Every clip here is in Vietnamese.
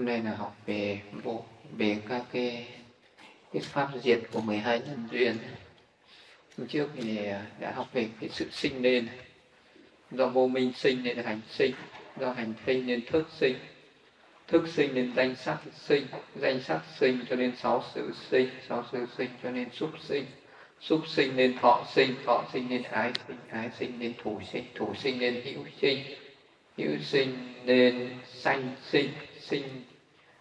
hôm nay là học về bộ, về các cái cái pháp diệt của 12 nhân duyên. Hôm trước thì à, đã học về cái sự sinh lên do vô minh sinh nên hành sinh, do hành sinh nên thức sinh. Thức sinh nên danh sắc sinh, danh sắc sinh cho nên sáu sự sinh, sáu sự sinh cho nên xúc sinh. Xúc sinh nên thọ sinh thọ sinh nên ái sinh ái sinh nên thủ sinh thủ sinh nên hữu sinh. Hữu sinh nên sanh sinh sinh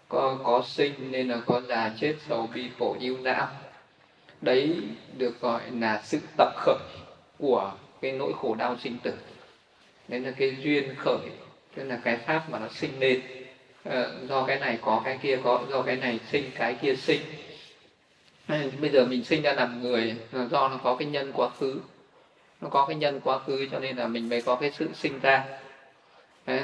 có có sinh nên là có già chết sầu bi khổ yêu não. Đấy được gọi là sự tập khởi của cái nỗi khổ đau sinh tử. Đấy là cái duyên khởi tức là cái pháp mà nó sinh lên. À, do cái này có cái kia có do cái này sinh cái kia sinh. Bây giờ mình sinh ra làm người là do nó có cái nhân quá khứ. Nó có cái nhân quá khứ cho nên là mình mới có cái sự sinh ra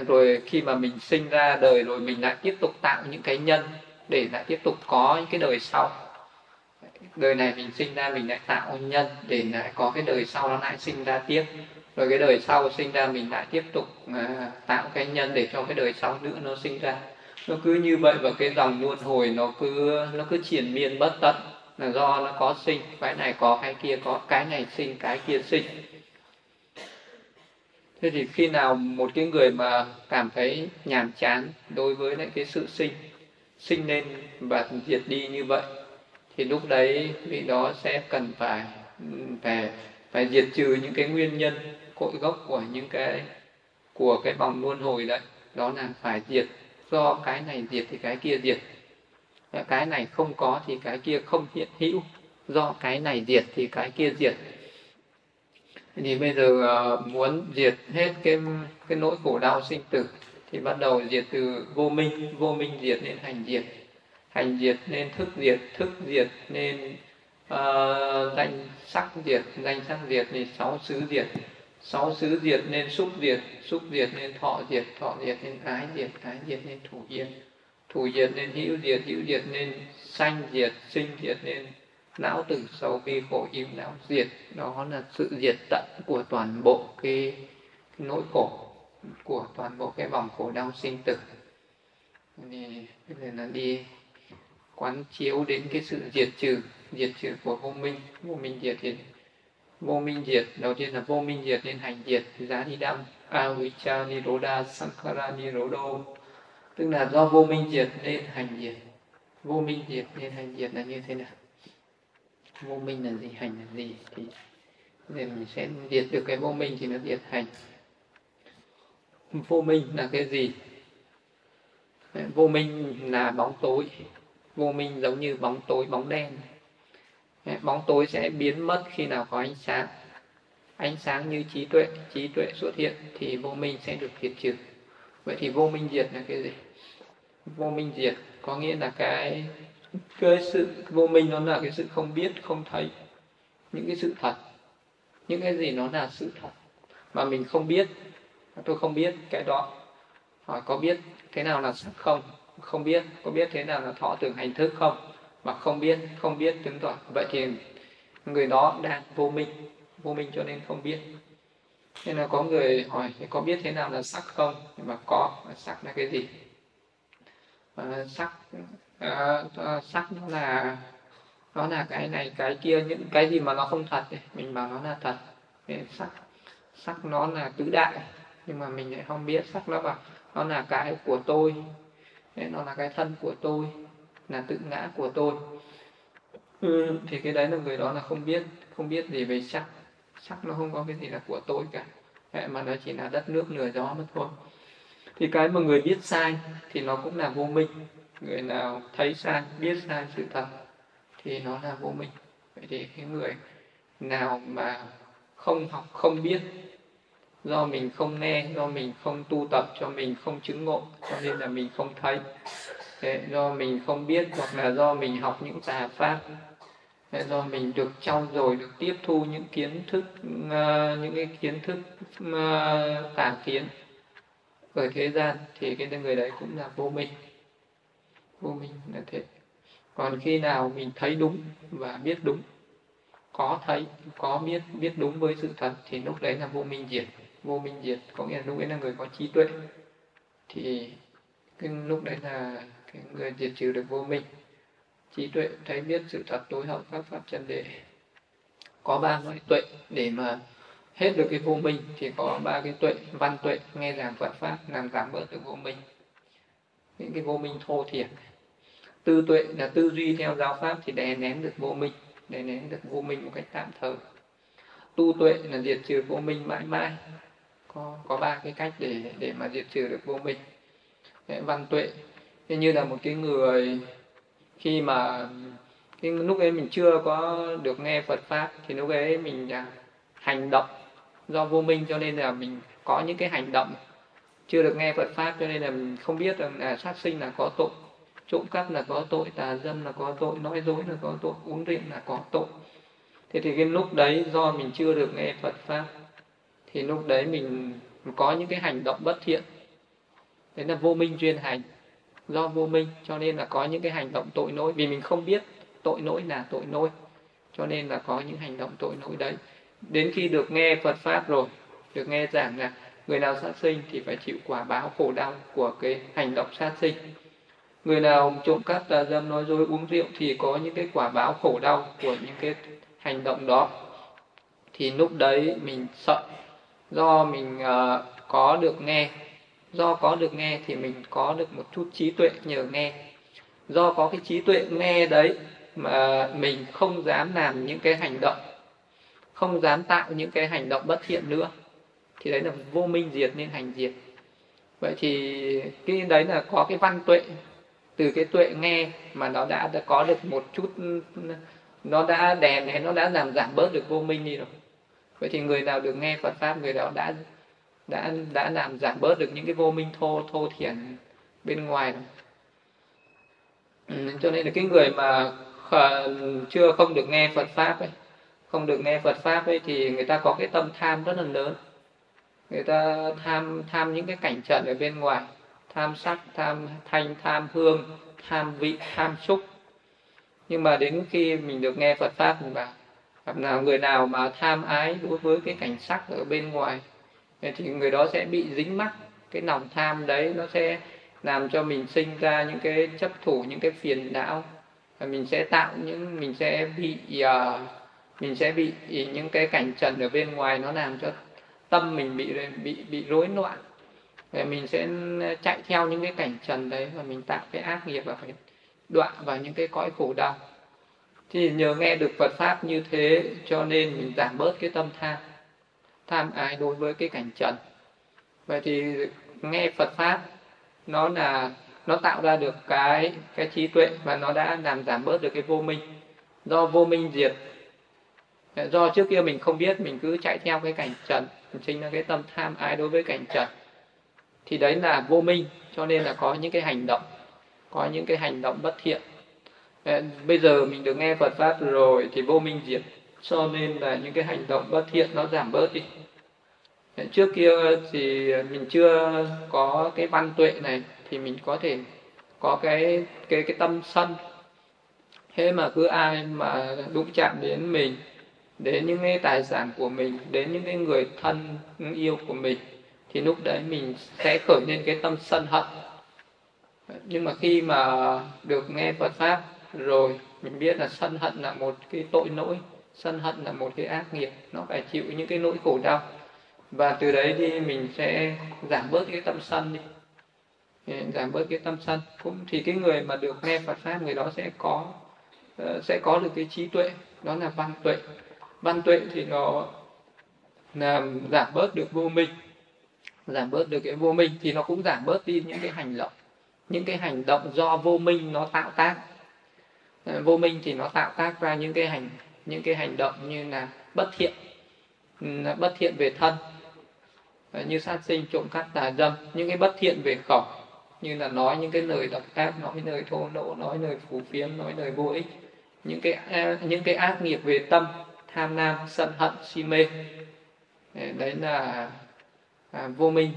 rồi khi mà mình sinh ra đời rồi mình lại tiếp tục tạo những cái nhân để lại tiếp tục có những cái đời sau. Đời này mình sinh ra mình lại tạo nhân để lại có cái đời sau nó lại sinh ra tiếp. Rồi cái đời sau sinh ra mình lại tiếp tục à, tạo cái nhân để cho cái đời sau nữa nó sinh ra. Nó cứ như vậy và cái dòng luân hồi nó cứ nó cứ triển miên bất tận là do nó có sinh cái này có cái kia có cái này sinh cái kia sinh thế thì khi nào một cái người mà cảm thấy nhàm chán đối với lại cái sự sinh sinh lên và diệt đi như vậy, thì lúc đấy vị đó sẽ cần phải phải phải diệt trừ những cái nguyên nhân, cội gốc của những cái, của cái vòng luân hồi đấy. Đó là phải diệt. Do cái này diệt thì cái kia diệt. Cái này không có thì cái kia không hiện hữu. Do cái này diệt thì cái kia diệt thì bây giờ uh, muốn diệt hết cái cái nỗi khổ đau sinh tử thì bắt đầu diệt từ vô minh vô minh diệt nên hành diệt hành diệt nên thức diệt thức diệt nên uh, danh sắc diệt danh sắc diệt nên sáu xứ diệt sáu xứ diệt nên xúc diệt xúc diệt nên thọ diệt thọ diệt nên ái diệt ái diệt nên thủ diệt thủ diệt nên hữu diệt hữu diệt nên sanh diệt sinh diệt nên não tử sâu bi khổ im não diệt. Đó là sự diệt tận của toàn bộ cái, nỗi khổ của toàn bộ cái vòng khổ đau sinh tử. Thì bây là đi quán chiếu đến cái sự diệt trừ diệt trừ của vô minh. Vô minh diệt thì vô minh diệt đầu tiên là vô minh diệt nên hành diệt giá đi đam. Avicca niroda sankhara nirodo tức là do vô minh diệt nên hành diệt. Vô minh diệt nên hành diệt là như thế nào? Vô minh là gì, hành là gì, thì để mình sẽ diệt được cái vô minh thì nó diệt hành. Vô minh là cái gì? Vô minh là bóng tối. Vô minh giống như bóng tối, bóng đen. Bóng tối sẽ biến mất khi nào có ánh sáng. Ánh sáng như trí tuệ trí tuệ xuất hiện thì vô minh sẽ được diệt trừ. Vậy thì vô minh diệt là cái gì? Vô minh diệt có nghĩa là cái cái sự vô minh nó là cái sự không biết không thấy. Những cái sự thật. Những cái gì nó là sự thật mà mình không biết tôi không biết cái đó. Hỏi có biết thế nào là sắc không? Không biết. Có biết thế nào là thọ tưởng hành thức không? Mà không biết không biết chứng tỏ. Vậy thì người đó đang vô minh. Vô minh cho nên không biết. Nên là có người hỏi có biết thế nào là sắc không? Mà có. Sắc là cái gì? À, sắc sắc nó là nó là cái này cái kia những cái gì mà nó không thật thì mình bảo nó là thật. Sắc sắc nó là tứ đại nhưng mà mình lại không biết sắc nó bảo nó là cái của tôi. Đấy, nó là cái thân của tôi là tự ngã của tôi. Ừ, thì cái đấy là người đó là không biết không biết gì về sắc sắc nó không có cái gì là của tôi cả. Đấy, mà nó chỉ là đất nước lửa gió mà thôi. Thì cái mà người biết sai thì nó cũng là vô minh người nào thấy sai biết sai sự thật thì nó là vô minh. Vậy thì cái người nào mà không học không biết do mình không nghe do mình không tu tập cho mình không chứng ngộ cho nên là mình không thấy. Thế, do mình không biết hoặc là do mình học những tà pháp Thế, do mình được trau dồi được tiếp thu những kiến thức uh, những cái kiến thức uh, tà kiến ở thế gian thì cái người đấy cũng là vô minh vô minh là thế. Còn khi nào mình thấy đúng và biết đúng có thấy có biết biết đúng với sự thật thì lúc đấy là vô minh diệt. Vô minh diệt có nghĩa là lúc ấy là người có trí tuệ. Thì cái lúc đấy là cái người diệt trừ được vô minh. Trí tuệ thấy biết sự thật tối hậu các pháp chân đề, có ba loại tuệ để mà hết được cái vô minh thì có ba cái tuệ. Văn tuệ nghe giảng Phật pháp làm giảm bớt được vô minh. Những cái vô minh thô thiển tư tuệ là tư duy theo giáo pháp thì đè nén được vô minh, đè nén được vô minh một cách tạm thời. Tu tuệ là diệt trừ vô minh mãi mãi. Có có ba cái cách để để mà diệt trừ được vô minh. Văn tuệ như là một cái người khi mà cái lúc ấy mình chưa có được nghe Phật pháp thì lúc ấy mình hành động do vô minh, cho nên là mình có những cái hành động chưa được nghe Phật pháp, cho nên là mình không biết rằng là sát sinh là có tội trộm cắp là có tội, tà dâm là có tội, nói dối là có tội, uống rượu là có tội. Thế thì cái lúc đấy do mình chưa được nghe Phật pháp, thì lúc đấy mình có những cái hành động bất thiện. Đấy là vô minh duyên hành. Do vô minh, cho nên là có những cái hành động tội lỗi vì mình không biết tội lỗi là tội lỗi cho nên là có những hành động tội lỗi đấy. Đến khi được nghe Phật pháp rồi, được nghe giảng là người nào sát sinh thì phải chịu quả báo khổ đau của cái hành động sát sinh người nào trộm cắp tà dâm nói dối uống rượu thì có những cái quả báo khổ đau của những cái hành động đó. Thì lúc đấy mình sợ do mình uh, có được nghe do có được nghe thì mình có được một chút trí tuệ nhờ nghe. Do có cái trí tuệ nghe đấy mà mình không dám làm những cái hành động không dám tạo những cái hành động bất thiện nữa thì đấy là vô minh diệt nên hành diệt. Vậy thì cái đấy là có cái văn tuệ từ cái tuệ nghe mà nó đã, đã có được một chút nó đã đèn hay nó đã làm giảm bớt được vô minh đi rồi. Vậy thì người nào được nghe Phật pháp người đó đã đã đã làm giảm bớt được những cái vô minh thô thô thiển bên ngoài rồi. Ừ, cho nên là cái người mà chưa không được nghe Phật pháp ấy không được nghe Phật pháp ấy thì người ta có cái tâm tham rất là lớn. Người ta tham tham những cái cảnh trần ở bên ngoài tham sắc tham thanh tham hương tham vị tham xúc. Nhưng mà đến khi mình được nghe Phật pháp mình bảo gặp nào người nào mà tham ái đối với cái cảnh sắc ở bên ngoài thì người đó sẽ bị dính mắc cái lòng tham đấy nó sẽ làm cho mình sinh ra những cái chấp thủ những cái phiền não. Và mình sẽ tạo những mình sẽ bị uh, mình sẽ bị những cái cảnh trần ở bên ngoài nó làm cho tâm mình bị bị bị rối loạn thì mình sẽ ờ, chạy theo những cái cảnh trần đấy và mình tạo cái ác nghiệp và phải đoạn vào những cái cõi khổ đau. Thì nhờ nghe được Phật pháp như thế cho nên mình giảm bớt cái tâm tham tham ái đối với cái cảnh trần. Vậy thì nghe Phật pháp, nó là, nó tạo ra được cái cái trí tuệ và nó đã làm giảm bớt được cái vô minh. Do vô minh diệt, do trước kia mình không biết, mình cứ chạy theo cái cảnh trần chính sinh ra cái tâm tham ái đối với cảnh trần thì đấy là vô minh, cho nên là có những cái hành động, có những cái hành động bất thiện. Ờ, bây giờ mình được nghe Phật pháp rồi thì vô minh diệt, cho nên là những cái hành động bất thiện nó giảm bớt đi. Ờ, trước kia thì mình chưa có cái văn tuệ này thì mình có thể có cái cái cái tâm sân. Thế mà cứ ai mà đụng chạm đến mình, đến những cái tài sản của mình, đến những cái người thân yêu của mình thì lúc đấy mình sẽ khởi lên cái tâm sân hận. Nhưng mà khi mà được nghe Phật pháp rồi, mình biết là sân hận là một cái tội lỗi, sân hận là một cái ác nghiệp, nó phải chịu những cái nỗi khổ đau. Và từ đấy đi mình sẽ giảm bớt cái tâm sân đi. Giảm bớt cái tâm sân. Cũng thì cái người mà được nghe Phật pháp, người đó sẽ có ờ, sẽ có được cái trí tuệ, đó là văn tuệ. Văn tuệ thì nó làm giảm bớt được vô minh giảm bớt được cái vô minh thì nó cũng giảm bớt đi những cái hành động, những cái hành động do vô minh nó tạo tác. Ờ, vô minh thì nó tạo tác ra những cái hành, những cái hành động như là bất thiện bất thiện về thân ờ, như sát sinh, trộm cắp, tà dâm, những cái bất thiện về khẩu, như là nói những cái lời độc ác, nói lời thô lỗ, nói lời phù phiếm, nói lời vô ích, những cái ờ, những cái ác nghiệp về tâm, tham lam, sân hận, si mê. Đấy là à, vô minh.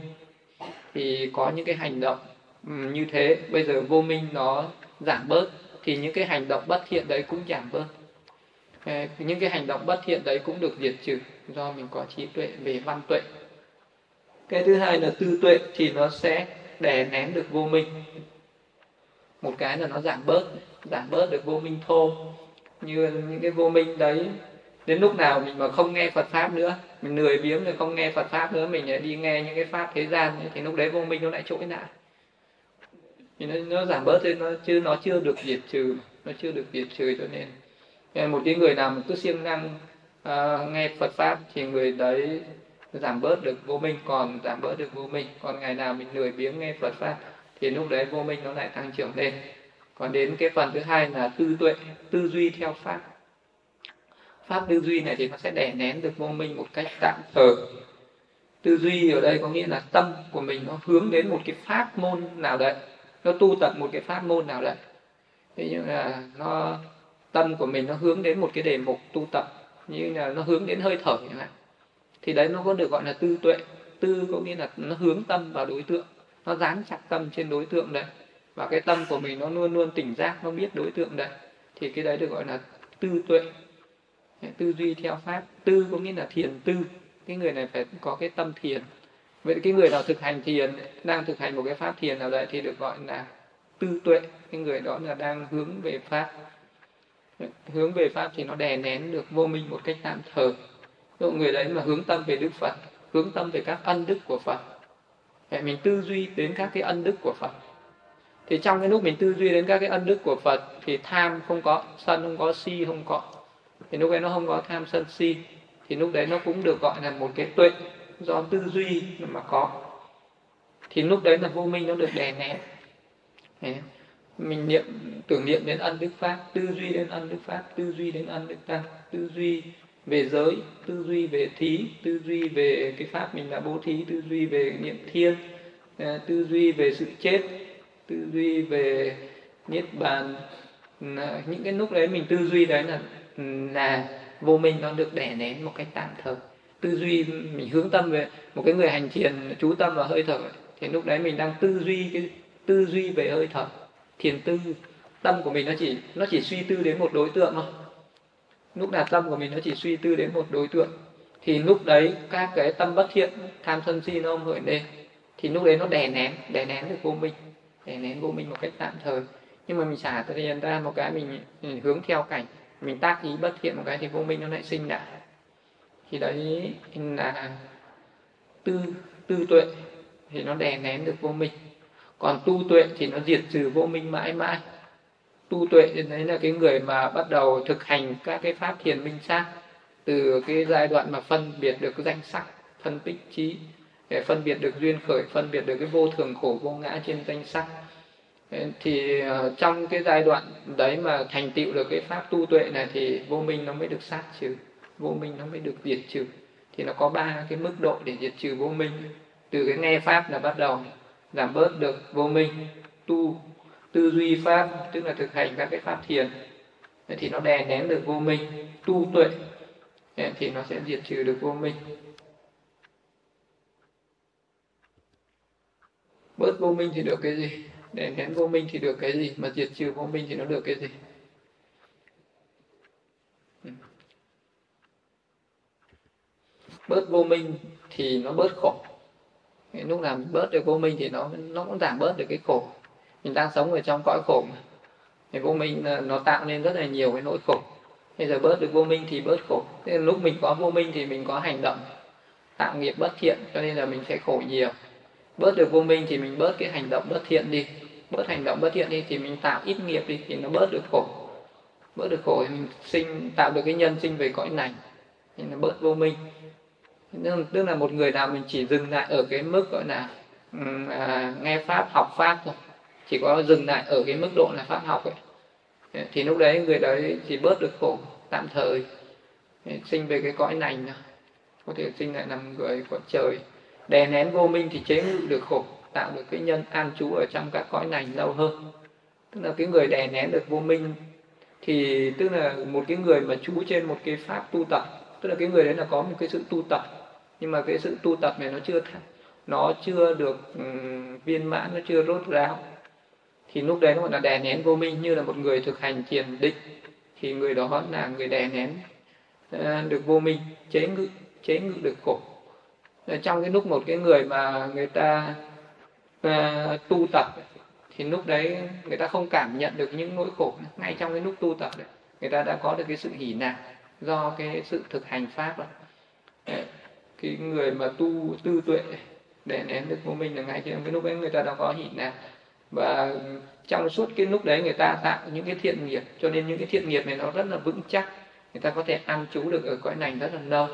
Thì có những cái hành động như thế. Bây giờ vô minh nó giảm bớt thì những cái hành động bất thiện đấy cũng giảm bớt. Ờ, những cái hành động bất thiện đấy cũng được diệt trừ do mình có trí tuệ về văn tuệ. Cái thứ hai là tư tuệ thì nó sẽ đè nén được vô minh. Một cái là nó giảm bớt giảm bớt được vô minh thô. Như những cái vô minh đấy đến lúc nào mình mà không nghe Phật pháp nữa mình lười biếng rồi không nghe Phật pháp nữa mình lại đi nghe những cái pháp thế gian ấy, thì lúc đấy vô minh nó lại trỗi lại. Thì nó, nó giảm bớt thì nó chứ nó chưa được diệt trừ nó chưa được diệt trừ cho nên. Một cái người nào mà cứ siêng năng uh, nghe Phật pháp thì người đấy giảm bớt được vô minh còn giảm bớt được vô minh. Còn ngày nào mình lười biếng nghe Phật pháp thì lúc đấy vô minh nó lại tăng trưởng lên. Còn đến cái phần thứ hai là tư tuệ tư duy theo pháp pháp tư duy này thì nó sẽ đè nén được vô minh một cách tạm thời. Tư duy ở đây có nghĩa là tâm của mình nó hướng đến một cái pháp môn nào đấy. Nó tu tập một cái pháp môn nào đấy. Thế nhưng là nó, tâm của mình nó hướng đến một cái đề mục tu tập, như là nó hướng đến hơi thở chẳng hạn. Thì đấy nó có được gọi là tư tuệ. Tư có nghĩa là nó hướng tâm vào đối tượng. Nó dán chặt tâm trên đối tượng đấy. Và cái tâm của mình nó luôn luôn tỉnh giác, nó biết đối tượng đấy. Thì cái đấy được gọi là tư tuệ tư duy theo pháp. Tư có nghĩa là thiền tư. Cái người này phải có cái tâm thiền vậy cái người nào thực hành thiền đang thực hành một cái pháp thiền nào đấy thì được gọi là tư tuệ. Cái người đó là đang hướng về pháp. Hướng về pháp thì nó đè nén được vô minh một cách tạm thời. Độ người đấy mà hướng tâm về đức phật, hướng tâm về các ân đức của phật, vậy mình tư duy đến các cái ân đức của phật. Thì trong cái lúc mình tư duy đến các cái ân đức của phật thì tham không có, sân không có, si không có thì lúc đấy nó không có tham sân si thì lúc đấy nó cũng được gọi là một cái tuệ do tư duy mà có thì lúc đấy là vô minh nó được đè nén mình niệm tưởng niệm đến ân đức pháp tư duy đến ân đức pháp tư duy đến ân đức tăng tư duy về giới tư duy về thí tư duy về cái pháp mình đã bố thí tư duy về niệm thiên tư duy về sự chết tư duy về niết bàn những cái lúc đấy mình tư duy đấy là Ừ, là vô minh nó được đè nén một cách tạm thời. Tư duy mình hướng tâm về một cái người hành thiền chú tâm vào hơi thở thì lúc đấy mình đang tư duy cái tư duy về hơi thở. Thiền tư tâm của mình nó chỉ nó chỉ suy tư đến một đối tượng thôi. Lúc nào tâm của mình nó chỉ suy tư đến một đối tượng thì lúc đấy các cái tâm bất thiện tham sân si nó không khởi lên thì lúc đấy nó đè nén đè nén được vô minh đè nén vô minh một cách tạm thời. Nhưng mà mình xả tự nhiên ra một cái mình, mình hướng theo cảnh mình tác ý bất thiện một cái thì vô minh nó lại sinh lại. Thì đấy là tư tư tuệ thì nó đè nén được vô minh. Còn tu tuệ thì nó diệt trừ vô minh mãi mãi. Tu tuệ thì đấy là cái người mà bắt đầu thực hành các cái pháp thiền minh sát từ cái giai đoạn mà phân biệt được danh sắc, phân tích trí, để phân biệt được duyên khởi, phân biệt được cái vô thường khổ, vô ngã trên danh sắc thì ờ, trong cái giai đoạn đấy mà thành tựu được cái pháp tu tuệ này thì vô minh nó mới được sát trừ, vô minh nó mới được diệt trừ. Thì nó có ba cái mức độ để diệt trừ vô minh. Từ cái nghe pháp là bắt đầu giảm bớt được vô minh, tu, tư duy pháp, tức là thực hành các cái pháp thiền. Thì nó đè nén được vô minh, tu tuệ thì nó sẽ diệt trừ được vô minh. Bớt vô minh thì được cái gì? Để nén vô minh thì được cái gì? Mà diệt trừ vô minh thì nó được cái gì? Ừ. Bớt vô minh thì nó bớt khổ. Lúc nào mình bớt được vô minh thì nó nó cũng giảm bớt được cái khổ. Mình đang sống ở trong cõi khổ mà. Thì vô minh nó tạo nên rất là nhiều cái nỗi khổ. Bây giờ bớt được vô minh thì bớt khổ. Thế lúc mình có vô minh thì mình có hành động, tạo nghiệp bất thiện, cho nên là mình sẽ khổ nhiều bớt được vô minh thì mình bớt cái hành động bất thiện đi. Bớt hành động bất thiện đi thì mình tạo ít nghiệp đi thì nó bớt được khổ. Bớt được khổ thì mình sinh tạo được cái nhân sinh về cõi lành thì nó bớt vô minh. Tức là một người nào mình chỉ dừng lại ở cái mức gọi là à, nghe pháp học pháp thôi. Chỉ có dừng lại ở cái mức độ là pháp học ấy. Thì lúc đấy người đấy chỉ bớt được khổ tạm thời sinh về cái cõi lành có thể sinh lại làm người của trời đè nén vô minh thì chế ngự được khổ tạo được cái nhân an trú ở trong các cõi lành lâu hơn. Tức là cái người đè nén được vô minh thì tức là một cái người mà trú trên một cái pháp tu tập tức là cái người đấy là có một cái sự tu tập. Nhưng mà cái sự tu tập này nó chưa nó chưa được um, viên mãn nó chưa rốt ráo. Thì lúc đấy nó gọi là đè nén vô minh như là một người thực hành thiền định thì người đó là người đè nén uh, được vô minh chế ngự chế ngự được khổ trong cái lúc một cái người mà người ta uh, tu tập thì lúc đấy người ta không cảm nhận được những nỗi khổ. Ngay trong cái lúc tu tập đấy người ta đã có được cái sự hỉ nạc do cái sự thực hành pháp đó. cái người mà tu tư tuệ để nén được vô minh là ngay trong cái lúc ấy người ta đã có hỉ nạc. Và trong suốt cái lúc đấy người ta tạo những cái thiện nghiệp cho nên những cái thiện nghiệp này nó rất là vững chắc. Người ta có thể ăn trú được ở cõi này rất là lâu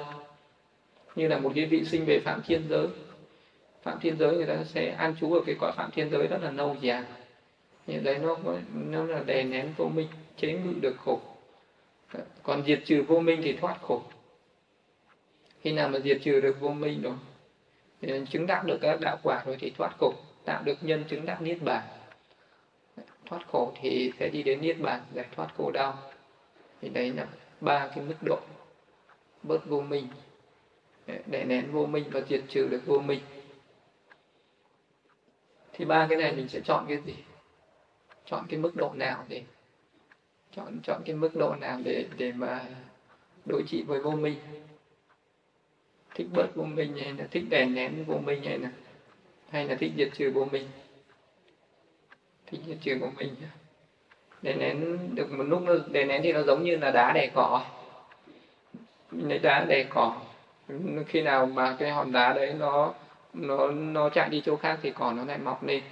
như là một cái vị sinh về phạm thiên giới. Phạm thiên giới người ta sẽ an trú ở cái cõi phạm thiên giới rất là lâu dài như đấy nó nó là đè nén vô minh, chế ngự được khổ. Còn diệt trừ vô minh thì thoát khổ. Khi nào mà diệt trừ được vô minh rồi chứng đắc được các đạo quả rồi thì thoát khổ. Tạo được nhân chứng đắc niết bàn. Thoát khổ thì sẽ đi đến niết bàn giải thoát khổ đau. Thì đấy là ba cái mức độ bớt vô minh để nén vô minh và diệt trừ được vô minh. Thì ba cái này mình sẽ chọn cái gì? Chọn cái mức độ nào để, chọn chọn cái mức độ nào để để mà đối trị với vô minh? Thích bớt vô minh hay là thích đè nén vô minh hay là hay là thích diệt trừ vô minh? Thích diệt trừ vô minh. Đè nén được một lúc nó, đè nén thì nó giống như là đá đè cỏ. Mình lấy đá đè cỏ khi nào mà cái hòn đá đấy nó nó nó chạy đi chỗ khác thì cỏ nó lại mọc lên.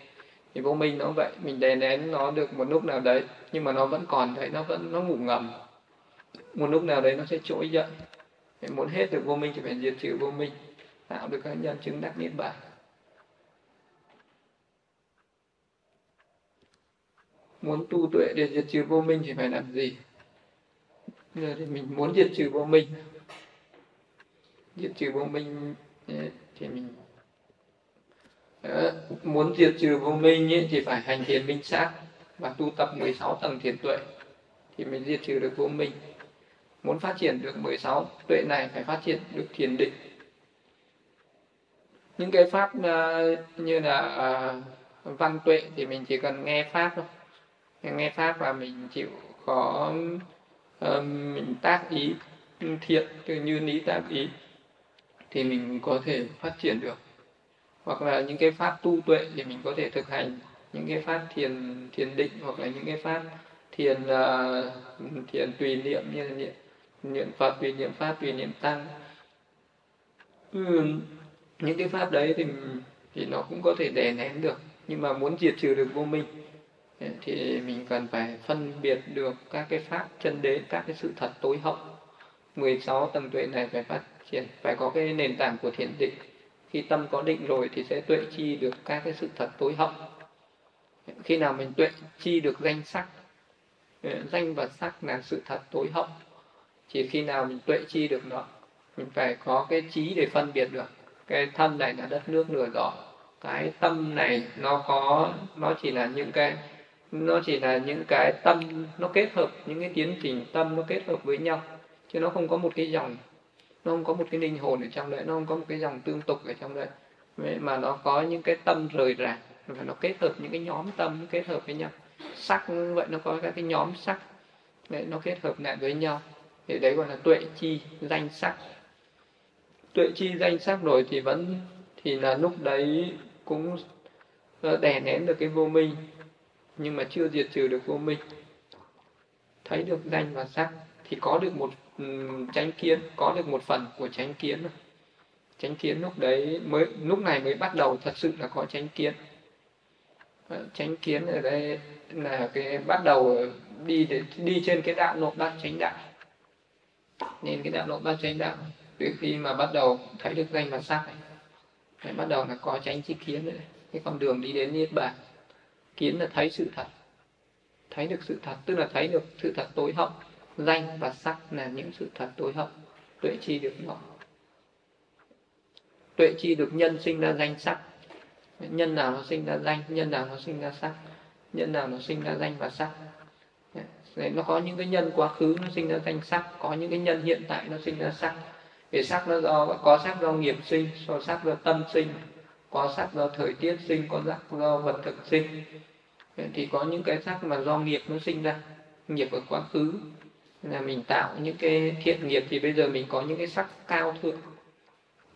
Thì vô minh nó vậy, mình đè nén nó được một lúc nào đấy, nhưng mà nó vẫn còn đấy, nó vẫn, nó ngủ ngầm. Một lúc nào đấy nó sẽ trỗi dậy. Muốn hết được vô minh thì phải diệt trừ vô minh, tạo được các nhân chứng đắc niết bàn. Muốn tu tuệ để diệt trừ vô minh thì phải làm gì? Giờ thì mình muốn diệt trừ vô minh diệt trừ vô minh. Thì mình Đó. muốn diệt trừ vô minh ấy, thì phải hành thiền minh sát. Và tu tập 16 tầng thiền tuệ thì mình diệt trừ được vô minh. Muốn phát triển được 16 tuệ này phải phát triển được thiền định. Những cái pháp ờ, như là ờ, văn tuệ thì mình chỉ cần nghe pháp thôi. Nghe pháp và mình chịu có mình tác ý thiện từ như lý tác ý thì mình có thể phát triển được. Hoặc là những cái pháp tu tuệ thì mình có thể thực hành. Những cái pháp thiền thiền định hoặc là những cái pháp thiền uh, thiền tùy niệm như là niệm niệm phật tùy niệm pháp tùy niệm tăng. Ừ, những cái pháp đấy thì thì nó cũng có thể đè nén được. Nhưng mà muốn diệt trừ được vô minh thì mình cần phải phân biệt được các cái pháp chân đế các cái sự thật tối hậu. 16 tầng tuệ này phải phát triển phải có cái nền tảng của thiền định. Khi tâm có định rồi thì sẽ tuệ chi được các cái sự thật tối hậu. Khi nào mình tuệ chi được danh sắc ờ, danh và sắc là sự thật tối hậu chỉ khi nào mình tuệ chi được nó, mình phải có cái trí để phân biệt được. Cái thân này là đất nước lửa gió cái tâm này nó có, nó chỉ là những cái, nó chỉ là những cái tâm, nó kết hợp, những cái tiến trình tâm nó kết hợp với nhau, chứ nó không có một cái dòng nó không có một cái linh hồn ở trong đấy nó không có một cái dòng tương tục ở trong đấy. Mà nó có những cái tâm rời rạc và nó kết hợp những cái nhóm tâm kết hợp với nhau. Sắc vậy nó có các cái nhóm sắc. Đấy, nó kết hợp lại với nhau. Thì đấy gọi là tuệ chi danh sắc. Tuệ chi danh sắc rồi thì vẫn thì là lúc đấy cũng ờ, đè nén được cái vô minh nhưng mà chưa diệt trừ được vô minh. Thấy được danh và sắc thì có được một Ừ, chánh kiến, có được một phần của chánh kiến chánh kiến lúc đấy mới, lúc này mới bắt đầu thật sự là có chánh kiến. Ờ, chánh kiến ở đây là cái bắt đầu đi để, đi trên cái đạo nộp bát chánh đạo. Nên cái đạo nộp bát chánh đạo, từ khi mà bắt đầu thấy được danh và sắc này phải bắt đầu là có tránh chi kiến nữa. Cái con đường đi đến niết bàn, kiến là thấy sự thật. Thấy được sự thật, tức là thấy được sự thật tối hậu danh và sắc là những sự thật tối hậu tuệ chi được nó tuệ chi được nhân sinh ra danh sắc. Nhân nào nó sinh ra danh nhân nào nó sinh ra sắc. Nhân nào nó sinh ra danh và sắc. Đấy, nó có những cái nhân quá khứ nó sinh ra danh sắc có những cái nhân hiện tại nó sinh ra sắc. Vì sắc nó do có sắc do nghiệp sinh có sắc do tâm sinh có sắc do thời tiết sinh có sắc do vật thực sinh. Thì có những cái sắc mà do nghiệp nó sinh ra nghiệp ở quá khứ là mình tạo những cái thiện nghiệp thì bây giờ mình có những cái sắc cao thượng.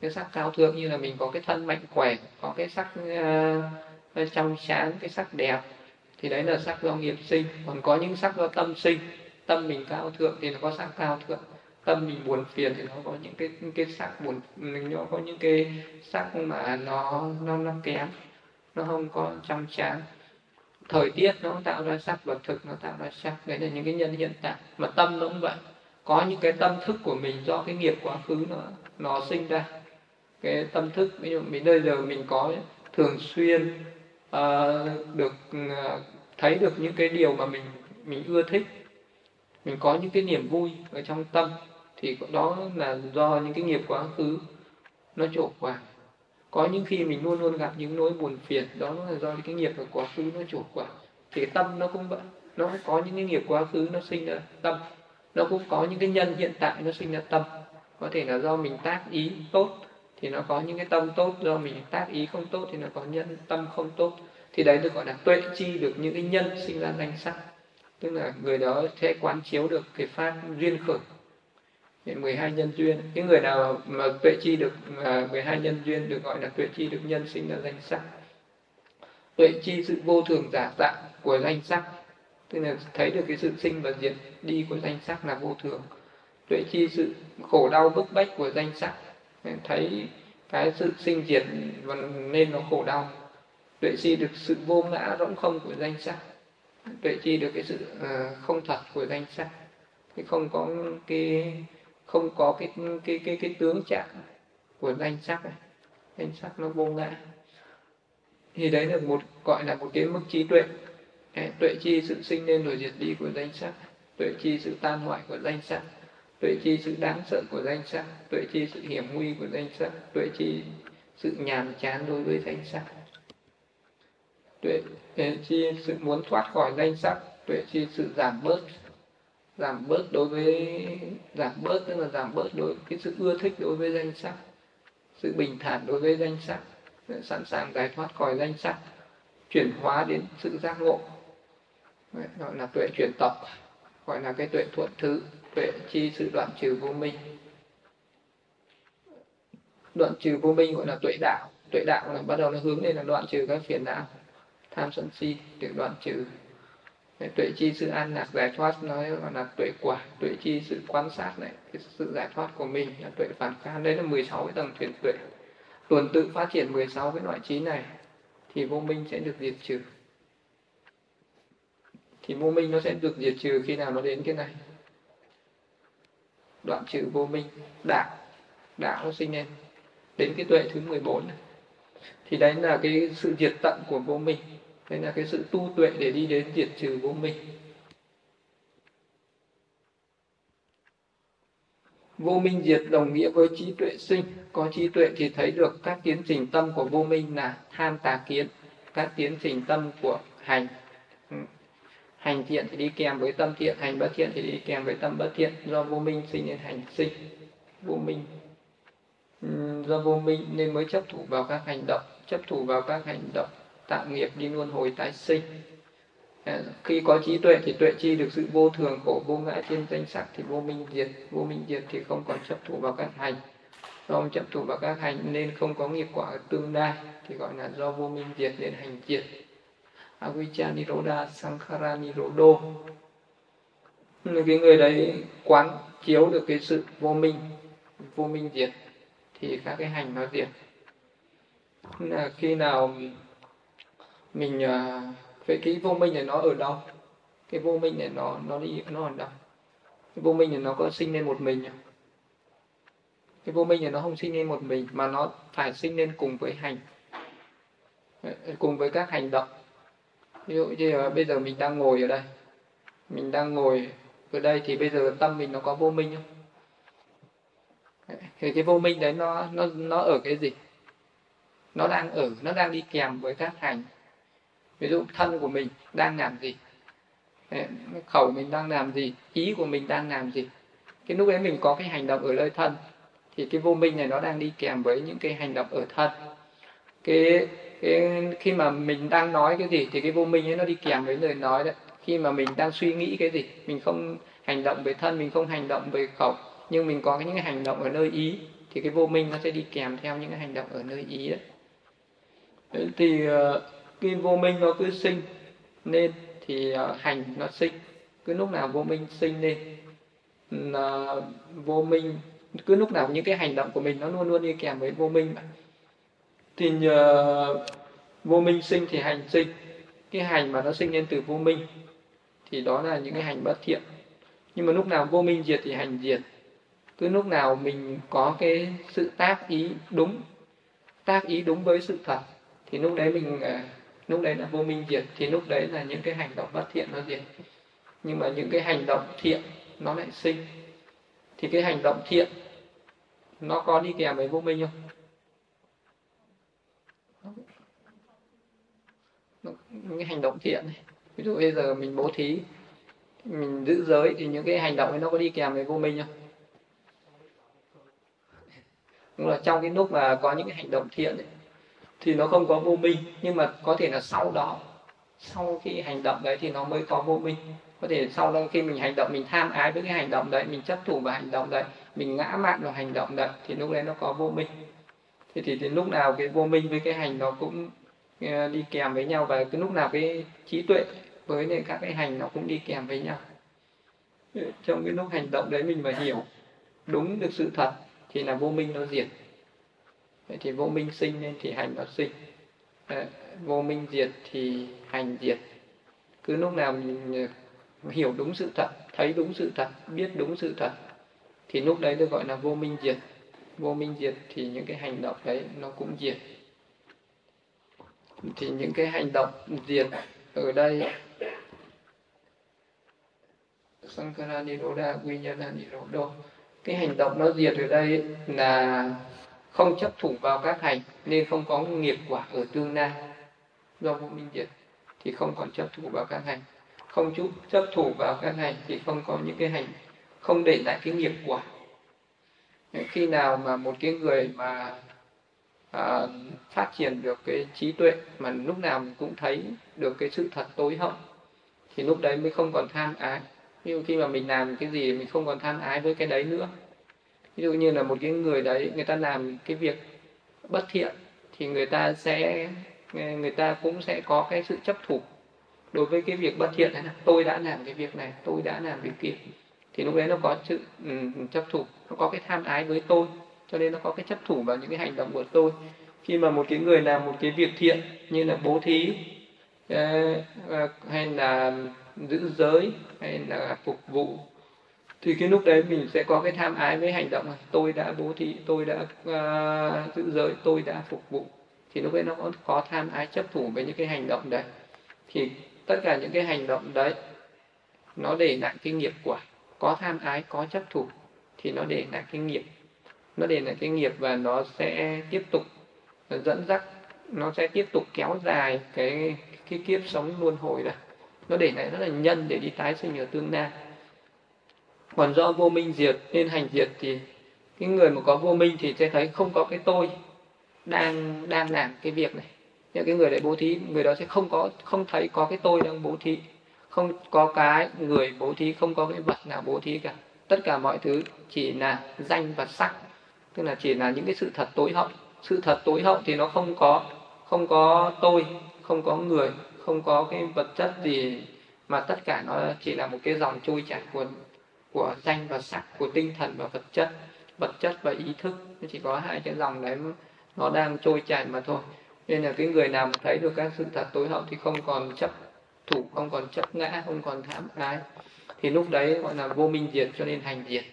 Cái sắc cao thượng như là mình có cái thân mạnh khỏe có cái sắc uh, trong sáng cái sắc đẹp. Thì đấy là sắc do nghiệp sinh. Còn có những sắc do tâm sinh. Tâm mình cao thượng thì nó có sắc cao thượng. Tâm mình buồn phiền thì nó có những cái cái sắc buồn nó có những cái sắc mà nó nó nó kém nó không có trong sáng thời tiết nó tạo ra sắc vật thực nó tạo ra sắc đấy là những cái nhân hiện tại. Mà tâm nó cũng vậy. Có những cái tâm thức của mình do cái nghiệp quá khứ nó nó sinh ra. Cái tâm thức ví dụ mình bây giờ mình có thường xuyên uh, được uh, thấy được những cái điều mà mình mình ưa thích. Mình có những cái niềm vui ở trong tâm thì đó là do những cái nghiệp quá khứ nó trổ vào có những khi mình luôn luôn gặp những nỗi buồn phiền, đó là do cái nghiệp ở quá khứ nó trổ quả. Thì tâm nó cũng vậy, nó có những cái nghiệp quá khứ nó sinh ra tâm. Nó cũng có những cái nhân hiện tại nó sinh ra tâm. Có thể là do mình tác ý tốt, thì nó có những cái tâm tốt. Do mình tác ý không tốt, thì nó có nhân tâm không tốt. Thì đấy được gọi là tuệ chi được những cái nhân sinh ra danh sắc. Tức là người đó sẽ quán chiếu được cái pháp duyên khởi. 12 nhân duyên. Cái người nào mà tuệ chi được à, 12 nhân duyên được gọi là tuệ chi được nhân sinh là danh sắc. Tuệ chi sự vô thường giả dạng của danh sắc. Tức là thấy được cái sự sinh và diệt đi của danh sắc là vô thường. Tuệ chi sự khổ đau bức bách của danh sắc. Thấy cái sự sinh diệt nên nó khổ đau. Tuệ chi được sự vô ngã rỗng không của danh sắc. Tuệ chi được cái sự uh, không thật của danh sắc. Cái không có cái không có cái cái cái cái tướng trạng của danh sắc này danh sắc nó vô ngã. Thì đấy là một, gọi là một cái mức trí tuệ. Tuệ chi sự sinh lên rồi diệt đi của danh sắc. Tuệ chi sự tan hoại của danh sắc. Tuệ chi sự đáng sợ của danh sắc. Tuệ chi sự hiểm nguy của danh sắc. Tuệ chi sự nhàm chán đối với danh sắc. Tuệ chi sự muốn thoát khỏi danh sắc. Tuệ chi sự giảm bớt giảm bớt đối với, giảm bớt, tức là giảm bớt đối, cái sự ưa thích đối với danh sắc sự bình thản đối với danh sắc sẵn sàng giải thoát khỏi danh sắc chuyển hóa đến sự giác ngộ. Gọi là tuệ chuyển tập, gọi là cái tuệ thuận thứ, tuệ chi sự đoạn trừ vô minh. Đoạn trừ vô minh gọi là tuệ đạo tuệ đạo là bắt đầu nó hướng lên là đoạn trừ các phiền não, tham sân si được đoạn trừ tuệ chi sự an lạc giải thoát nói gọi là tuệ quả, tuệ chi sự quan sát này, cái sự giải thoát của mình là tuệ phản kháng. Đấy là 16 cái tầng thiền tuệ. Tuần tự phát triển 16 cái loại trí này thì vô minh sẽ được diệt trừ. Thì vô minh nó sẽ được diệt trừ khi nào nó đến cái này? Đoạn trừ vô minh, đạo đạo nó sinh lên. Đến cái tuệ thứ 14 này. Thì đấy là cái sự diệt tận của vô minh đấy là cái sự tu tuệ để đi đến diệt trừ vô minh. Vô minh diệt đồng nghĩa với trí tuệ sinh. Có trí tuệ thì thấy được các tiến trình tâm của vô minh là tham tà kiến, các tiến trình tâm của hành. Ừ. Hành thiện thì đi kèm với tâm thiện, hành bất thiện thì đi kèm với tâm bất thiện. Do vô minh sinh nên hành sinh. Vô minh. Ừ, do vô minh nên mới chấp thủ vào các hành động. Chấp thủ vào các hành động tạo nghiệp đi luân hồi tái sinh. Ờ, khi có trí tuệ thì tuệ chi được sự vô thường, khổ, vô ngã, thiên danh, sắc thì vô minh diệt. Vô minh diệt thì không còn chấp thủ vào các hành. Do chấp thủ vào các hành nên không có nghiệp quả ở tương lai, thì gọi là do vô minh diệt nên hành diệt. Avijja niroda sankhara nirodo. Cái người đấy quán chiếu được cái sự vô minh vô minh diệt thì các cái hành nó diệt. Là khi nào mình à, vậy cái vô minh này nó ở đâu? Cái vô minh này nó nó đi nó ở đâu? Cái vô minh này nó có sinh lên một mình không cái vô minh này nó không sinh lên một mình mà nó phải sinh lên cùng với hành ờ, cùng với các hành động. Ví dụ như là bây giờ mình đang ngồi ở đây mình đang ngồi ở đây thì bây giờ tâm mình nó có vô minh không? Thì cái vô minh đấy nó nó nó ở cái gì? Nó đang ở nó đang đi kèm với các hành ví dụ thân của mình đang làm gì? Khẩu mình đang làm gì? Ý của mình đang làm gì? Cái lúc ấy mình có cái hành động ở nơi thân thì cái vô minh này nó đang đi kèm với những cái hành động ở thân. Cái, cái khi mà mình đang nói cái gì thì cái vô minh ấy nó đi kèm với lời nói đấy. Khi mà mình đang suy nghĩ cái gì mình không hành động về thân mình không hành động về khẩu nhưng mình có những cái hành động ở nơi ý thì cái vô minh nó sẽ đi kèm theo những cái hành động ở nơi ý đấy. Thì ờ, cái vô minh nó cứ sinh nên thì à, hành nó sinh. Cứ lúc nào vô minh sinh lên, là vô minh, cứ lúc nào những cái hành động của mình nó luôn luôn đi kèm với vô minh thì nhờ vô minh sinh thì hành sinh. Cái hành mà nó sinh lên từ vô minh thì đó là những cái hành bất thiện. Nhưng mà lúc nào vô minh diệt thì hành diệt. Cứ lúc nào mình có cái sự tác ý đúng, tác ý đúng với sự thật thì lúc đấy mình à, lúc đấy là vô minh diệt thì lúc đấy là những cái hành động bất thiện nó diệt. Nhưng mà những cái hành động thiện nó lại sinh. Thì cái hành động thiện nó có đi kèm với vô minh không? Những cái hành động thiện này ví dụ bây giờ mình bố thí mình giữ giới thì những cái hành động ấy nó có đi kèm với vô minh không? Đúng là trong cái lúc mà có những cái hành động thiện ấy, thì nó không có vô minh, nhưng mà có thể là sau đó, sau khi hành động đấy thì nó mới có vô minh. Có thể sau đó khi mình hành động, mình tham ái với cái hành động đấy, mình chấp thủ vào hành động đấy, mình ngã mạn vào hành động đấy, thì lúc đấy nó có vô minh. Thì thì đến lúc nào cái vô minh với cái hành nó cũng ờ, đi kèm với nhau và cái lúc nào cái trí tuệ với các cái hành nó cũng đi kèm với nhau. Trong cái lúc hành động đấy mình mà hiểu đúng được sự thật thì là vô minh nó diệt vậy thì vô minh sinh nên thì hành nó sinh. À, vô minh diệt thì hành diệt. Cứ lúc nào mình hiểu đúng sự thật, thấy đúng sự thật, biết đúng sự thật, thì lúc đấy được gọi là vô minh diệt. Vô minh diệt thì những cái hành động đấy nó cũng diệt. Thì những cái hành động diệt ở đây, Sankara Niroda Vinyana Nirodo cái hành động nó diệt ở đây là không chấp thủ vào các hành nên không có nghiệp quả ở tương lai. Do vô minh diệt thì không còn chấp thủ vào các hành. Không chút chấp thủ vào các hành thì không có những cái hành không để lại cái nghiệp quả. Khi nào mà một cái người mà à, phát triển được cái trí tuệ mà lúc nào mình cũng thấy được cái sự thật tối hậu thì lúc đấy mới không còn tham ái. Nhưng khi mà mình làm cái gì mình không còn tham ái với cái đấy nữa ví dụ như là một cái người đấy người ta làm cái việc bất thiện thì người ta sẽ người ta cũng sẽ có cái sự chấp thủ đối với cái việc bất thiện này. Là tôi đã làm cái việc này tôi đã làm việc kia. Thì lúc đấy nó có sự um, chấp thủ nó có cái tham ái với tôi cho nên nó có cái chấp thủ vào những cái hành động của tôi. Khi mà một cái người làm một cái việc thiện như là bố thí ờ, ờ, hay là giữ giới hay là phục vụ thì cái lúc đấy mình sẽ có cái tham ái với hành động này tôi đã bố thí tôi đã à, uh, giữ giới tôi đã phục vụ. Thì lúc đấy nó có, có tham ái chấp thủ với những cái hành động đấy. Thì tất cả những cái hành động đấy nó để lại cái nghiệp quả. Có tham ái có chấp thủ thì nó để lại cái nghiệp. Nó để lại cái nghiệp và nó sẽ tiếp tục dẫn dắt nó sẽ tiếp tục kéo dài cái cái kiếp sống luân hồi này nó để lại rất là nhân để đi tái sinh ở tương lai còn do vô minh diệt nên hành diệt thì cái người mà có vô minh thì sẽ thấy không có cái tôi đang đang làm cái việc này. Những cái người đấy bố thí, người đó sẽ không có, không thấy có cái tôi đang bố thí, không có cái người bố thí, không có cái vật nào bố thí cả. Tất cả mọi thứ chỉ là danh và sắc, tức là chỉ là những cái sự thật tối hậu. Sự thật tối hậu thì nó không có không có tôi, không có người, không có cái vật chất gì, mà tất cả nó chỉ là một cái dòng trôi chảy của của danh và sắc, của tinh thần và vật chất vật chất và ý thức. Nó chỉ có hai cái dòng đấy nó đang trôi chảy mà thôi. Nên là cái người nào mà thấy được các sự thật tối hậu thì không còn chấp thủ, không còn chấp ngã, không còn tham ái. Thì lúc đấy gọi là vô minh diệt cho nên hành diệt.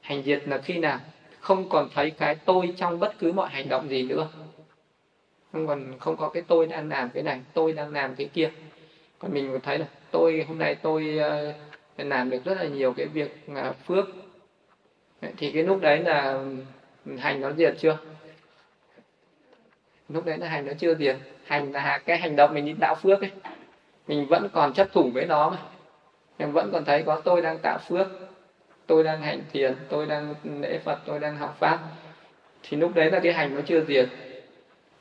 Hành diệt là khi nào? Không còn thấy cái tôi trong bất cứ mọi hành động gì nữa. Không còn, không có cái tôi đang làm cái này, tôi đang làm cái kia. Còn mình thấy là tôi, hôm nay tôi ờ, làm được rất là nhiều cái việc uh, phước. Thì cái lúc đấy là ừ, hành nó diệt chưa? Lúc đấy là hành nó chưa diệt. Hành là cái hành động mình đi tạo phước ấy. Mình vẫn còn chấp thủ với nó mà. Em vẫn còn thấy có tôi đang tạo phước tôi đang hành thiền tôi đang lễ phật tôi đang học pháp. Thì lúc đấy là cái hành nó chưa diệt.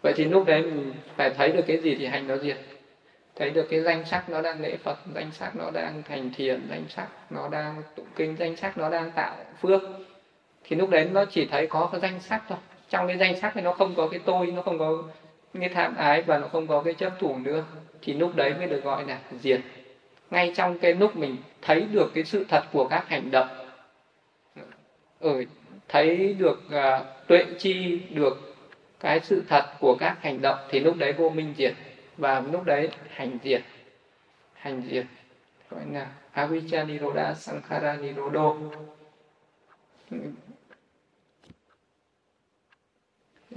Vậy thì lúc đấy mình phải thấy được cái gì thì hành nó diệt thấy được cái danh sắc nó đang lễ phật danh sắc nó đang thành thiền danh sắc nó đang tụng kinh danh sắc nó đang tạo phước thì lúc đấy nó chỉ thấy có cái danh sắc thôi. Trong cái danh sắc thì nó không có cái tôi nó không có cái tham ái và nó không có cái chấp thủ nữa. Thì lúc đấy mới được gọi là diệt. Ngay trong cái lúc mình thấy được cái sự thật của các hành động ở thấy được uh, tuệ chi được cái sự thật của các hành động thì lúc đấy vô minh diệt và lúc đấy hành diệt hành diệt gọi là avijja niroda sankhara nirodo.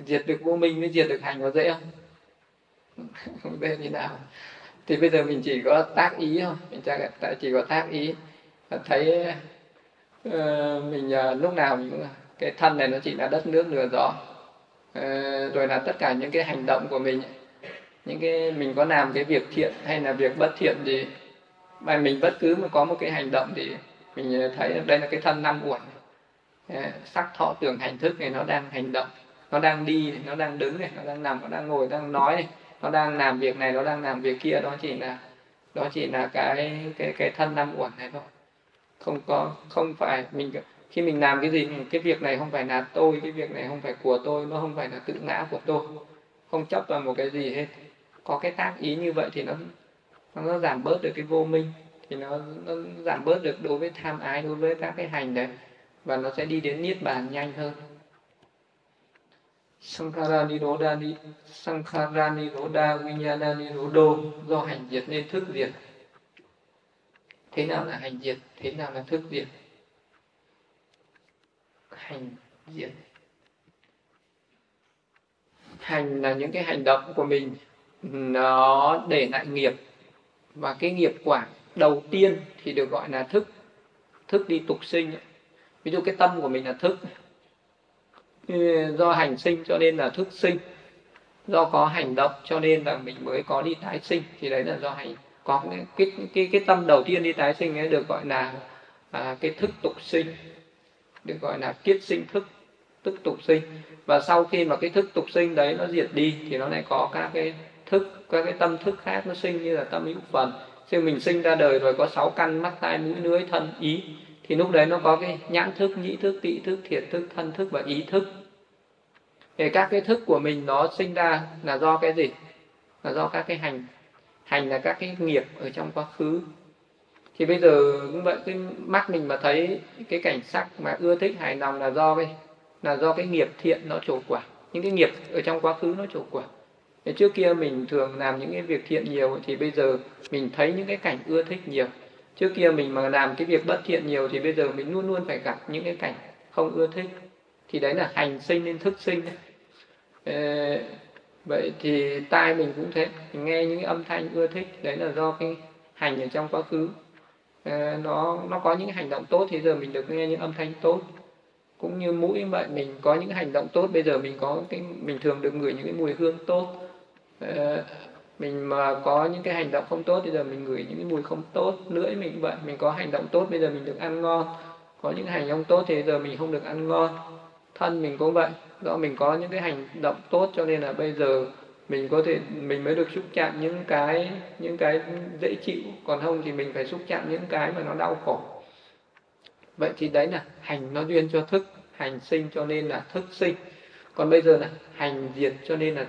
Diệt được vô minh mới diệt được hành có dễ không? Không dễ như nào. Thì bây giờ mình chỉ có tác ý thôi. Mình chỉ có tác ý. Thấy uh, mình uh, lúc nào mình cái thân này nó chỉ là đất nước lửa gió. Uh, rồi là tất cả những cái hành động của mình những cái mình có làm cái việc thiện hay là việc bất thiện gì mà mình bất cứ mà có một cái hành động thì mình ờ, thấy đây là cái thân năm uẩn. Ờ, sắc thọ tưởng hành thức này nó đang hành động, nó đang đi nó đang đứng này, nó đang nằm, nó đang ngồi, nó đang nói này, nó đang làm việc này, nó đang làm việc kia, đó chỉ là, đó chỉ là cái cái cái thân năm uẩn này thôi. Không có, không phải mình, khi mình làm cái gì, cái việc này không phải là tôi, cái việc này không phải của tôi, nó không phải là tự ngã của tôi, không chấp vào một cái gì hết có cái tác ý như vậy thì nó nó giảm bớt được cái vô minh thì nó, nó giảm bớt được đối với tham ái đối với các cái hành đấy và nó sẽ đi đến niết bàn nhanh hơn. Sankhara Niroda ni Sankhara Niroda Vinyana Nirodo do hành diệt nên thức diệt. Thế nào là hành diệt thế nào là thức diệt? Hành diệt. Hành là những cái hành động của mình nó để lại nghiệp. Và cái nghiệp quả đầu tiên thì được gọi là thức. Thức đi tục sinh. Ví dụ cái tâm của mình là thức. Do hành sinh cho nên là thức sinh. Do có hành động cho nên là mình mới có đi tái sinh. Thì đấy là do hành. Có cái cái cái, cái tâm đầu tiên đi tái sinh ấy được gọi là à, cái thức tục sinh. Được gọi là kiết sinh thức tức tục sinh. Và sau khi mà cái thức tục sinh đấy nó diệt đi thì nó lại có các cái thức, các cái tâm thức khác nó sinh như là tâm hữu phần. Khi mình sinh ra đời rồi có sáu căn, mắt tai, mũi, lưỡi, thân, ý, thì lúc đấy nó có cái nhãn thức, nhĩ thức tị thức, thiệt thức, thân thức và ý thức. Thì các cái thức của mình nó sinh ra là do cái gì? Là do các cái hành. Hành là các cái nghiệp ở trong quá khứ. Thì bây giờ cũng vậy, cái mắt mình mà thấy cái cảnh sắc mà ưa thích hài lòng là do cái, là do cái nghiệp thiện nó trổ quả. Những cái nghiệp ở trong quá khứ nó trổ quả. Thế trước kia mình thường làm những cái việc thiện nhiều thì bây giờ mình thấy những cái cảnh ưa thích nhiều. Trước kia mình mà làm cái việc bất thiện nhiều thì bây giờ mình luôn luôn phải gặp những cái cảnh không ưa thích. Thì đấy là hành sinh nên thức sinh. Ờ, vậy thì tai mình cũng thế. Mình nghe những cái âm thanh ưa thích đấy là do cái hành ở trong quá khứ. Nó nó có những hành động tốt thì giờ mình được nghe những âm thanh tốt. Cũng như mũi vậy mình có những hành động tốt bây giờ mình có cái mình thường được ngửi những cái mùi hương tốt. Ờ, mình mà có những cái hành động không tốt, bây giờ mình ngửi những cái mùi không tốt, lưỡi mình vậy. Mình có hành động tốt, bây giờ mình được ăn ngon. Có những hành động tốt thì giờ mình không được ăn ngon. Thân mình cũng vậy. Do mình có những cái hành động tốt cho nên là bây giờ mình có thể, mình mới được xúc chạm những cái những cái dễ chịu. Còn không thì mình phải xúc chạm những cái mà nó đau khổ. Vậy thì đấy là hành nó duyên cho thức, hành sinh cho nên là thức sinh. Còn bây giờ là hành diệt cho nên là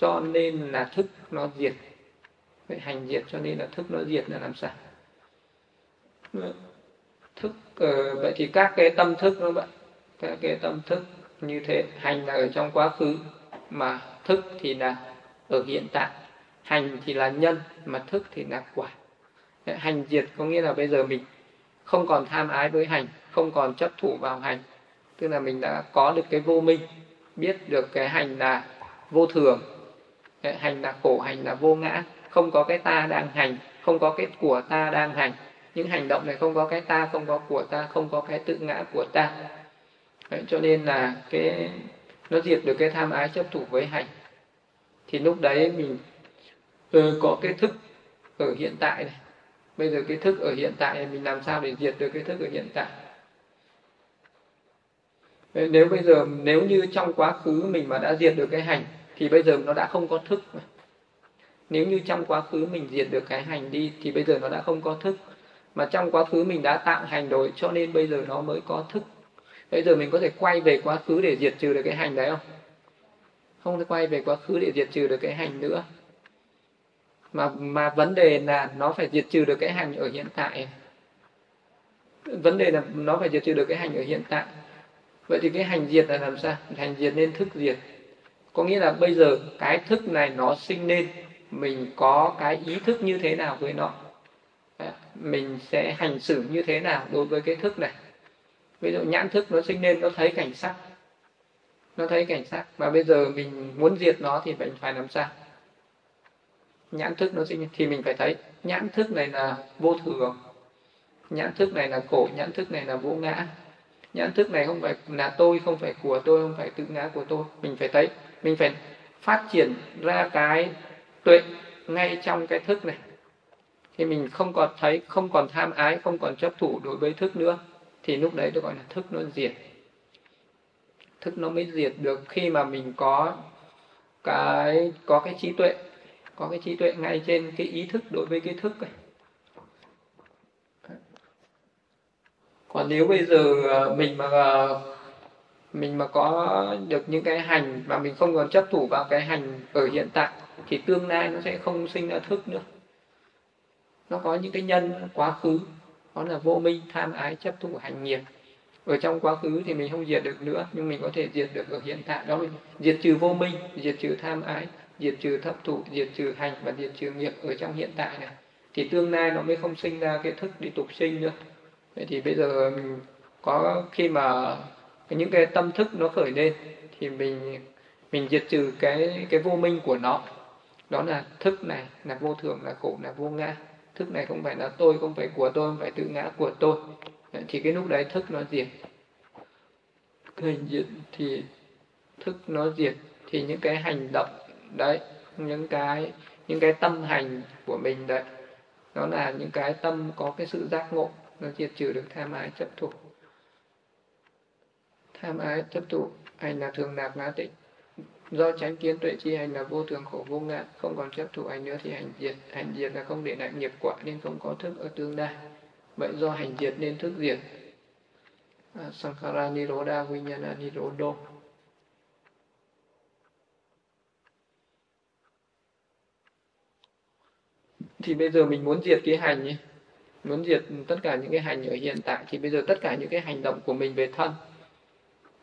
cho nên là thức nó diệt. Vậy hành diệt cho nên là thức nó diệt là làm sao? Thức uh, vậy thì các cái tâm thức nó vậy. Các cái tâm thức như thế hành là ở trong quá khứ mà thức thì là ở hiện tại. Hành thì là nhân mà thức thì là quả. Hành diệt có nghĩa là bây giờ mình không còn tham ái với hành không còn chấp thủ vào hành. Tức là mình đã có được cái vô minh biết được cái hành là vô thường hành là khổ hành là vô ngã. Không có cái ta đang hành không có cái của ta đang hành. Những hành động này không có cái ta không có của ta không có cái tự ngã của ta. Đấy, cho nên là cái nó diệt được cái tham ái chấp thủ với hành. Thì lúc đấy mình ừ, có cái thức ở hiện tại này. Bây giờ cái thức ở hiện tại này mình làm sao để diệt được cái thức ở hiện tại? Nếu bây giờ nếu như trong quá khứ mình mà đã diệt được cái hành thì bây giờ nó đã không có thức nếu như trong quá khứ mình diệt được cái hành đi, thì bây giờ nó đã không có thức. Mà trong quá khứ mình đã tạo hành rồi, cho nên bây giờ nó mới có thức. Bây giờ mình có thể quay về quá khứ để diệt trừ được cái hành đấy không? Không thể quay về quá khứ để diệt trừ được cái hành nữa. Mà mà vấn đề là nó phải diệt trừ được cái hành ở hiện tại. Vấn đề là nó phải diệt trừ được cái hành ở hiện tại. Vậy thì cái hành diệt là làm sao? Hành diệt nên thức diệt có nghĩa là bây giờ cái thức này nó sinh nên, mình có cái ý thức như thế nào với nó? Mình sẽ hành xử như thế nào đối với cái thức này? Ví dụ nhãn thức nó sinh nên, nó thấy cảnh sắc. Nó thấy cảnh sắc. Và bây giờ mình muốn diệt nó thì mình phải làm sao? Nhãn thức nó sinh thì mình phải thấy. Nhãn thức này là vô thường. Nhãn thức này là khổ. Nhãn thức này là vô ngã. Nhãn thức này không phải là tôi, không phải của tôi, không phải tự ngã của tôi. Mình phải thấy mình phải phát triển ra cái tuệ ngay trong cái thức này. Thì mình không còn thấy, không còn tham ái, không còn chấp thủ đối với thức nữa. Thì lúc đấy được gọi là thức nó diệt. Thức nó mới diệt được khi mà mình có cái có cái trí tuệ, có cái trí tuệ ngay trên cái ý thức đối với cái thức ấy. còn nếu bây giờ ờ, mình mà ờ, mình mà có được những cái hành mà mình không còn chấp thủ vào cái hành ở hiện tại, thì tương lai nó sẽ không sinh ra thức nữa. Nó có những cái nhân, quá khứ đó là vô minh, tham ái, chấp thủ, hành nghiệp. Ở trong quá khứ thì mình không diệt được nữa, nhưng mình có thể diệt được ở hiện tại đó mình. Diệt trừ vô minh, diệt trừ tham ái, diệt trừ thấp thủ, diệt trừ hành và diệt trừ nghiệp ở trong hiện tại này. Thì tương lai nó mới không sinh ra cái thức đi tục sinh nữa. Vậy thì bây giờ mình có khi mà những cái tâm thức nó khởi lên, thì mình mình diệt trừ cái cái vô minh của nó. Đó là thức này là vô thường, là khổ, là vô ngã. Thức này không phải là tôi, không phải của tôi, không phải tự ngã của tôi. Thì cái lúc đấy thức nó diệt. Hình diệt thì thức nó diệt, thì những cái hành động đấy, những cái những cái tâm hành của mình đấy, nó là những cái tâm có cái sự giác ngộ, nó diệt trừ được tham ái chấp thủ tham ái chấp thụ hành là thường nạp ngã tịnh. Do tránh kiến tuệ chi hành là vô thường khổ vô ngã không còn chấp thủ hành nữa thì hành diệt. Hành diệt là không để lại nghiệp quả nên không có thức ở tương lai. Vậy do hành diệt nên thức diệt. À, sankhara niroda vinyana nirodo thì bây giờ mình muốn diệt cái hành ấy, muốn diệt tất cả những cái hành ở hiện tại thì bây giờ tất cả những cái hành động của mình về thân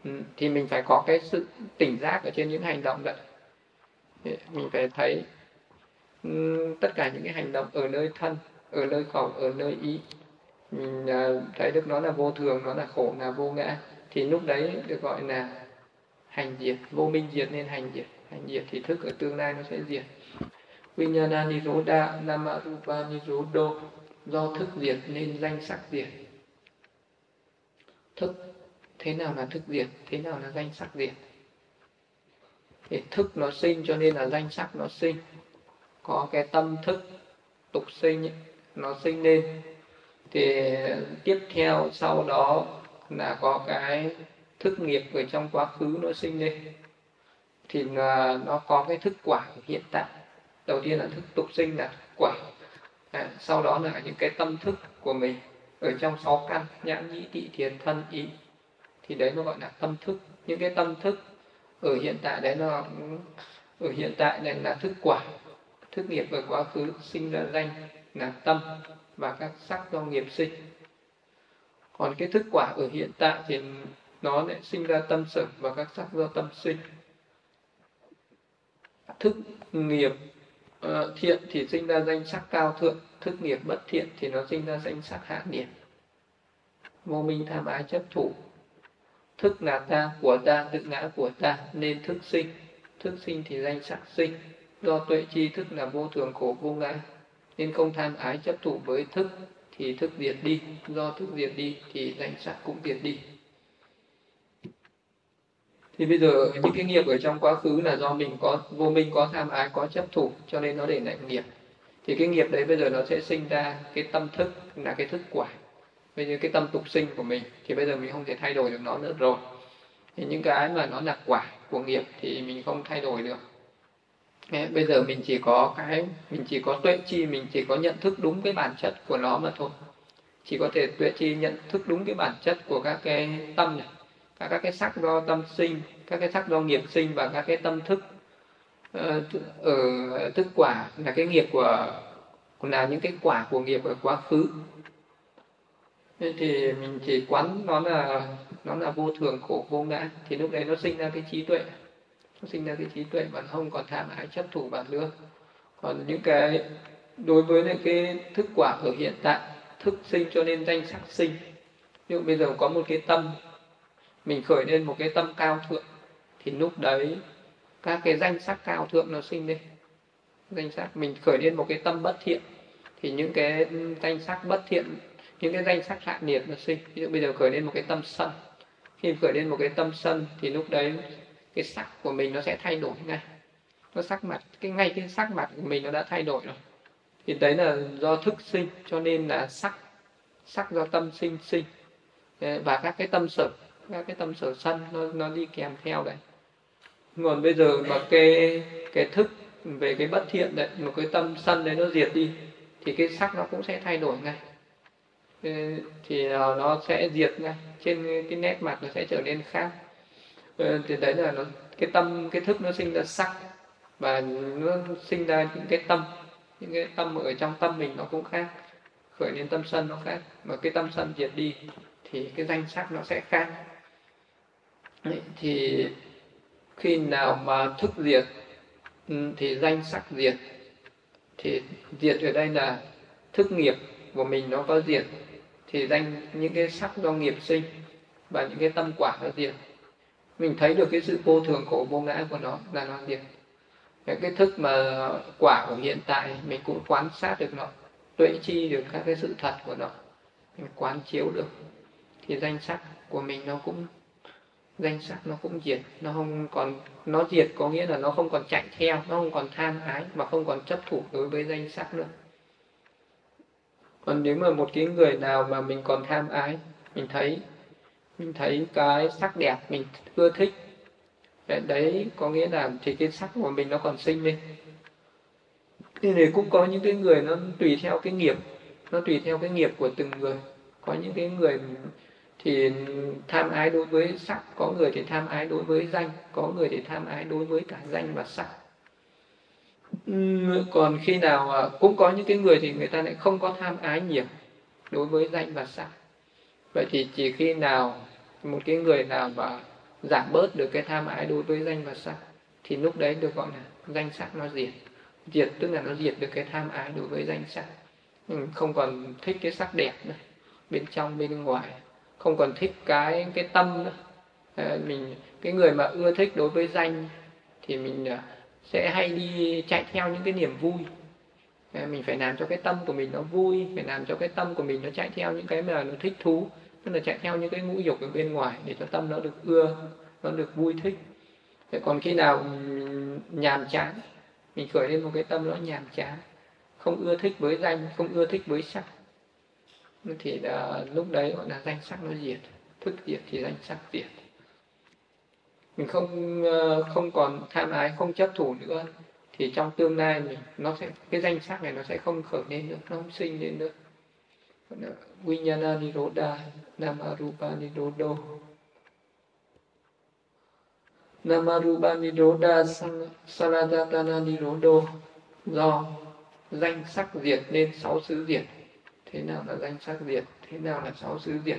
Ừ, thì mình phải có cái sự tỉnh giác ở trên những hành động đấy. Mình phải thấy ừ, tất cả những cái hành động ở nơi thân, ở nơi khẩu, ở nơi ý, mình à, thấy được nó là vô thường, nó là khổ, là vô ngã, thì lúc đấy được gọi là hành diệt, vô minh diệt nên hành diệt. Hành diệt thì thức ở tương lai nó sẽ diệt. Vinyana đa Nama Rupa đô do thức diệt nên danh sắc diệt thức thế nào là thức diệt thế nào là danh sắc diệt thì thức nó sinh cho nên là danh sắc nó sinh. Có cái tâm thức tục sinh nó sinh lên. Thì tiếp theo sau đó là có cái thức nghiệp ở trong quá khứ nó sinh lên. Thì là nó có cái thức quả hiện tại. Đầu tiên là thức tục sinh là quả à, sau đó là những cái tâm thức của mình ở trong sáu căn nhãn nhĩ tị thiền thân ý thì đấy nó gọi là tâm thức. Những cái tâm thức ở hiện tại đấy nó ở hiện tại này là thức quả thức nghiệp ở quá khứ sinh ra danh là tâm và các sắc do nghiệp sinh. Còn cái thức quả ở hiện tại thì nó lại sinh ra tâm sở và các sắc do tâm sinh. Thức nghiệp uh, thiện thì sinh ra danh sắc cao thượng thức nghiệp bất thiện thì nó sinh ra danh sắc hạ điểm vô minh tham ái chấp thủ thức là ta, của ta tự ngã của ta, nên thức sinh. Thức sinh thì danh sắc sinh. Do tuệ chi thức là vô thường khổ vô ngã, nên không tham ái chấp thủ với thức thì thức diệt đi. Do thức diệt đi thì danh sắc cũng diệt đi. Thì bây giờ những cái nghiệp ở trong quá khứ là do mình có, vô minh có tham ái, có chấp thủ, cho nên nó để lại nghiệp. Thì cái nghiệp đấy bây giờ nó sẽ sinh ra cái tâm thức, là cái thức quả bây giờ cái tâm tục sinh của mình, thì bây giờ mình không thể thay đổi được nó nữa rồi. Thì những cái mà nó là quả của nghiệp thì mình không thay đổi được. Bây giờ mình chỉ có cái, mình chỉ có tuệ chi, mình chỉ có nhận thức đúng cái bản chất của nó mà thôi. Chỉ có thể tuệ chi, nhận thức đúng cái bản chất của các cái tâm này, các các cái sắc do tâm sinh, các cái sắc do nghiệp sinh và các cái tâm thức. Ờ, ở ờ, thức quả là cái nghiệp của, là những cái quả của nghiệp ở quá khứ. Thế thì mình chỉ quán nó là nó là vô thường, khổ, vô ngã. Thì lúc đấy nó sinh ra cái trí tuệ. Nó sinh ra cái trí tuệ mà không còn tham ái chấp thủ, bản nữa còn những cái, đối với những cái thức quả ở hiện tại, thức sinh cho nên danh sắc sinh. Ví dụ bây giờ có một cái tâm, mình khởi lên một cái tâm cao thượng, thì lúc đấy các cái danh sắc cao thượng nó sinh lên. Danh sắc, mình khởi lên một cái tâm bất thiện, thì những cái danh sắc bất thiện những cái danh sắc hạ nhiệt nó sinh. Ví dụ bây giờ khởi lên một cái tâm sân. Khi khởi lên một cái tâm sân thì lúc đấy cái sắc của mình nó sẽ thay đổi ngay. Nó sắc mặt, cái ngay cái sắc mặt của mình nó đã thay đổi rồi. Thì đấy là do thức sinh, cho nên là sắc sắc do tâm sinh sinh. Ờ, và các cái tâm sở, các cái tâm sở sân nó nó đi kèm theo đấy. Còn bây giờ mà cái cái thức về cái bất thiện đấy, một cái tâm sân đấy nó diệt đi, thì cái sắc nó cũng sẽ thay đổi ngay thì ờ, nó sẽ diệt ngay trên cái nét mặt nó sẽ trở nên khác. Ờ, thì đấy là nó cái tâm cái thức nó sinh ra sắc. Và nó sinh ra những cái tâm. Những cái tâm ở trong tâm mình nó cũng khác. Khởi lên tâm sân nó khác. Mà cái tâm sân diệt đi thì cái danh sắc nó sẽ khác. Đấy, thì khi nào mà thức diệt ừ, thì danh sắc diệt. Thì diệt ở đây là thức nghiệp của mình nó có diệt thì danh những cái sắc do nghiệp sinh và những cái tâm quả nó diệt mình thấy được cái sự vô thường khổ vô ngã của nó là nó diệt cái, cái thức mà quả của hiện tại mình cũng quan sát được nó tuệ chi được các cái sự thật của nó mình quán chiếu được. Thì danh sắc của mình nó cũng danh sắc nó cũng diệt nó không còn nó diệt có nghĩa là nó không còn chạy theo nó không còn tham ái mà không còn chấp thủ đối với danh sắc nữa còn nếu mà một cái người nào mà mình còn tham ái mình thấy mình thấy cái sắc đẹp mình ưa thích đấy, đấy có nghĩa là thì cái sắc của mình nó còn sinh lên. Thì này cũng có những cái người nó tùy theo cái nghiệp nó tùy theo cái nghiệp của từng người. Có những cái người thì tham ái đối với sắc có người thì tham ái đối với danh có người thì tham ái đối với cả danh và sắc. Ừ, còn khi nào cũng có những cái người thì người ta lại không có tham ái nhiều đối với danh và sắc vậy thì chỉ khi nào một cái người nào mà giảm bớt được cái tham ái đối với danh và sắc thì lúc đấy được gọi là danh sắc nó diệt. Diệt tức là nó diệt được cái tham ái đối với danh sắc ừ, không còn thích cái sắc đẹp nữa bên trong bên ngoài. Không còn thích cái cái tâm nữa. À, mình cái người mà ưa thích đối với danh thì mình ờ, sẽ hay đi chạy theo những cái niềm vui. Ờ, mình phải làm cho cái tâm của mình nó vui phải làm cho cái tâm của mình nó chạy theo những cái mà nó thích thú tức là chạy theo những cái ngũ dục ở bên ngoài để cho tâm nó được ưa nó được vui thích. Thế còn khi nào nhàm chán mình khởi lên một cái tâm nó nhàm chán không ưa thích với danh không ưa thích với sắc. Thì là, lúc đấy gọi là danh sắc nó diệt thức diệt thì danh sắc diệt mình không ờ, không còn tham ái, không chấp thủ nữa. Thì trong tương lai mình, nó sẽ, cái danh sắc này nó sẽ không khởi lên nữa, nó không sinh lên nữa. Vinyana Nirodha, Namarupa Nirodho. Namarupa Nirodha Saradatana Nirodho. Do danh sắc diệt nên sáu xứ diệt thế nào là danh sắc diệt thế nào là sáu xứ diệt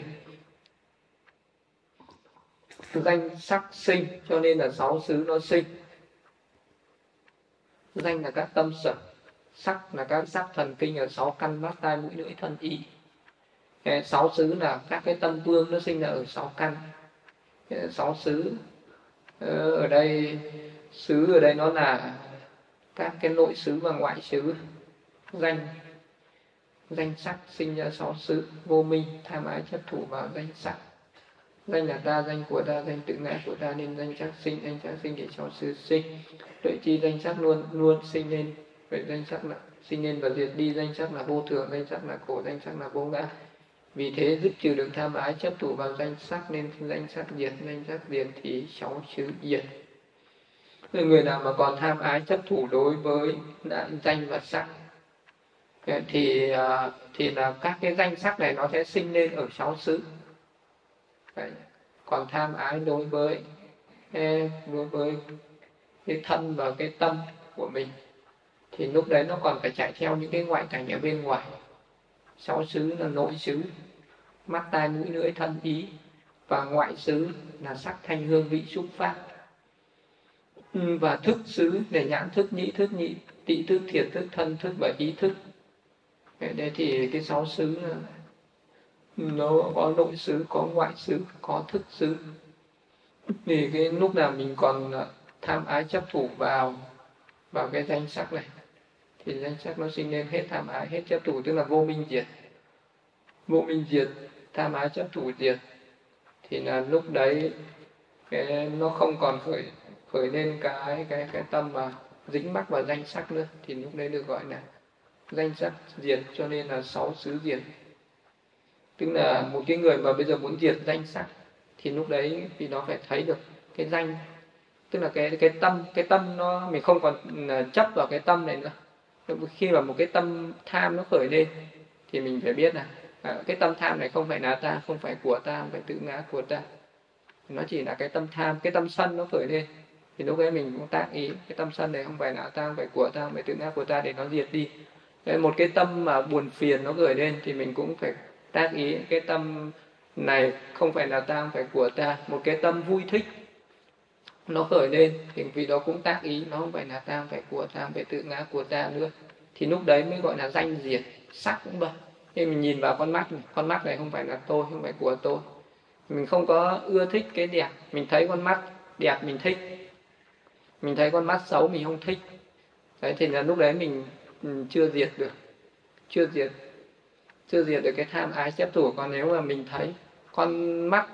danh sắc sinh, cho nên là sáu xứ nó sinh. Danh là các tâm sở, sắc là các sắc thần kinh ở sáu căn bát tai mũi lưỡi thân ý sáu xứ là các cái tâm vương nó sinh ra ở sáu căn. Sáu xứ ờ, ở đây, xứ ở đây nó là các cái nội xứ và ngoại xứ. Danh danh sắc sinh ra sáu xứ, vô minh tham ái chấp thủ vào danh sắc danh là ta danh của ta danh, tự ngã của ta nên danh sắc sinh, danh sắc sinh để cho sự sinh. Tuệ chi danh sắc luôn luôn sinh lên. Vậy danh sắc là sinh lên và diệt đi, danh sắc là vô thường, danh sắc là khổ, danh sắc là vô ngã. Vì thế dứt trừ được tham ái, chấp thủ vào danh sắc nên danh sắc diệt, danh sắc diệt thì sáu chữ diệt. Người nào mà còn tham ái, chấp thủ đối với danh và sắc, thì à, thì là các cái danh sắc này nó sẽ sinh lên ở sáu xứ còn tham ái đối với đối với cái thân và cái tâm của mình. Thì lúc đấy nó còn phải chạy theo những cái ngoại cảnh ở bên ngoài. Sáu xứ là nội xứ, mắt tai mũi lưỡi thân ý, và ngoại xứ là sắc thanh hương vị xúc pháp. Ừ, và thức xứ để nhãn thức nhĩ thức nhị, tị thức thiệt, thức thân, thức và ý thức. Đấy thì cái sáu xứ nó có nội xứ, có ngoại xứ, có thức xứ. Thì cái lúc nào mình còn à, tham ái chấp thủ vào vào cái danh sắc này, thì danh sắc nó sinh lên hết tham ái, hết chấp thủ, tức là vô minh diệt. Vô minh diệt, tham ái chấp thủ diệt, thì là lúc đấy cái, nó không còn khởi khởi lên cái cái cái tâm mà dính mắc vào danh sắc nữa, thì lúc đấy được gọi là danh sắc diệt. Cho nên là sáu xứ diệt tức là một cái người mà bây giờ muốn diệt danh sắc thì lúc đấy thì nó phải thấy được cái danh. Tức là cái cái tâm cái tâm nó mình không còn à, chấp vào cái tâm này nữa. Khi mà một cái tâm tham nó khởi lên thì mình phải biết là à, cái tâm tham này không phải là ta không phải của ta không phải tự ngã của ta. Nó chỉ là cái tâm tham cái tâm sân nó khởi lên. Thì lúc ấy mình cũng tác ý cái tâm sân này không phải là ta không phải của ta không phải tự ngã của ta để nó diệt đi. Đấy, một cái tâm mà buồn phiền nó khởi lên thì mình cũng phải tác ý cái tâm này không phải là ta không phải của ta. Một cái tâm vui thích nó khởi lên thì vì đó cũng tác ý nó không phải là ta không phải của ta không phải tự ngã của ta nữa. Thì lúc đấy mới gọi là danh diệt sắc cũng vậy. Khi mình nhìn vào con mắt này, con mắt này không phải là tôi không phải của tôi. Mình không có ưa thích cái đẹp mình thấy con mắt đẹp mình thích. Mình thấy con mắt xấu mình không thích. Đấy thì là lúc đấy mình ừ, chưa diệt được chưa diệt chưa diệt được cái tham ái chấp thủ còn nếu mà mình thấy con mắt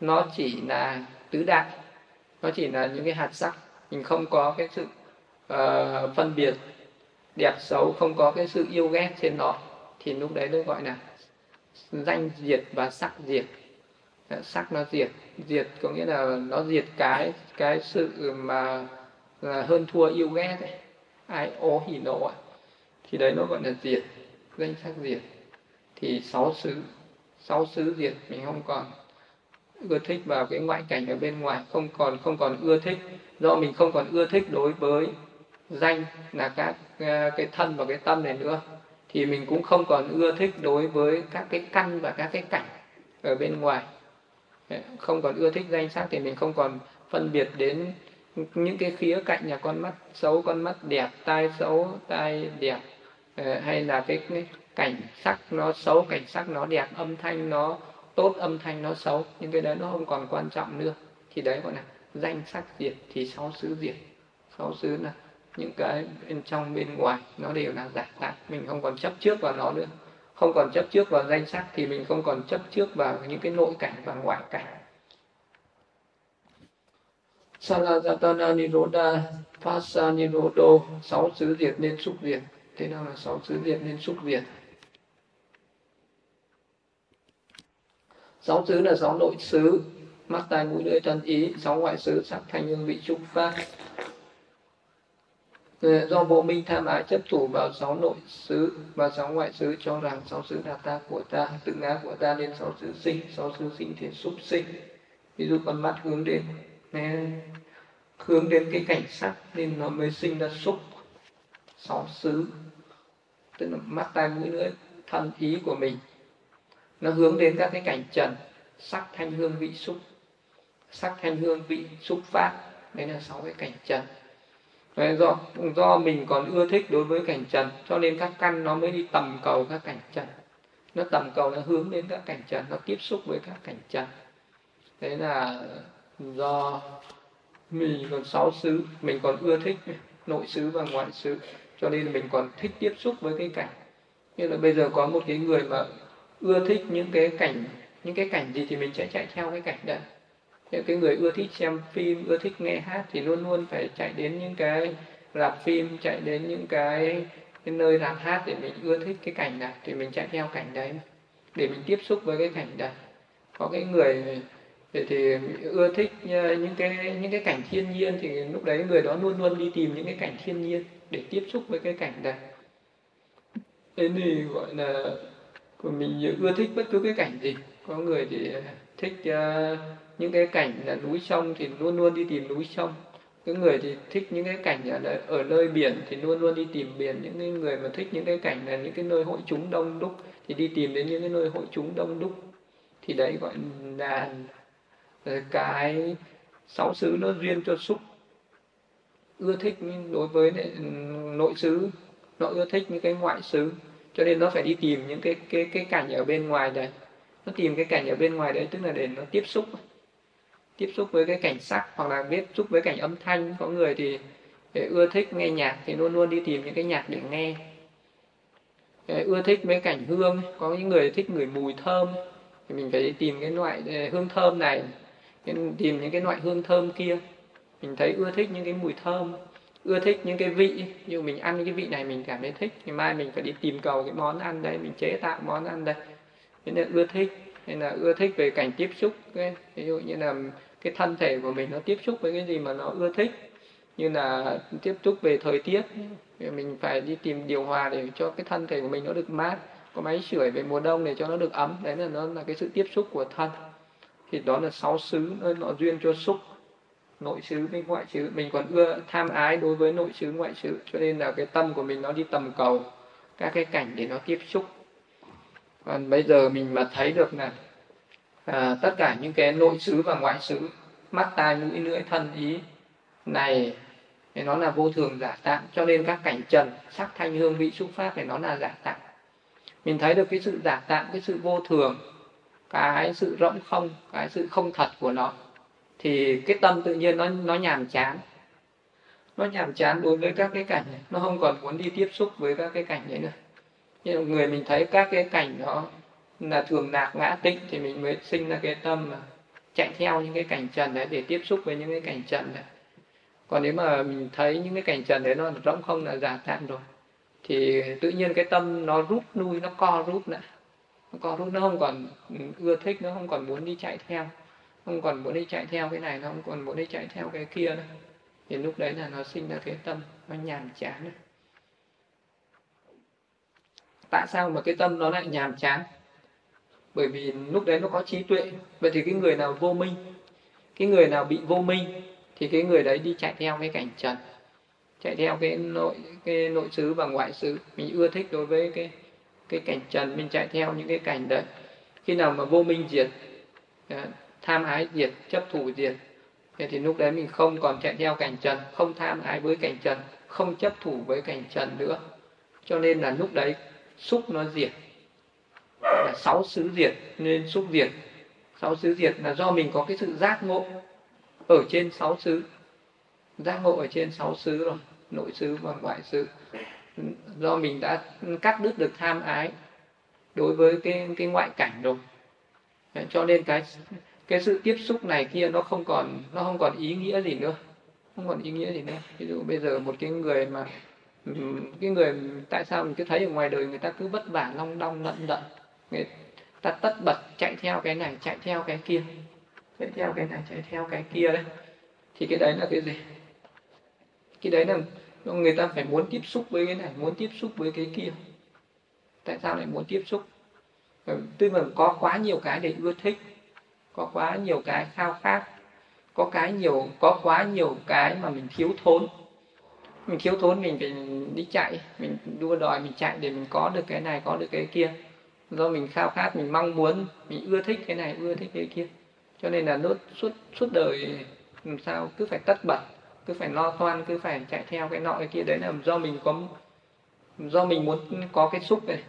nó chỉ là tứ đại nó chỉ là những cái hạt sắc mình không có cái sự uh, phân biệt đẹp xấu không có cái sự yêu ghét trên nó thì lúc đấy nó gọi là danh diệt và sắc diệt ờ, sắc nó diệt diệt có nghĩa là nó diệt cái cái sự mà là hơn thua yêu ghét ấy. ai ố hỉ nộ ấy. thì đấy nó gọi là diệt danh sắc diệt thì sáu xứ sáu xứ diệt mình không còn ưa thích vào cái ngoại cảnh ở bên ngoài không còn không còn ưa thích. Do mình không còn ưa thích đối với danh là các ờ, cái thân và cái tâm này nữa thì mình cũng không còn ưa thích đối với các cái căn và các cái cảnh ở bên ngoài. Ờ, không còn ưa thích danh sắc thì mình không còn phân biệt đến những cái khía cạnh là con mắt xấu con mắt đẹp tai xấu tai đẹp ờ, hay là cái, cái cảnh sắc nó xấu, cảnh sắc nó đẹp, âm thanh nó tốt, âm thanh nó xấu. Những cái đấy nó không còn quan trọng nữa. Thì đấy gọi là danh sắc diệt thì sáu xứ diệt sáu xứ là những cái bên trong, bên ngoài, nó đều là giả tạm mình không còn chấp trước vào nó nữa. Không còn chấp trước vào danh sắc thì mình không còn chấp trước vào những cái nội cảnh và ngoại cảnh. Sarajatana Niroda Phasa Nirodo sáu xứ diệt nên xúc diệt thế nào là sáu xứ diệt nên xúc diệt sáu xứ là sáu nội xứ. Mắt tai mũi lưỡi thân ý. Sáu ngoại xứ sắc thanh hương vị trúc pháp do vô minh tham ái chấp thủ vào sáu nội xứ và sáu ngoại xứ cho rằng sáu xứ là ta của ta, tự ngã của ta nên sáu xứ sinh, sáu xứ sinh thì xúc sinh. Ví dụ con mắt hướng đến hướng đến cái cảnh sắc nên nó mới sinh ra xúc sáu xứ, tức là mắt tai mũi lưỡi thân ý của mình nó hướng đến các cái cảnh trần. Sắc thanh hương vị xúc. Sắc thanh hương vị xúc pháp đấy là sáu cái cảnh trần. Đấy, do do mình còn ưa thích đối với cảnh trần cho nên các căn nó mới đi tầm cầu các cảnh trần. Nó tầm cầu nó hướng đến các cảnh trần nó tiếp xúc với các cảnh trần. Đấy là do mình còn sáu xứ mình còn ưa thích nội xứ và ngoại xứ cho nên mình còn thích tiếp xúc với cái cảnh. Như là bây giờ có một cái người mà ưa thích những cái cảnh những cái cảnh gì thì mình sẽ chạy theo cái cảnh đó. những cái người ưa thích xem phim ưa thích nghe hát thì luôn luôn phải chạy đến những cái rạp phim chạy đến những cái, cái nơi rạp hát để mình ưa thích cái cảnh này thì mình chạy theo cảnh đấy để mình tiếp xúc với cái cảnh đấy có cái người thì, thì ưa thích ờ, những cái những cái cảnh thiên nhiên thì lúc đấy người đó luôn luôn đi tìm những cái cảnh thiên nhiên để tiếp xúc với cái cảnh đấy thế thì gọi là của mình ưa thích bất cứ cái cảnh gì. Có người thì à, thích uh, những cái cảnh là núi sông thì luôn luôn đi tìm núi sông. Cái người thì thích những cái cảnh ở, ở nơi biển thì luôn luôn đi tìm biển. Những cái người mà thích những cái cảnh là những cái nơi hội chúng đông đúc thì đi tìm đến những cái nơi hội chúng đông đúc. Thì đấy gọi là ờ, cái sáu xứ nó duyên cho xúc ưa thích đối với ừ, nội xứ nó ưa thích những cái ngoại xứ cho nên nó phải đi tìm những cái cái cái cảnh ở bên ngoài đấy. Nó tìm cái cảnh ở bên ngoài đấy, tức là để nó tiếp xúc. Tiếp xúc với cái cảnh sắc, hoặc là tiếp xúc với cảnh âm thanh. Có người thì, để ưa thích nghe nhạc thì luôn luôn đi tìm những cái nhạc để nghe. Để ưa thích mấy cảnh hương. Có những người thích người mùi thơm, thì mình phải đi tìm cái loại ờ, hương thơm này. Tìm những cái loại hương thơm kia. Mình thấy ưa thích những cái mùi thơm ưa thích những cái vị như mình ăn cái vị này mình cảm thấy thích thì mai mình phải đi tìm cầu cái món ăn đây mình chế tạo món ăn đây. Thế nên ưa thích hay là ưa thích về cảnh tiếp xúc cái ví dụ như là cái thân thể của mình nó tiếp xúc với cái gì mà nó ưa thích. Như là tiếp xúc về thời tiết mình phải đi tìm điều hòa để cho cái thân thể của mình nó được mát. Có máy sưởi về mùa đông để cho nó được ấm đấy là nó là cái sự tiếp xúc của thân. Thì đó là sáu xứ nó, nó duyên cho xúc nội xứ với ngoại xứ. Mình còn ưa tham ái đối với nội xứ ngoại xứ cho nên là cái tâm của mình nó đi tầm cầu các cái cảnh để nó tiếp xúc. Còn bây giờ mình mà thấy được là à, tất cả những cái nội xứ và ngoại xứ mắt tai mũi lưỡi thân ý này thì nó là vô thường giả tạm cho nên các cảnh trần sắc thanh hương vị xúc pháp thì nó là giả tạm mình thấy được cái sự giả tạm cái sự vô thường cái sự rỗng không cái sự không thật của nó thì cái tâm tự nhiên nó nó nhàm chán. Nó nhàm chán đối với các cái cảnh này. Nó không còn muốn đi tiếp xúc với các cái cảnh đấy nữa. Như người mình thấy các cái cảnh đó là thường lạc ngã tịnh thì mình mới sinh ra cái tâm mà chạy theo những cái cảnh trần đấy để tiếp xúc với những cái cảnh trần đấy. Còn nếu mà mình thấy những cái cảnh trần đấy nó rỗng không là giả tạm rồi, thì tự nhiên cái tâm nó rút nuôi nó co rút nữa nó co rút, nó không còn ưa thích, nó không còn muốn đi chạy theo không còn muốn đi chạy theo cái này nó không còn muốn đi chạy theo cái kia nữa. Thì lúc đấy là nó sinh ra cái tâm, nó nhàm chán nữa tại sao mà cái tâm nó lại nhàm chán? Bởi vì lúc đấy nó có trí tuệ. Vậy thì cái người nào vô minh, cái người nào bị vô minh, thì cái người đấy đi chạy theo cái cảnh trần, chạy theo cái nội cái nội xứ và ngoại xứ. Mình ưa thích đối với cái cái cảnh trần, mình chạy theo những cái cảnh đấy. Khi nào mà vô minh diệt à, tham ái diệt, chấp thủ diệt. Thế thì lúc đấy mình không còn chạy theo cảnh trần, không tham ái với cảnh trần, không chấp thủ với cảnh trần nữa. Cho nên là lúc đấy, xúc nó diệt. Là sáu xứ diệt, nên xúc diệt. Sáu xứ diệt là do mình có cái sự giác ngộ ở trên sáu xứ. Giác ngộ ở trên sáu xứ rồi, nội xứ và ngoại xứ. Do mình đã cắt đứt được tham ái đối với cái cái ngoại cảnh rồi. Cho nên cái cái sự tiếp xúc này kia nó không còn, nó không còn ý nghĩa gì nữa. Không còn ý nghĩa gì nữa. Ví dụ bây giờ một cái người mà, cái người tại sao mình cứ thấy ở ngoài đời người ta cứ vất vả, long đong, lận đận. Người ta tất bật chạy theo cái này, chạy theo cái kia. Chạy theo cái này, chạy theo cái kia đấy. Thì cái đấy là cái gì? Cái đấy là người ta phải muốn tiếp xúc với cái này, muốn tiếp xúc với cái kia. Tại sao lại muốn tiếp xúc? Ờ, tức là có quá nhiều cái để ưa thích có quá nhiều cái khao khát, có cái nhiều, có quá nhiều cái mà mình thiếu thốn. Mình thiếu thốn mình phải đi chạy, mình đua đòi, mình chạy để mình có được cái này, có được cái kia. Do mình khao khát, mình mong muốn, mình ưa thích cái này, ưa thích cái kia. Cho nên là nốt suốt suốt đời làm sao, cứ phải tất bật, cứ phải lo toan, cứ phải chạy theo cái nọ cái kia. Đấy là do mình có, do mình muốn có cái xúc này.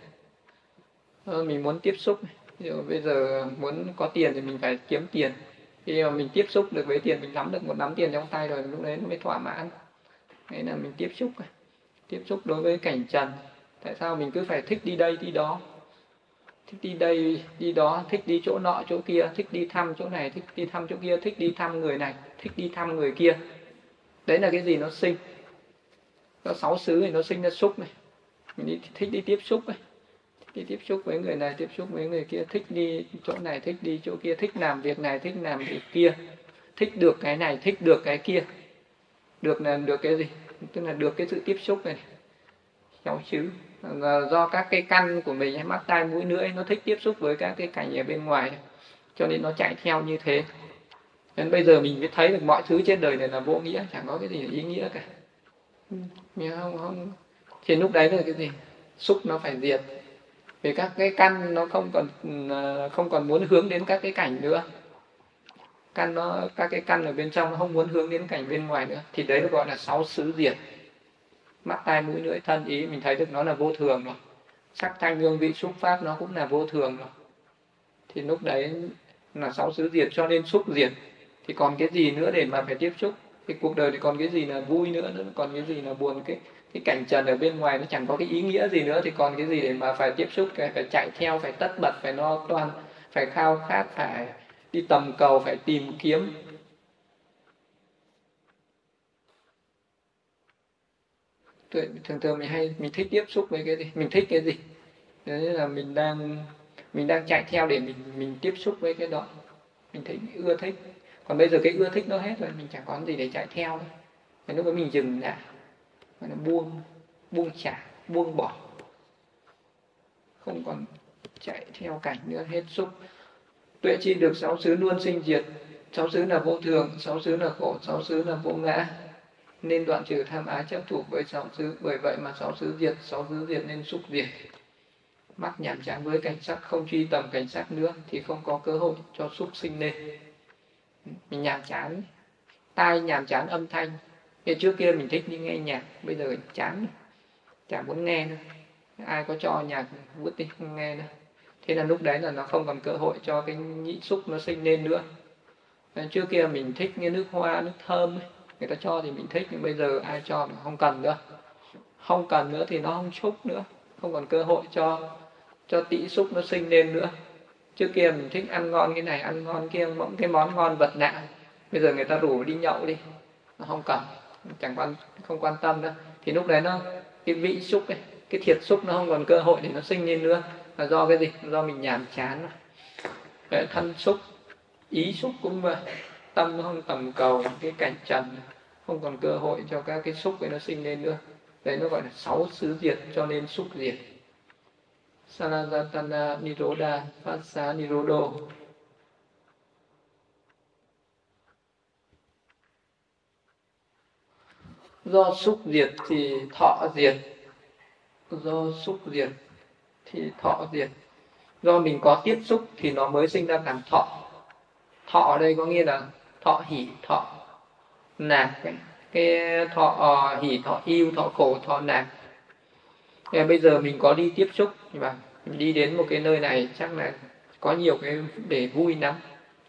Do mình muốn tiếp xúc này ví dụ bây giờ muốn có tiền thì mình phải kiếm tiền. Khi mà mình tiếp xúc được với tiền, mình nắm được một nắm tiền trong tay rồi, lúc đấy nó mới thỏa mãn. Đấy là mình tiếp xúc. Tiếp xúc đối với cảnh trần. Tại sao mình cứ phải thích đi đây, đi đó? Thích đi đây, đi đó, thích đi chỗ nọ, chỗ kia, thích đi thăm chỗ này, thích đi thăm chỗ kia, thích đi thăm người này, thích đi thăm người kia. Đấy là cái gì nó sinh? Có sáu xứ thì nó sinh ra xúc này. Mình đi, thích đi tiếp xúc này đi tiếp xúc với người này, tiếp xúc với người kia, thích đi chỗ này, thích đi chỗ kia, thích làm việc này, thích làm việc kia, thích được cái này, thích được cái kia. Được là được cái gì? Tức là được cái sự tiếp xúc này. Cháu chứ. Do các cái căn của mình mắt tai mũi lưỡi, nó thích tiếp xúc với các cái cảnh ở bên ngoài. Cho nên nó chạy theo như thế. Nên bây giờ mình mới thấy được mọi thứ trên đời này là vô nghĩa, chẳng có cái gì ý nghĩa cả. Ừ, mình không? Không. Thì lúc đấy là cái gì? Xúc nó phải diệt vì các cái căn nó không còn à, không còn muốn hướng đến các cái cảnh nữa. Căn nó, các cái căn ở bên trong nó không muốn hướng đến cảnh bên ngoài nữa. Thì đấy gọi là sáu xứ diệt mắt tai mũi lưỡi thân ý, mình thấy được nó là vô thường rồi. Sắc thanh hương vị xúc pháp nó cũng là vô thường rồi. Thì lúc đấy là sáu xứ diệt cho nên xúc diệt. Thì còn cái gì nữa để mà phải tiếp xúc? Thì cuộc đời thì còn cái gì là vui nữa nữa? Còn cái gì là buồn cái cái cảnh trần ở bên ngoài nó chẳng có cái ý nghĩa gì nữa thì còn cái gì để mà phải tiếp xúc phải, phải chạy theo phải tất bật phải no toan phải khao khát phải đi tầm cầu phải tìm kiếm. Thường thường mình hay mình thích tiếp xúc với cái gì? Mình thích cái gì? Đấy là mình đang mình đang chạy theo để mình mình tiếp xúc với cái đó. Mình thấy ưa thích. Còn bây giờ cái ưa thích nó hết rồi mình chẳng có gì để chạy theo. Nữa thì lúc đó mình dừng lại gọi là buông buông trả buông bỏ. Không còn chạy theo cảnh nữa, hết xúc. Tuệ chi được sáu xứ luôn sinh diệt. Sáu xứ là vô thường, sáu xứ là khổ, sáu xứ là vô ngã. Nên đoạn trừ tham ái chấp thủ với sáu xứ, bởi vậy mà sáu xứ diệt, sáu xứ diệt nên xúc diệt. Mắt nhàm chán với cảnh sắc, không truy tầm cảnh sắc nữa, thì không có cơ hội cho xúc sinh lên. Mình nhàm chán, tai nhàm chán âm thanh như trước kia mình thích đi nghe nhạc, bây giờ chán chả muốn nghe nữa. Ai có cho nhạc vứt đi, không nghe nữa. Thế là lúc đấy là nó không còn cơ hội cho cái nhị xúc nó sinh lên nữa. Trước kia mình thích nghe nước hoa, nước thơm ấy. người ta cho thì mình thích, nhưng bây giờ ai cho mà không cần nữa. Không cần nữa thì nó không xúc nữa. Không còn cơ hội cho cho tị xúc nó sinh lên nữa. Trước kia mình thích ăn ngon cái này, ăn ngon kia mỗi cái món ngon vật nạ bây giờ người ta rủ đi nhậu đi. Nó không cần chẳng quan không quan tâm nữa thì lúc đấy nó cái vị xúc ấy, cái thiệt xúc nó không còn cơ hội để nó sinh lên nữa. Là do cái gì? Do mình nhàm chán cái thân xúc ý xúc cũng vậy. Tâm nó không tầm cầu cái cảnh trần không còn cơ hội cho các cái xúc ấy nó sinh lên nữa. Đấy nó gọi là sáu xứ diệt cho nên xúc diệt. Sanatana Niroda xá Nirodo. Do xúc diệt thì thọ diệt. Do xúc diệt thì thọ diệt. Do mình có tiếp xúc thì nó mới sinh ra cảm thọ. Thọ ở đây có nghĩa là thọ hỉ, thọ nạc. Cái, cái thọ ờ, hỉ, thọ yêu thọ khổ thọ nạc. Thế bây giờ mình có đi tiếp xúc và đi đến một cái nơi này chắc là có nhiều cái để vui lắm.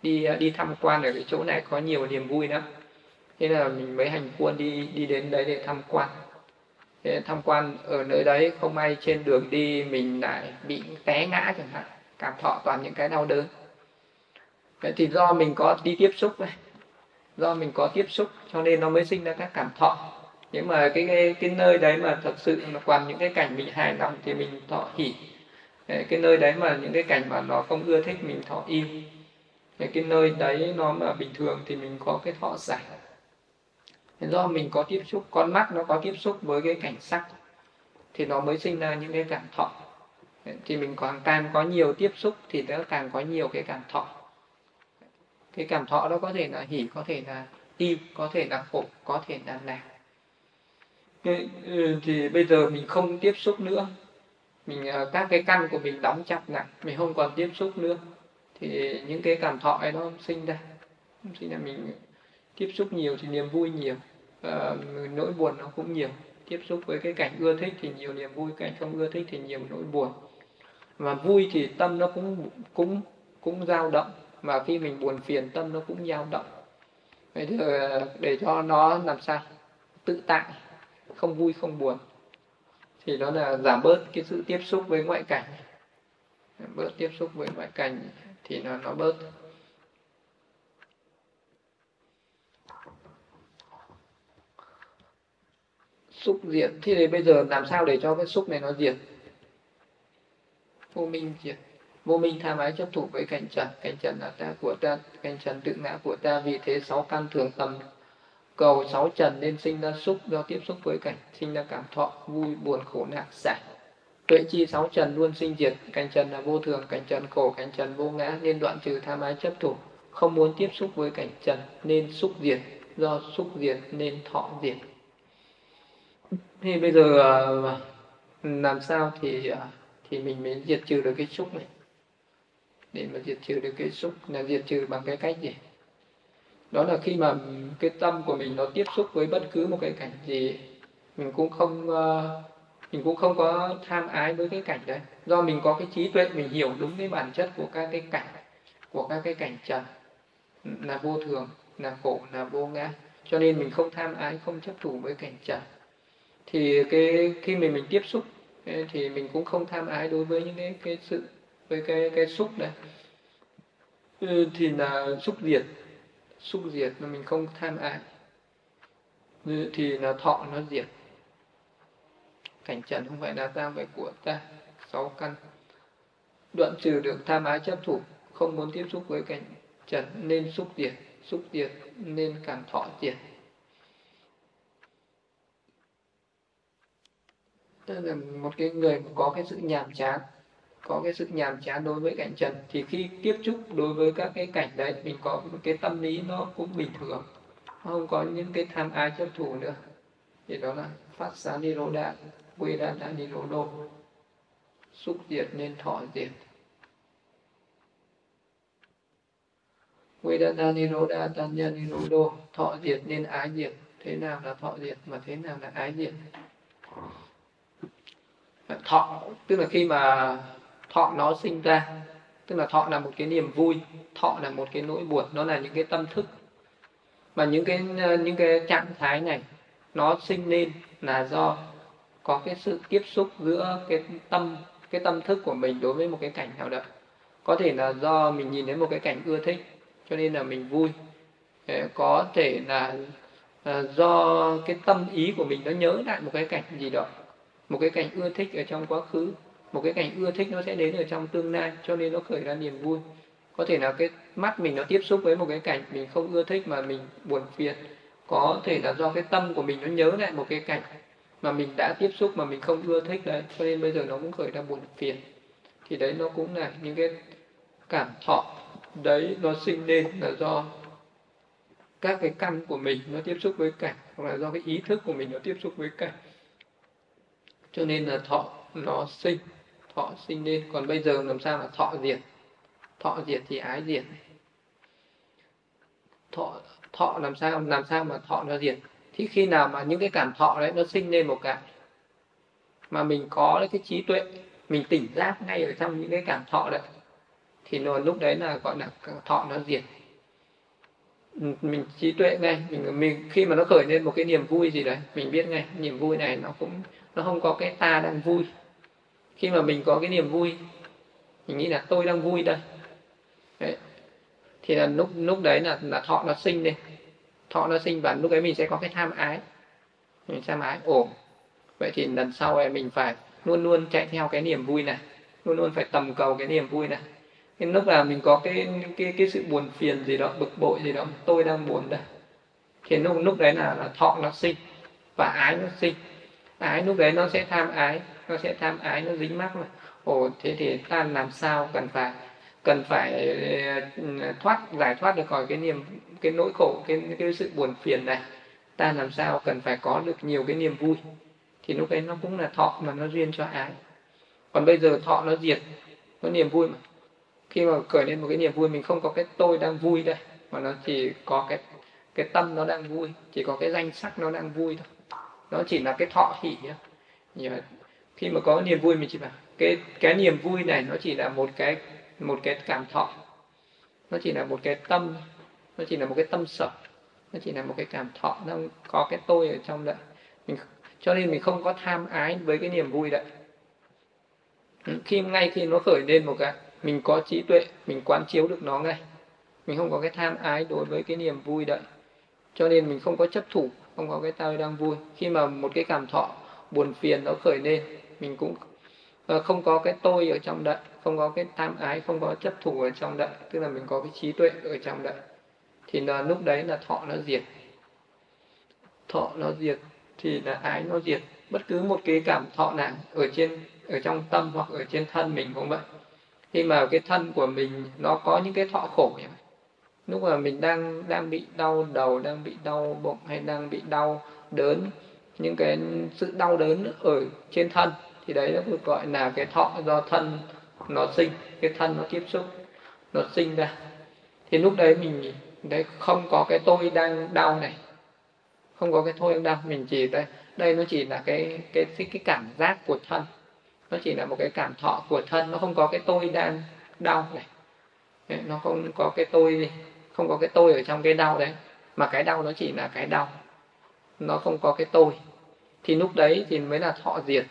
Đi ờ, đi tham quan ở cái chỗ này có nhiều niềm vui lắm thế là mình mới hành quân đi đi đến đấy để tham quan. Thế tham quan ở nơi đấy không may trên đường đi mình lại bị té ngã chẳng hạn cảm thọ toàn những cái đau đớn. Vậy thì do mình có đi tiếp xúc này do mình có tiếp xúc cho nên nó mới sinh ra các cảm thọ. Nhưng mà cái cái, cái nơi đấy mà thật sự nó còn những cái cảnh mình hài lòng thì mình thọ hỉ. Cái nơi đấy mà những cái cảnh mà nó không ưa thích mình thọ yêu cái nơi đấy nó mà bình thường thì mình có cái thọ giải do mình có tiếp xúc, con mắt nó có tiếp xúc với cái cảnh sắc, thì nó mới sinh ra những cái cảm thọ. Thì mình còn càng có nhiều tiếp xúc thì nó càng có nhiều cái cảm thọ. Cái cảm thọ đó có thể là hỉ, có thể là yêu có thể là khổ, có thể là lạc. Ừ, thì bây giờ mình không tiếp xúc nữa. Mình ờ, các cái căn của mình đóng chặt lại, mình không còn tiếp xúc nữa. Thì những cái cảm thọ ấy nó sinh ra. Sinh ra mình tiếp xúc nhiều thì niềm vui nhiều uh, nỗi buồn nó cũng nhiều. Tiếp xúc với cái cảnh ưa thích thì nhiều niềm vui cảnh không ưa thích thì nhiều nỗi buồn. Và vui thì tâm nó cũng cũng cũng dao động. Và khi mình buồn phiền tâm nó cũng dao động. Bây giờ để cho nó làm sao? Tự tại không vui không buồn. Thì đó là giảm bớt cái sự tiếp xúc với ngoại cảnh. Bớt tiếp xúc với ngoại cảnh thì nó nó bớt. Xúc diệt. Thế thì bây giờ làm sao để cho cái xúc này nó diệt? Vô minh diệt. Vô minh tham ái chấp thủ với cảnh trần. Cảnh trần là ta của ta, cảnh trần tự ngã của ta. Vì thế sáu căn thường tầm cầu sáu trần nên sinh ra xúc do tiếp xúc với cảnh, sinh ra cảm thọ, vui, buồn, khổ, nạn giải tuệ chi sáu trần luôn sinh diệt. Cảnh trần là vô thường, cảnh trần khổ, cảnh trần vô ngã nên đoạn trừ tham ái chấp thủ. Không muốn tiếp xúc với cảnh trần nên xúc diệt. Do xúc diệt nên thọ diệt thì bây giờ à, ừ, làm sao thì à, thì mình mới diệt trừ được cái xúc này? Để mà diệt trừ được cái xúc, là diệt trừ bằng cái cách gì? Đó là khi mà cái tâm của mình nó tiếp xúc với bất cứ một cái cảnh gì, mình cũng không à, mình cũng không có tham ái với cái cảnh đấy. Do mình có cái trí tuệ, mình hiểu đúng cái bản chất của các cái cảnh, của các cái cảnh trần, là vô thường, là khổ, là vô ngã. Cho nên mình không tham ái, không chấp thủ với cảnh trần thì cái, khi mình mình tiếp xúc thì mình cũng không tham ái đối với những cái cái sự, với cái cái xúc này. Ừ, thì là xúc diệt xúc diệt mà mình không tham ái. Ừ, thì là thọ nó diệt. Cảnh trần không phải là ta phải của ta, sáu căn. Đoạn trừ được tham ái chấp thủ, không muốn tiếp xúc với cảnh trần nên xúc diệt xúc diệt nên cảm thọ diệt. Tức là một cái người có cái sự nhàm chán, có cái sự nhàm chán đối với cảnh trần, thì khi tiếp xúc đối với các cái cảnh đấy, mình có một cái tâm lý nó cũng bình thường. Không có những cái tham ái chấp thủ nữa. Thì đó là phát xá ni rô đạn quy đa đa ni rô đô. Xúc diệt nên thọ diệt. Quy đa đa ni rô đa tan nhân ni rô đô, thọ diệt nên ái diệt. Thế nào là thọ diệt mà thế nào là ái diệt? Thọ tức là khi mà thọ nó sinh ra tức là thọ là một cái niềm vui thọ là một cái nỗi buồn nó là những cái tâm thức. Mà những cái những cái trạng thái này nó sinh lên là do có cái sự tiếp xúc giữa cái tâm cái tâm thức của mình đối với một cái cảnh nào đó. Có thể là do mình nhìn thấy một cái cảnh ưa thích cho nên là mình vui. Ờ, có thể là, là do cái tâm ý của mình nó nhớ lại một cái cảnh gì đó một cái cảnh ưa thích ở trong quá khứ, một cái cảnh ưa thích nó sẽ đến ở trong tương lai, cho nên nó khởi ra niềm vui. Có thể là cái mắt mình nó tiếp xúc với một cái cảnh mình không ưa thích mà mình buồn phiền. Có thể là do cái tâm của mình nó nhớ lại một cái cảnh mà mình đã tiếp xúc mà mình không ưa thích đấy, cho nên bây giờ nó cũng khởi ra buồn phiền. Thì đấy nó cũng là những cái cảm thọ đấy, nó sinh lên là do các cái căn của mình nó tiếp xúc với cảnh hoặc là do cái ý thức của mình nó tiếp xúc với cảnh cho nên là thọ nó sinh, thọ sinh lên. Còn bây giờ làm sao là thọ diệt? Thọ diệt thì ái diệt. Thọ thọ làm sao làm sao mà thọ nó diệt? Thì khi nào mà những cái cảm thọ đấy nó sinh lên một cái, mà mình có cái trí tuệ, mình tỉnh giác ngay ở trong những cái cảm thọ đấy, thì nó lúc đấy là gọi là thọ nó diệt. Mình trí tuệ ngay, mình mình khi mà nó khởi lên một cái niềm vui gì đấy, mình biết ngay, niềm vui này nó cũng nó không có cái ta đang vui. Khi mà mình có cái niềm vui mình nghĩ là tôi đang vui đây. Đấy. thì là lúc lúc đấy là là thọ nó sinh đi. Thọ nó sinh và lúc ấy mình sẽ có cái tham ái. Mình tham ái ổn. Vậy thì lần sau ấy mình phải luôn luôn chạy theo cái niềm vui này. Luôn luôn phải tầm cầu cái niềm vui này. Cái lúc là mình có cái cái cái sự buồn phiền gì đó bực bội gì đó tôi đang buồn đây. Thì lúc lúc đấy là, là thọ nó sinh và ái nó sinh ái, lúc đấy nó sẽ tham ái, nó sẽ tham ái, nó dính mắc mà. Ồ, thế thì ta làm sao cần phải cần phải ừ, thoát, giải thoát được khỏi cái niềm, cái nỗi khổ, cái cái sự buồn phiền này? Ta làm sao cần phải có được nhiều cái niềm vui? Thì lúc đấy nó cũng là thọ mà nó duyên cho ái. Còn bây giờ thọ nó diệt nó niềm vui mà. Khi mà khởi lên một cái niềm vui, mình không có cái tôi đang vui đây, mà nó chỉ có cái cái tâm nó đang vui, chỉ có cái danh sắc nó đang vui thôi nó chỉ là cái thọ hỷ nhưng ờ, khi mà có niềm vui mình chỉ bảo, cái cái niềm vui này nó chỉ là một cái một cái cảm thọ. Nó chỉ là một cái tâm nó chỉ là một cái tâm sở. Nó chỉ là một cái cảm thọ. Nó có cái tôi ở trong đấy. Mình cho nên mình không có tham ái với cái niềm vui đấy. Ừ, khi, ngay khi nó khởi lên một cái, mình có trí tuệ, mình quán chiếu được nó ngay. Mình không có cái tham ái đối với cái niềm vui đấy. Cho nên mình không có chấp thủ không có cái tôi đang vui. Khi mà một cái cảm thọ buồn phiền nó khởi lên, mình cũng ờ, không có cái tôi ở trong đậy không có cái tham ái, không có chấp thủ ở trong đậy tức là mình có cái trí tuệ ở trong đậy thì là lúc đấy là thọ nó diệt. Thọ nó diệt thì là ái nó diệt. Bất cứ một cái cảm thọ nào ở trên, ở trong tâm hoặc ở trên thân mình cũng vậy. Khi mà cái thân của mình nó có những cái thọ khổ lúc mà mình đang đang bị đau đầu đang bị đau bụng hay đang bị đau đớn những cái sự đau đớn ở trên thân thì đấy nó được gọi là cái thọ do thân nó sinh cái thân nó tiếp xúc nó sinh ra. Thì lúc đấy mình đấy không có cái tôi đang đau này không có cái tôi đang đau mình chỉ đây đây nó chỉ là cái cái cái, cái cảm giác của thân nó chỉ là một cái cảm thọ của thân nó không có cái tôi đang đau này. Nó không có cái tôi không có cái tôi ở trong cái đau đấy, mà cái đau nó chỉ là cái đau. Nó không có cái tôi. Thì lúc đấy thì mới là thọ diệt.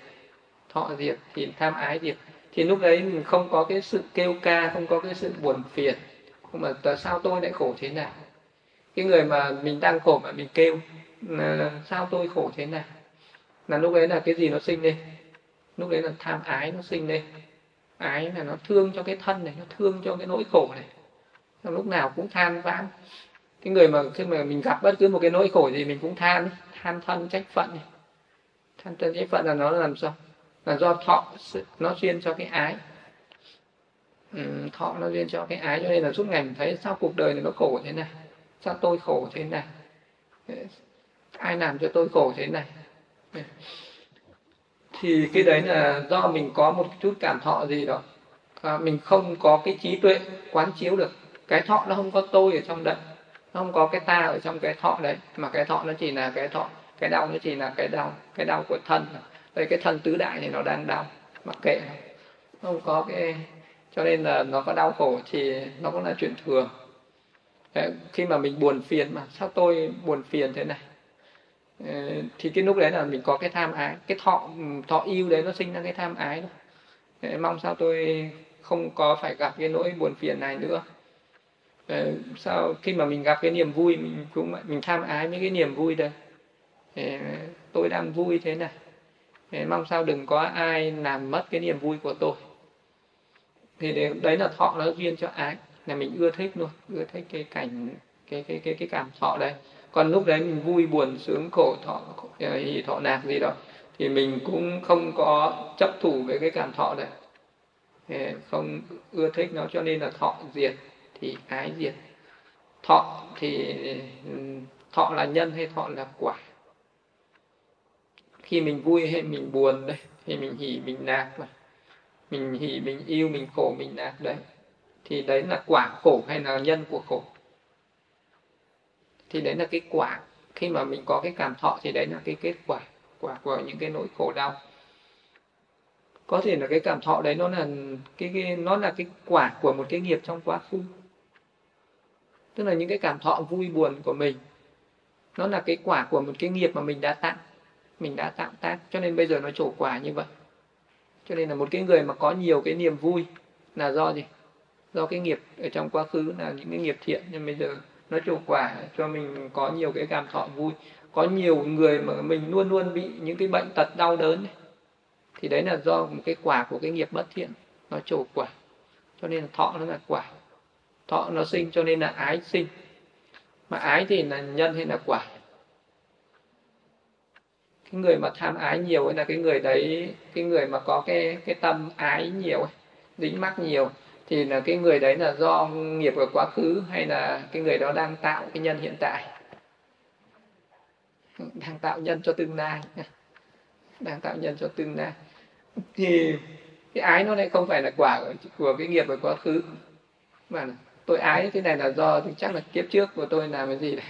Thọ diệt thì tham ái diệt. Thì lúc đấy mình không có cái sự kêu ca, không có cái sự buồn phiền. Không mà tại sao tôi lại khổ thế nào? Cái người mà mình đang khổ mà mình kêu là sao tôi khổ thế nào? Là lúc đấy là cái gì nó sinh lên? Lúc đấy là tham ái nó sinh lên. Ái là nó thương cho cái thân này, nó thương cho cái nỗi khổ này lúc nào cũng than vãn. Cái người mà khi mà mình gặp bất cứ một cái nỗi khổ gì mình cũng than than thân trách phận này than thân trách phận là nó làm sao? Là do thọ nó duyên cho cái ái. Ừ, thọ nó duyên cho cái ái cho nên là suốt ngày mình thấy sao cuộc đời này nó khổ thế này? Sao tôi khổ thế này? Ai làm cho tôi khổ thế này? Thì cái đấy là do mình có một chút cảm thọ gì đó. À, mình không có cái trí tuệ quán chiếu được cái thọ nó không có tôi ở trong đấy nó không có cái ta ở trong cái thọ đấy mà cái thọ nó chỉ là cái thọ cái đau nó chỉ là cái đau cái đau của thân đây cái thân tứ đại thì nó đang đau mặc kệ nó. Không có cái cho nên là nó có đau khổ thì nó cũng là chuyện thường. Đấy, khi mà mình buồn phiền mà sao tôi buồn phiền thế này? Ờ, thì cái lúc đấy là mình có cái tham ái cái thọ thọ yêu đấy nó sinh ra cái tham ái thôi. Mong sao tôi không có phải gặp cái nỗi buồn phiền này nữa. Ờ, sao khi mà mình gặp cái niềm vui, mình cũng mình tham ái với cái niềm vui đây ờ, tôi đang vui thế này. Ờ, mong sao đừng có ai làm mất cái niềm vui của tôi. Thì đấy là thọ nó duyên cho ái, là mình ưa thích luôn, ưa thích cái cảnh, cái cái cái cái cảm thọ đấy. Còn lúc đấy mình vui buồn sướng khổ thọ thì thọ nạc gì đó, thì mình cũng không có chấp thủ với cái cảm thọ đấy. Không ưa thích nó cho nên là thọ diệt thì ái diệt. Thọ thì ừ, thọ là nhân hay thọ là quả? Khi mình vui hay mình buồn đây thì mình hỉ mình nạc mà mình hỉ mình yêu mình khổ mình nạc đấy thì đấy là quả khổ hay là nhân của khổ? Thì đấy là cái quả. Khi mà mình có cái cảm thọ thì đấy là cái kết quả quả của những cái nỗi khổ đau. Có thể là cái cảm thọ đấy nó là cái, cái nó là cái quả của một cái nghiệp trong quá khứ tức là những cái cảm thọ vui buồn của mình, nó là cái quả của một cái nghiệp mà mình đã tạo mình đã tạo tác. Cho nên bây giờ nó trổ quả như vậy. Cho nên là một cái người mà có nhiều cái niềm vui là do gì? Do cái nghiệp ở trong quá khứ là những cái nghiệp thiện. Nhưng bây giờ nó trổ quả cho mình có nhiều cái cảm thọ vui. Có nhiều người mà mình luôn luôn bị những cái bệnh tật đau đớn này. thì đấy là do một cái quả của cái nghiệp bất thiện. Nó trổ quả. Cho nên là thọ nó là quả thọ nó sinh cho nên là ái sinh. Mà ái thì là nhân hay là quả? Cái người mà tham ái nhiều ấy là cái người đấy cái người mà có cái cái tâm ái nhiều ấy, dính mắc nhiều thì là cái người đấy là do nghiệp của quá khứ hay là cái người đó đang tạo cái nhân hiện tại? Đang tạo nhân cho tương lai. Đang tạo nhân cho tương lai. Thì cái ái nó lại không phải là quả của cái nghiệp của quá khứ mà tôi ái thế này là do thì chắc là kiếp trước của tôi làm cái gì này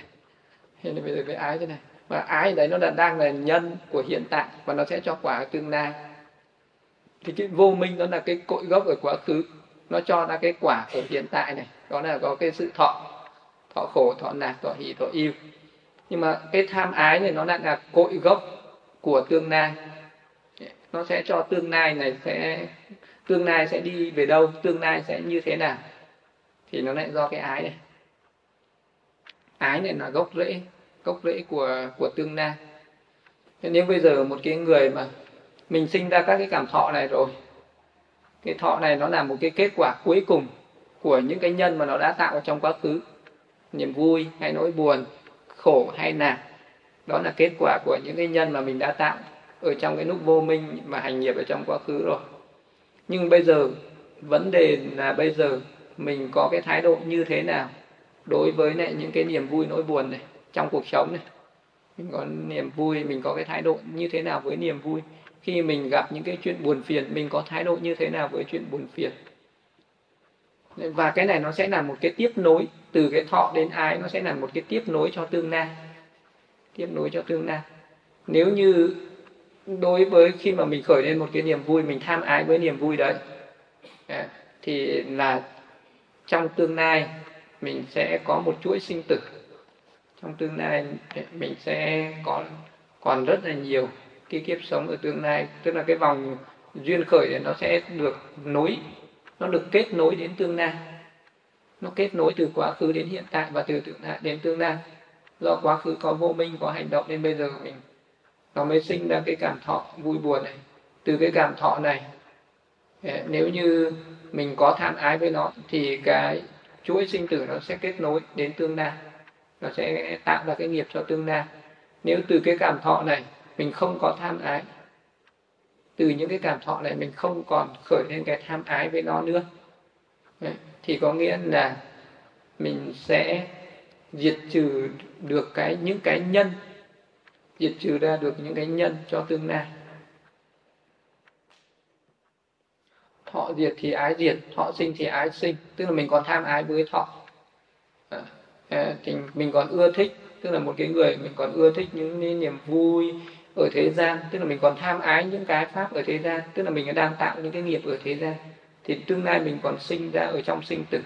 thế nên bây giờ mới ái thế này. Và ái đấy nó là đang là nhân của hiện tại và nó sẽ cho quả tương lai. Thì cái vô minh đó là cái cội gốc ở quá khứ. Nó cho ra cái quả ở hiện tại này. Đó là có cái sự thọ. Thọ khổ, thọ nạc thọ hỷ, thọ yêu. Nhưng mà cái tham ái này nó lại là cội gốc của tương lai. Nó sẽ cho tương lai này sẽ, tương lai sẽ đi về đâu, tương lai sẽ như thế nào? Thì nó lại do cái ái này. Ái này là gốc rễ gốc rễ của của tương lai nếu bây giờ một cái người mà mình sinh ra các cái cảm thọ này rồi, cái thọ này nó là một cái kết quả cuối cùng của những cái nhân mà nó đã tạo trong quá khứ. Niềm vui hay nỗi buồn, khổ hay nạn, đó là kết quả của những cái nhân mà mình đã tạo ở trong cái lúc vô minh mà hành nghiệp ở trong quá khứ rồi. Nhưng bây giờ, vấn đề là bây giờ mình có cái thái độ như thế nào đối với lại những cái niềm vui nỗi buồn này trong cuộc sống này? Mình có niềm vui, mình có cái thái độ như thế nào với niềm vui? Khi mình gặp những cái chuyện buồn phiền, mình có thái độ như thế nào với chuyện buồn phiền? Và cái này nó sẽ là một cái tiếp nối từ cái thọ đến ái, nó sẽ là một cái tiếp nối cho tương lai. Tiếp nối cho tương lai. Nếu như đối với khi mà mình khởi lên một cái niềm vui, mình tham ái với niềm vui đấy à, thì là trong tương lai, mình sẽ có một chuỗi sinh tử. Trong tương lai, mình sẽ có, còn rất là nhiều cái kiếp sống ở tương lai. Tức là cái vòng duyên khởi này nó sẽ được nối, nó được kết nối đến tương lai. Nó kết nối từ quá khứ đến hiện tại và từ tương lai đến tương lai. Do quá khứ có vô minh, có hành động nên bây giờ mình, nó mới sinh ra cái cảm thọ vui buồn này. Từ cái cảm thọ này eh, nếu như mình có tham ái với nó, thì cái chuỗi sinh tử nó sẽ kết nối đến tương lai. Nó sẽ tạo ra cái nghiệp cho tương lai. Nếu từ cái cảm thọ này, mình không có tham ái, từ những cái cảm thọ này mình không còn khởi lên cái tham ái với nó nữa thì có nghĩa là mình sẽ diệt trừ được cái, những cái nhân, diệt trừ ra được những cái nhân cho tương lai. Thọ diệt thì ái diệt thọ sinh thì ái sinh tức là mình còn tham ái với thọ. À, à thì mình còn ưa thích tức là một cái người mình còn ưa thích những niềm vui ở thế gian tức là mình còn tham ái những cái pháp ở thế gian tức là mình đang tạo những cái nghiệp ở thế gian thì tương lai mình còn sinh ra ở trong sinh tử.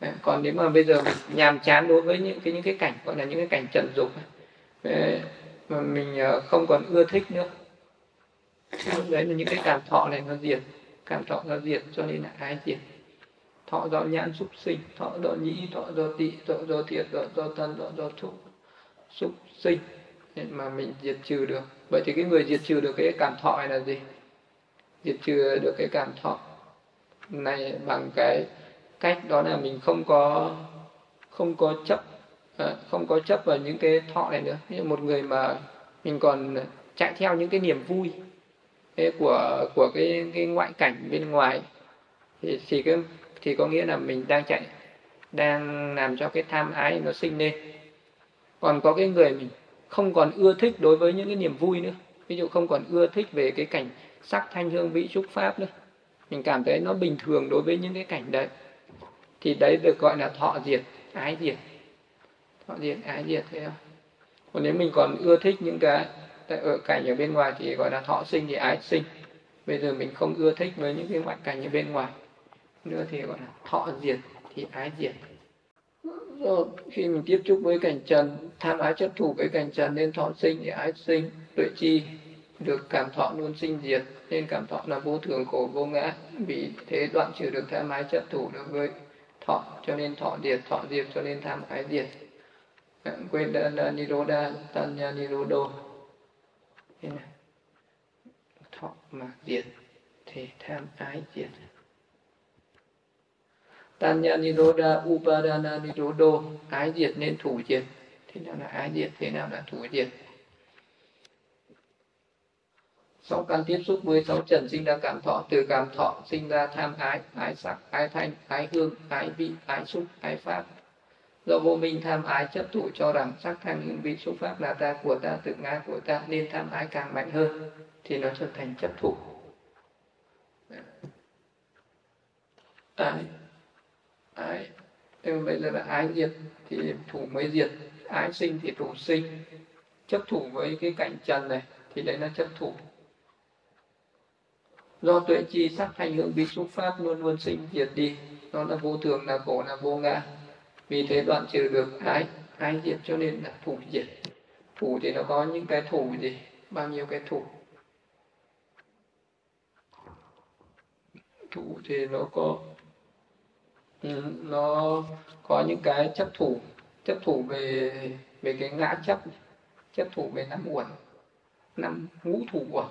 À, còn nếu mà bây giờ mình nhàm chán đối với những cái những cái cảnh gọi là những cái cảnh trần dục à, mà mình à, không còn ưa thích nữa. Đấy là những cái cảm thọ này nó diệt cảm thọ là diệt cho nên là ái diệt thọ do nhãn xúc sinh, thọ do nhĩ, thọ do tị thọ do thiệt, thọ do thân, thọ do thúc xúc sinh. Nên mà mình diệt trừ được. Vậy thì cái người diệt trừ được cái cảm thọ này là gì? Diệt trừ được cái cảm thọ này bằng cái cách đó là mình không có không có chấp à, không có chấp vào những cái thọ này nữa. Như một người mà mình còn chạy theo những cái niềm vui của của cái cái ngoại cảnh bên ngoài thì thì cái thì có nghĩa là mình đang chạy, đang làm cho cái tham ái nó sinh lên. Còn có cái người mình không còn ưa thích đối với những cái niềm vui nữa. Ví dụ không còn ưa thích về cái cảnh sắc thanh hương vị xúc pháp nữa. Mình cảm thấy nó bình thường đối với những cái cảnh đấy. Thì đấy được gọi là thọ diệt, ái diệt. Thọ diệt, ái diệt, thế không? Còn nếu mình còn ưa thích những cái ở cảnh ở bên ngoài thì gọi là thọ sinh thì ái sinh. Bây giờ mình không ưa thích với những cái ngoại cảnh ở bên ngoài. Nữa thì gọi là thọ diệt thì ái diệt. Rồi khi mình tiếp xúc với cảnh trần, tham ái chấp thủ với cảnh trần nên thọ sinh thì ái sinh, tuệ chi, được cảm thọ luôn sinh diệt. Nên cảm thọ là vô thường, khổ, vô ngã. Vì thế đoạn trừ được tham ái chấp thủ được với thọ, cho nên thọ diệt thọ diệt cho nên tham ái diệt. Quên đa niroda tanya nirodo thế này thọ mà diệt thì tham ái diệt. Tanya ni Upadana Nirodo ái diệt nên thủ diệt. Thế nào là ái diệt? Thế nào là thủ diệt? Sáu căn tiếp xúc với sáu trần sinh ra cảm thọ, từ cảm thọ sinh ra tham ái ái sắc, ái thanh, ái hương, ái vị, ái xúc, ái pháp do vô minh tham ái chấp thủ cho rằng sắc thanh hương vị xúc pháp là ta của ta, tự ngã của ta, nên tham ái càng mạnh hơn, thì nó trở thành chấp thủ ái ái nhưng bây giờ là ái diệt thì thủ mới diệt, ái sinh thì thủ sinh. Chấp thủ với cái cảnh trần này thì đấy là chấp thủ do tuệ chi sắc thanh hương vị xúc pháp luôn luôn sinh diệt đi, nó là vô thường, là khổ, là vô ngã vì thế đoạn trừ được ái ái diệt cho nên là thủ diệt. Thủ thì nó có những cái thủ gì? Bao nhiêu cái thủ? Thủ thì nó có ừ, nó có những cái chấp thủ chấp thủ về về cái ngã chấp chấp thủ về năm uẩn, năm ngũ thủ uẩn.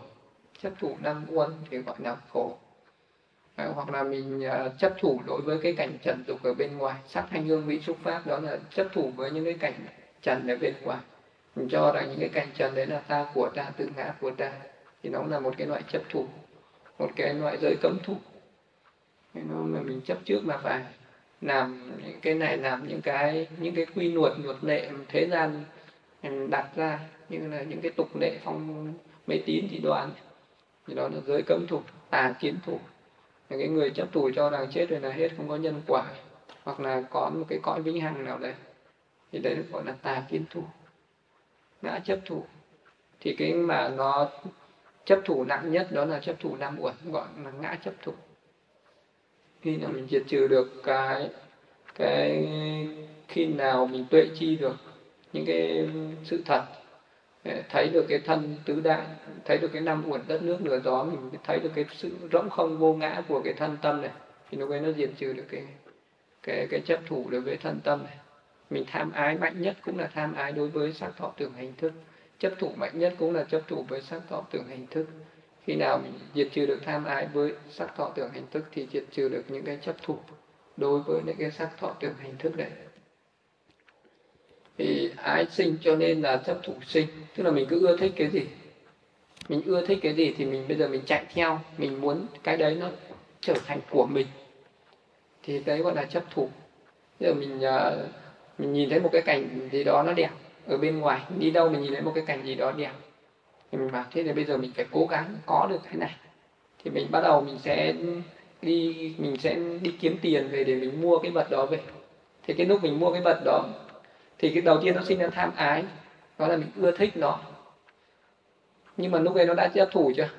Chấp thủ năm uẩn thì gọi là khổ. Ờ, hoặc là mình uh, chấp thủ đối với cái cảnh trần tục ở bên ngoài. Sắc thanh hương vị xúc pháp đó là chấp thủ với những cái cảnh trần ở bên ngoài. Mình cho rằng những cái cảnh trần đấy là ta của ta tự ngã của ta. Thì nó là một cái loại chấp thủ một cái loại giới cấm thủ. Nó mà mình chấp trước mà phải làm những cái này làm những cái những cái quy luật luật lệ thế gian ừ, đặt ra. Như là những cái tục lệ phong mê tín thì đoàn thì đó là giới cấm thủ tà kiến thủ là cái người chấp thủ cho rằng chết rồi là hết, không có nhân quả. Hoặc là có một cái cõi vĩnh hằng nào đấy. Thì đấy gọi là tà kiến thủ. Ngã chấp thủ thì cái mà nó chấp thủ nặng nhất đó là chấp thủ năm uẩn, gọi là ngã chấp thủ khi nào mình diệt trừ được cái cái khi nào mình tuệ chi được những cái sự thật thấy được cái thân tứ đại, thấy được cái năm uẩn đất nước lửa gió, mình thấy được cái sự rỗng không vô ngã của cái thân tâm này. Thì lúc ấy nó diệt trừ được cái cái cái chấp thủ đối với thân tâm này. Mình tham ái mạnh nhất cũng là tham ái đối với sắc thọ tưởng hành thức. Chấp thủ mạnh nhất cũng là chấp thủ với sắc thọ tưởng hành thức. Khi nào mình diệt trừ được tham ái với sắc thọ tưởng hành thức thì diệt trừ được những cái chấp thủ đối với những cái sắc thọ tưởng hành thức đấy thì ái sinh cho nên là chấp thủ sinh. Tức là mình cứ ưa thích cái gì? Mình ưa thích cái gì thì mình bây giờ mình chạy theo mình muốn cái đấy nó trở thành của mình. Thì đấy gọi là chấp thủ. Bây giờ mình uh, mình nhìn thấy một cái cảnh gì đó nó đẹp ở bên ngoài đi đâu mình nhìn thấy một cái cảnh gì đó đẹp. Thì mình bảo thế thì bây giờ mình phải cố gắng có được cái này. Thì mình bắt đầu mình sẽ đi mình sẽ đi kiếm tiền về để mình mua cái vật đó về. Thì cái lúc mình mua cái vật đó thì cái đầu tiên nó sinh ra tham ái, đó là mình ưa thích nó. Nhưng mà lúc ấy nó đã chấp thủ chưa?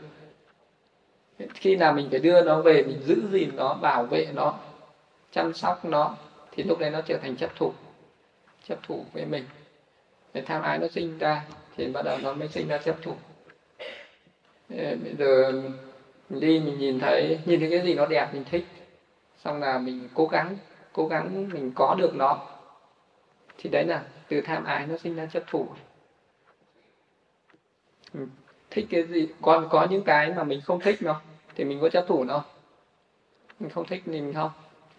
Khi nào mình phải đưa nó về, mình giữ gìn nó, bảo vệ nó, chăm sóc nó, thì lúc đấy nó trở thành chấp thủ chấp thủ với mình. Để tham ái nó sinh ra, thì bắt đầu nó mới sinh ra chấp thủ. Bây giờ mình đi, mình nhìn thấy nhìn thấy cái gì nó đẹp, mình thích. Xong là mình cố gắng cố gắng mình có được nó thì đấy là từ tham ái nó sinh ra chấp thủ. Ừ. Thích cái gì? Còn có những cái mà mình không thích nó thì mình có chấp thủ nó mình không thích thì mình không.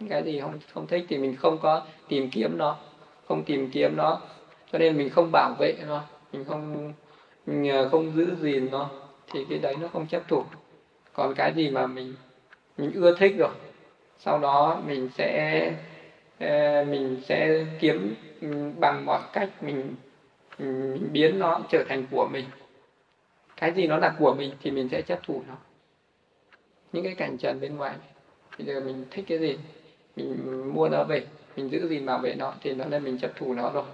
Cái gì không không thích thì mình không có tìm kiếm nó. Không tìm kiếm nó. Cho nên mình không bảo vệ nó. Mình không mình ờ, không giữ gìn nó. Thì cái đấy nó không chấp thủ. Còn cái gì mà mình mình ưa thích rồi, sau đó mình sẽ mình sẽ kiếm ừ, bằng mọi cách mình, ừ, mình biến nó trở thành của mình. Cái gì nó là của mình thì mình sẽ chấp thủ nó. Những cái cảnh trần bên ngoài bây giờ mình thích cái gì mình mua nó về mình giữ gìn bảo vệ nó thì nó là mình chấp thủ nó rồi.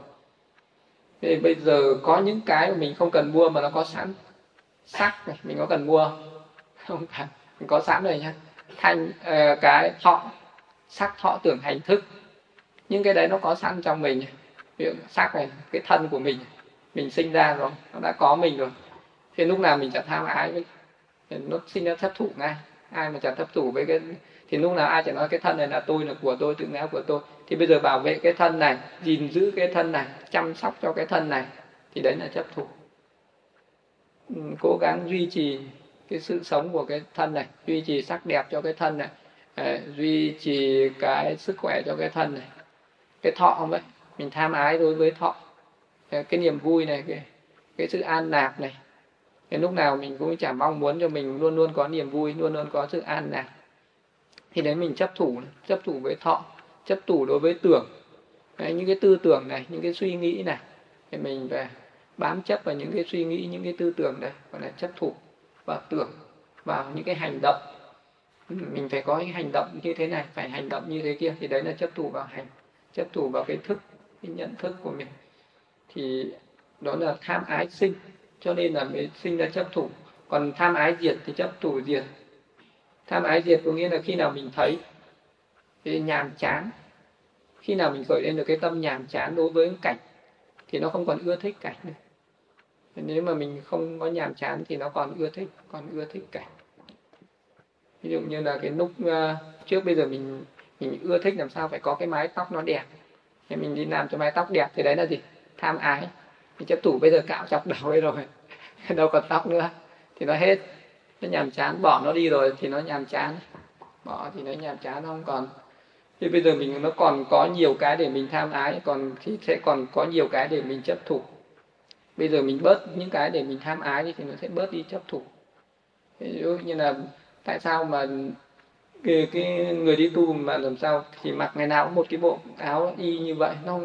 Thì bây giờ có những cái mà mình không cần mua mà nó có sẵn. Sắc này mình có cần mua không? Cần mình có sẵn rồi nhá. Thanh uh, cái thọ sắc thọ tưởng hành thức những cái đấy nó có sẵn trong mình. Ví dụ sắc này, cái thân của mình mình sinh ra rồi, nó đã có mình rồi. Thì lúc nào mình chẳng tham ái với nó sinh ra thất thủ ngay. Ai mà chẳng thất thủ với cái, thì lúc nào ai chẳng nói cái thân này là tôi, là của tôi, tự ngã của tôi. Thì bây giờ bảo vệ cái thân này, gìn giữ cái thân này, chăm sóc cho cái thân này, thì đấy là chấp thủ. Ừ, cố gắng duy trì cái sự sống của cái thân này, duy trì sắc đẹp cho cái thân này ờ, duy trì cái sức khỏe cho cái thân này cái thọ không vậy? Mình tham ái đối với thọ. Cái niềm vui này cái, cái sự an lạc này. Cái lúc nào mình cũng chả mong muốn cho mình luôn luôn có niềm vui luôn luôn có sự an lạc thì đấy mình chấp thủ chấp thủ với thọ chấp thủ đối với tưởng. Đấy, những cái tư tưởng này những cái suy nghĩ này. Thì mình về bám chấp vào những cái suy nghĩ những cái tư tưởng đấy gọi là chấp thủ vào tưởng vào những cái hành động. Mình phải có những hành động như thế này phải hành động như thế kia thì đấy là chấp thủ vào hành chấp thủ vào cái thức cái nhận thức của mình. Thì đó là tham ái sinh cho nên là mới sinh ra chấp thủ. Còn tham ái diệt thì chấp thủ diệt. Tham ái diệt có nghĩa là khi nào mình thấy cái nhàm chán khi nào mình khởi lên được cái tâm nhàm chán đối với cảnh thì nó không còn ưa thích cảnh nữa. Nếu mà mình không có nhàm chán thì nó còn ưa thích còn ưa thích cảnh. Ví dụ như là cái lúc uh, trước bây giờ mình mình ưa thích làm sao phải có cái mái tóc nó đẹp. Thì mình đi làm cho mái tóc đẹp thì đấy là gì? Tham ái. Mình chấp thủ bây giờ cạo chọc đầu ấy rồi. Đâu còn tóc nữa. Thì nó hết. Nó nhàm chán. Bỏ nó đi rồi thì nó nhàm chán. Bỏ thì nó nhàm chán, nó không còn. Thì bây giờ mình, nó còn có nhiều cái để mình tham ái, còn thì sẽ còn có nhiều cái để mình chấp thủ. Bây giờ mình bớt những cái để mình tham ái thì nó sẽ bớt đi chấp thủ. Ví dụ như là tại sao mà cái, cái người đi tu mà làm sao thì mặc ngày nào cũng một cái bộ áo y như vậy nó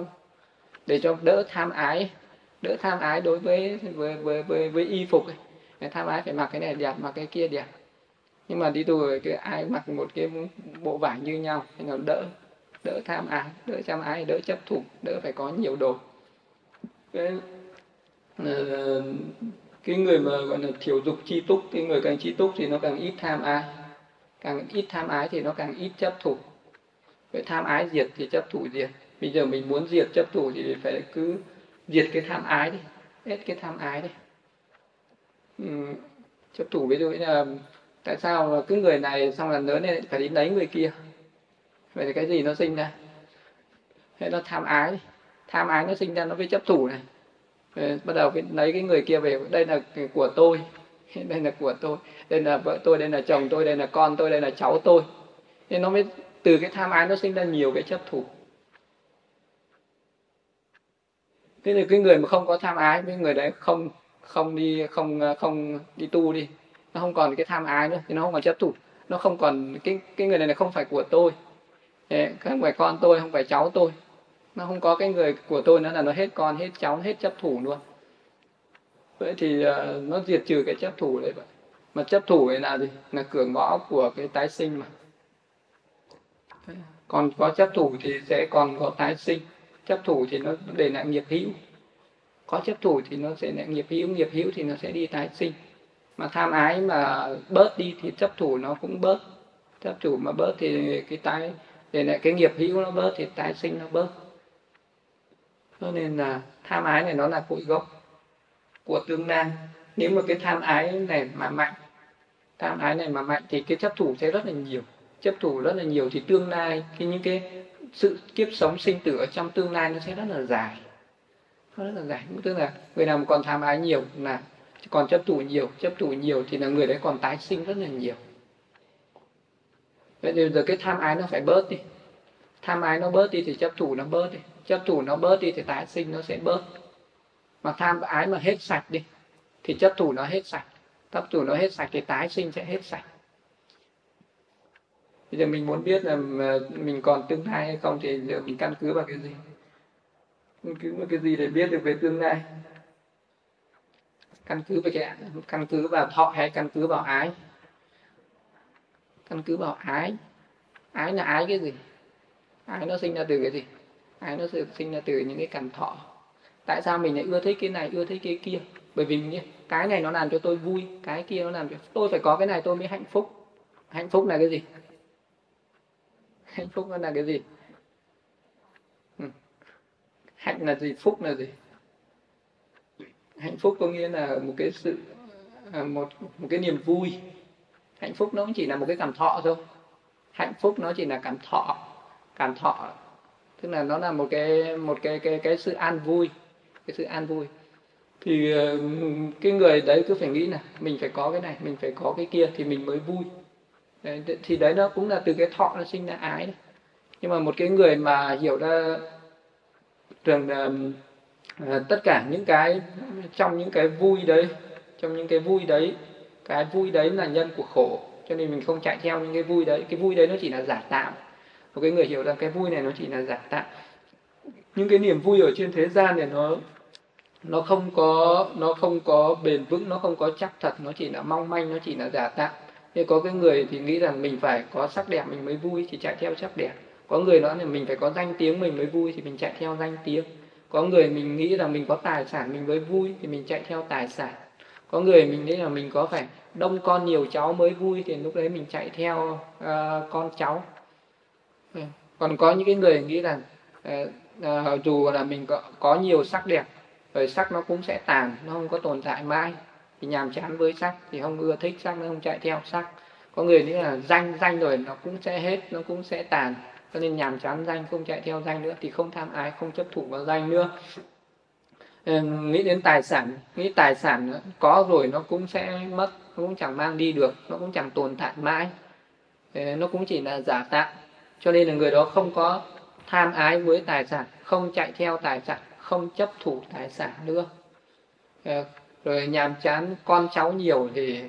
để cho đỡ tham ái đỡ tham ái đối với với với với, với y phục ấy. tham ái phải mặc cái này đẹp mặc cái kia đẹp. Nhưng mà đi tu rồi cái ai mặc một cái bộ vải như nhau thì nó đỡ đỡ tham ái đỡ tham ái đỡ chấp thủ đỡ phải có nhiều đồ. Cái uh, cái người mà gọi là thiểu dục chi túc cái người càng chi túc thì nó càng ít tham ái càng ít tham ái thì nó càng ít chấp thủ. Vậy tham ái diệt thì chấp thủ diệt. Bây giờ mình muốn diệt chấp thủ thì phải cứ diệt cái tham ái đi. Hết cái tham ái đi. Ừ, chấp thủ ví dụ như là tại sao cứ người này xong là lớn lên phải đi lấy người kia? Vậy thì cái gì nó sinh ra? Thế nó tham ái tham ái nó sinh ra nó với chấp thủ này. Bắt đầu lấy cái người kia về đây là của tôi đây là của tôi, đây là vợ tôi, đây là chồng tôi, đây là con tôi, đây là cháu tôi. Nên nó mới, từ cái tham ái nó sinh ra nhiều cái chấp thủ. Thế thì cái người mà không có tham ái, cái người đấy không không đi, không không đi tu đi, nó không còn cái tham ái nữa, thì nó không còn chấp thủ. Nó không còn, cái cái người này là không phải của tôi. Không phải con tôi, không phải cháu tôi. Nó không có cái người của tôi nữa là nó hết con, hết cháu, hết chấp thủ luôn vậy thì uh, nó diệt trừ cái chấp thủ đấy vậy mà chấp thủ ấy là gì? Là cửa ngõ của cái tái sinh mà. À? Còn có chấp thủ thì sẽ còn có tái sinh. Chấp thủ thì nó để lại nghiệp hữu. Có chấp thủ thì nó sẽ lại nghiệp hữu nghiệp hữu thì nó sẽ đi tái sinh. Mà tham ái mà bớt đi thì chấp thủ nó cũng bớt. Chấp thủ mà bớt thì cái tái để lại cái nghiệp hữu nó bớt thì tái sinh nó bớt. Cho nên là tham ái này nó là cội gốc của tương lai. Nếu mà cái tham ái này mà mạnh, tham ái này mà mạnh thì cái chấp thủ sẽ rất là nhiều. Chấp thủ rất là nhiều thì tương lai, cái những cái sự kiếp sống sinh tử ở trong tương lai nó sẽ rất là dài. Nó rất là dài. Tức là người nào còn tham ái nhiều là còn chấp thủ nhiều, chấp thủ nhiều thì là người đấy còn tái sinh rất là nhiều. Vậy thì giờ cái tham ái nó phải bớt đi. Tham ái nó bớt đi thì chấp thủ nó bớt đi. Chấp thủ nó bớt đi thì tái sinh nó sẽ bớt mà tham ái mà hết sạch đi, thì chấp thủ nó hết sạch. Chấp thủ nó hết sạch thì tái sinh sẽ hết sạch. Bây giờ mình muốn biết là mình còn tương lai hay không thì giờ mình căn cứ vào cái gì? Căn cứ vào cái gì để biết được về tương lai? Căn cứ vào cái, căn cứ vào thọ hay căn cứ vào ái? Căn cứ vào ái. Ái là ái cái gì? Ái nó sinh ra từ cái gì? Ái nó sinh ra từ những cái cảm thọ tại sao mình lại ưa thích cái này, ưa thích cái kia? Bởi vì mình cái này nó làm cho tôi vui, cái kia nó làm cho tôi phải có cái này tôi mới hạnh phúc. Hạnh phúc là cái gì? Hạnh phúc nó là cái gì? Ừ. Hạnh là gì? Phúc là gì? Hạnh phúc có nghĩa là một cái sự à, một một cái niềm vui. Hạnh phúc nó cũng chỉ là một cái cảm thọ thôi. Hạnh phúc nó chỉ là cảm thọ cảm thọ. Tức là nó là một cái một cái cái cái sự an vui cái sự an vui. Thì ờ, cái người đấy cứ phải nghĩ là mình phải có cái này mình phải có cái kia thì mình mới vui. Đấy, thì đấy nó cũng là từ cái thọ nó sinh ra ái đấy. nhưng mà một cái người mà hiểu ra thường là ờ, tất cả những cái trong những cái vui đấy trong những cái vui đấy cái vui đấy là nhân của khổ cho nên mình không chạy theo những cái vui đấy. Cái vui đấy nó chỉ là giả tạm một cái người hiểu rằng cái vui này nó chỉ là giả tạm những cái niềm vui ở trên thế gian này nó nó không có nó không có bền vững nó không có chắc thật nó chỉ là mong manh nó chỉ là giả tạm nhưng có cái người thì nghĩ rằng mình phải có sắc đẹp mình mới vui thì chạy theo sắc đẹp. Có người nói là mình phải có danh tiếng mình mới vui thì mình chạy theo danh tiếng. Có người mình nghĩ rằng mình có tài sản mình mới vui thì mình chạy theo tài sản. Có người mình nghĩ là mình có phải đông con nhiều cháu mới vui thì lúc đấy mình chạy theo uh, con cháu. Còn có những cái người nghĩ rằng Ờ, ờ, dù là mình có, có nhiều sắc đẹp rồi sắc nó cũng sẽ tàn nó không có tồn tại mãi. Thì nhàm chán với sắc thì không ưa thích sắc nó không chạy theo sắc. Có người nữa là danh danh rồi nó cũng sẽ hết nó cũng sẽ tàn. Cho nên nhàm chán danh không chạy theo danh nữa thì không tham ái không chấp thủ vào danh nữa. Ờ, nghĩ đến tài sản nghĩ tài sản có rồi nó cũng sẽ mất nó cũng chẳng mang đi được nó cũng chẳng tồn tại mãi. Nó cũng chỉ là giả tạm cho nên là người đó không có tham ái với tài sản, không chạy theo tài sản, không chấp thủ tài sản nữa. Ờ, rồi nhàm chán, con cháu nhiều thì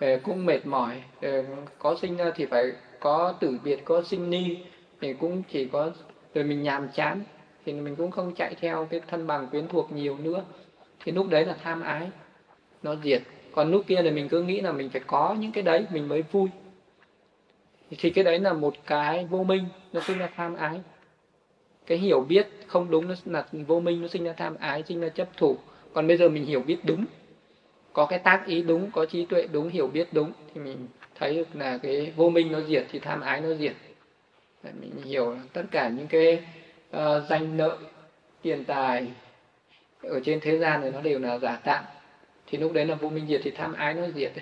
ờ, cũng mệt mỏi. Ờ, có sinh ra thì phải có tử biệt, có sinh ni thì cũng chỉ có, rồi mình nhàm chán thì mình cũng không chạy theo cái thân bằng quyến thuộc nhiều nữa. Thì lúc đấy là tham ái, nó diệt. Còn lúc kia là mình cứ nghĩ là mình phải có những cái đấy, mình mới vui. Thì cái đấy là một cái vô minh, nó sinh ra tham ái cái hiểu biết không đúng nó là vô minh nó sinh ra tham ái sinh ra chấp thủ. Còn bây giờ mình hiểu biết đúng có cái tác ý đúng có trí tuệ đúng hiểu biết đúng thì mình thấy được là cái vô minh nó diệt thì tham ái nó diệt. Mình hiểu tất cả những cái uh, danh lợi tiền tài ở trên thế gian này nó đều là giả tạm thì lúc đấy là vô minh diệt thì tham ái nó diệt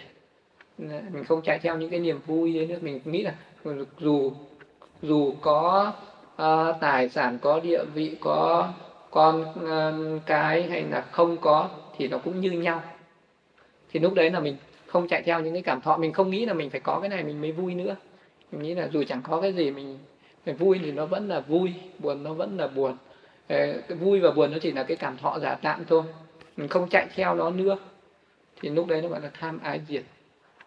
mình không chạy theo những cái niềm vui đấy nữa. Mình nghĩ là dù dù có uh, tài sản có địa vị có con uh, cái hay là không có thì nó cũng như nhau. Thì lúc đấy là mình không chạy theo những cái cảm thọ mình không nghĩ là mình phải có cái này mình mới vui nữa. Mình nghĩ là dù chẳng có cái gì mình, mình vui thì nó vẫn là vui buồn nó vẫn là buồn. Ờ, cái vui và buồn nó chỉ là cái cảm thọ giả tạm thôi. Mình không chạy theo nó nữa. Thì lúc đấy nó gọi là tham ái diệt.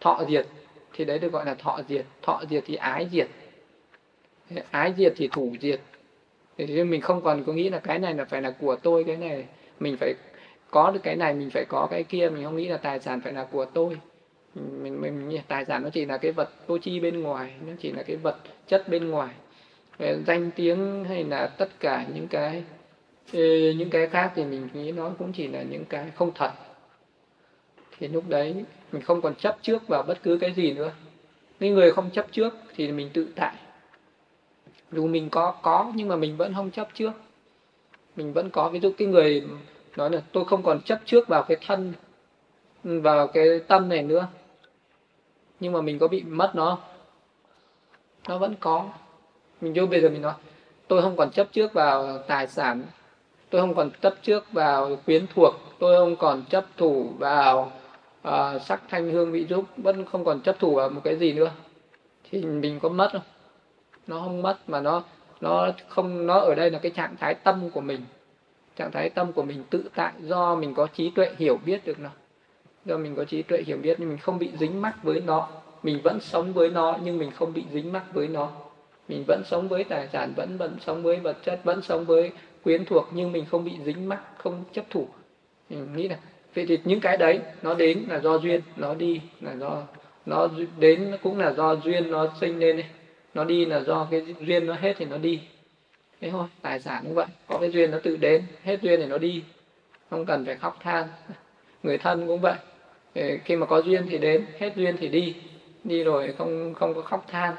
Thọ diệt thì đấy được gọi là thọ diệt. Thọ diệt thì ái diệt ái diệt thì thủ diệt. Thì mình không còn có nghĩ là cái này là phải là của tôi cái này mình phải có được cái này mình phải có cái kia mình không nghĩ là tài sản phải là của tôi. Mình, mình, mình tài sản nó chỉ là cái vật vô chi bên ngoài nó chỉ là cái vật chất bên ngoài. Về danh tiếng hay là tất cả những cái những cái khác thì mình nghĩ nó cũng chỉ là những cái không thật. Thì lúc đấy mình không còn chấp trước vào bất cứ cái gì nữa. Cái người không chấp trước thì mình tự tại dù mình có có nhưng mà mình vẫn không chấp trước. Mình vẫn có ví dụ cái người nói là tôi không còn chấp trước vào cái thân vào cái tâm này nữa. Nhưng mà mình có bị mất nó nó vẫn có. Mình vô bây giờ mình nói tôi không còn chấp trước vào tài sản tôi không còn chấp trước vào quyến thuộc tôi không còn chấp thủ vào uh, sắc thanh hương vị giúp vẫn không còn chấp thủ vào một cái gì nữa. Thì mình có mất không? Nó không mất mà nó nó không, nó ở đây là cái trạng thái tâm của mình. Trạng thái tâm của mình tự tại do mình có trí tuệ hiểu biết được nó. Do mình có trí tuệ hiểu biết nhưng mình không bị dính mắc với nó. Mình vẫn sống với nó nhưng mình không bị dính mắc với nó. Mình vẫn sống với tài sản, vẫn vẫn sống với vật chất, vẫn sống với quyến thuộc nhưng mình không bị dính mắc, không chấp thủ. Mình nghĩ là, vậy thì những cái đấy nó đến là do duyên, nó đi là do, nó đến cũng là do duyên nó sinh lên ấy nó đi là do cái duyên nó hết thì nó đi. Thế thôi tài sản cũng vậy. Có cái duyên nó tự đến hết duyên thì nó đi. Không cần phải khóc than. Người thân cũng vậy. Khi mà có duyên thì đến hết duyên thì đi. Đi rồi không không có khóc than.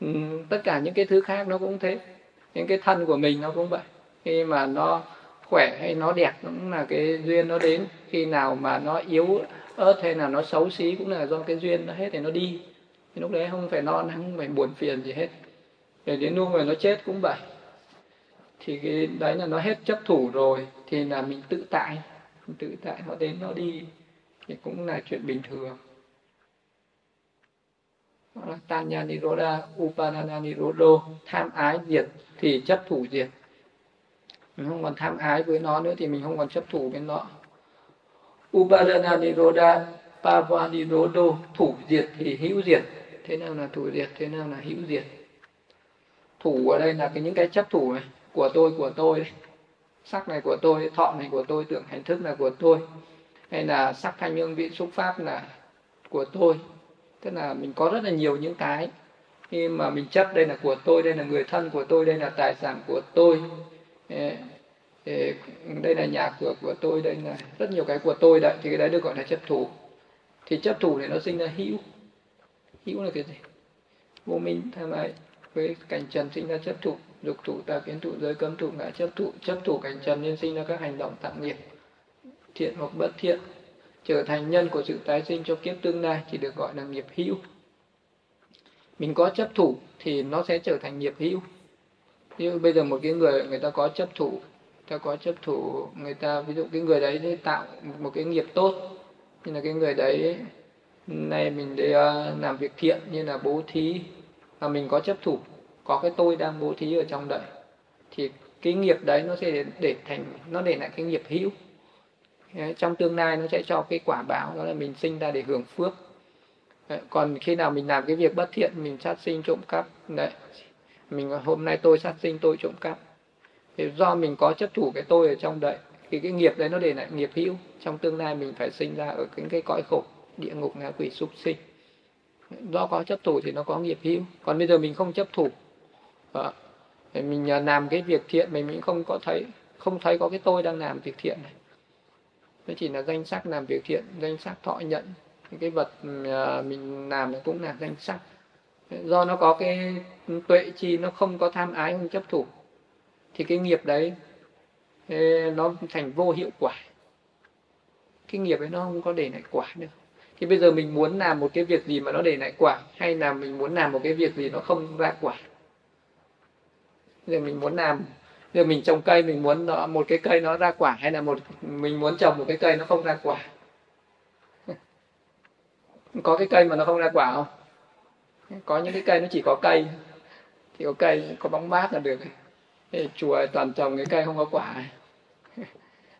Ừ, tất cả những cái thứ khác nó cũng thế. Những cái thân của mình nó cũng vậy. Khi mà nó khỏe hay nó đẹp cũng là cái duyên nó đến. Khi nào mà nó yếu ớt hay là nó xấu xí cũng là do cái duyên nó hết thì nó đi thì lúc đấy không phải lo không phải buồn phiền gì hết để đến lúc mà nó chết cũng vậy thì cái đấy là nó hết chấp thủ rồi thì là mình tự tại mình tự tại nó đến nó đi thì cũng là chuyện bình thường Tanya Niroda, Upanana Nirodo, tham ái diệt thì chấp thủ diệt. Mình không còn tham ái với nó nữa thì mình không còn chấp thủ với nó. Upadana Niroda, Pava Nirodo, thủ diệt thì hữu diệt. Thế nào là thủ diệt, thế nào là hữu diệt. Thủ ở đây là cái những cái chấp thủ này, của tôi, của tôi đấy. Sắc này của tôi, thọ này của tôi, tưởng hành thức là của tôi. Hay là sắc thanh hương vị xúc pháp là của tôi, tức là mình có rất là nhiều những cái khi mà mình chấp đây là của tôi đây là người thân của tôi đây là tài sản của tôi đây là nhà cửa của tôi đây là rất nhiều cái của tôi đấy thì cái đấy được gọi là chấp thủ thì chấp thủ thì nó sinh ra hữu hữu là cái gì? Vô minh tham ái với cảnh trần sinh ra chấp thủ dục thủ tà kiến thủ giới cấm thủ ngã chấp thủ chấp thủ cảnh trần nên sinh ra các hành động tặng nghiệp, thiện hoặc bất thiện, trở thành nhân của sự tái sinh cho kiếp tương lai chỉ được gọi là nghiệp hữu. Mình có chấp thủ thì nó sẽ trở thành nghiệp hữu. Như bây giờ một cái người người ta có chấp thủ ta có chấp thủ người ta, ví dụ cái người đấy tạo một cái nghiệp tốt như là cái người đấy này mình để à, làm việc thiện như là bố thí mà mình có chấp thủ có cái tôi đang bố thí ở trong đấy thì cái nghiệp đấy nó sẽ để thành nó để lại cái nghiệp hữu. Trong tương lai nó sẽ cho cái quả báo đó là mình sinh ra để hưởng phước. Đấy. còn khi nào mình làm cái việc bất thiện mình sát sinh trộm cắp đấy mình à, hôm nay tôi sát sinh tôi trộm cắp. Thì do mình có chấp thủ cái tôi ở trong đấy thì cái nghiệp đấy nó để lại nghiệp hữu. Trong tương lai mình phải sinh ra ở cái, cái cõi khổ địa ngục ngạ quỷ súc sinh. Do có chấp thủ thì nó có nghiệp hữu. Còn bây giờ mình không chấp thủ. Đó. mình à, làm cái việc thiện mình cũng không có thấy, không thấy có cái tôi đang làm việc thiện này. Nó chỉ là danh sắc làm việc thiện, danh sắc thọ nhận. Cái vật à, mình làm cũng là danh sắc. Do nó có cái tuệ chi, nó không có tham ái, không chấp thủ, thì cái nghiệp đấy nó thành vô hiệu quả. Cái nghiệp ấy nó không có để lại quả nữa thì bây giờ mình muốn làm một cái việc gì mà nó để lại quả hay là mình muốn làm một cái việc gì nó không ra quả? Giờ mình muốn làm giờ mình trồng cây mình muốn nó, một cái cây nó ra quả hay là một mình muốn trồng một cái cây nó không ra quả? Có cái cây mà nó không ra quả không? Có những cái cây nó chỉ có cây thì có cây có bóng mát là được. Thì chùa toàn trồng cái cây không có quả.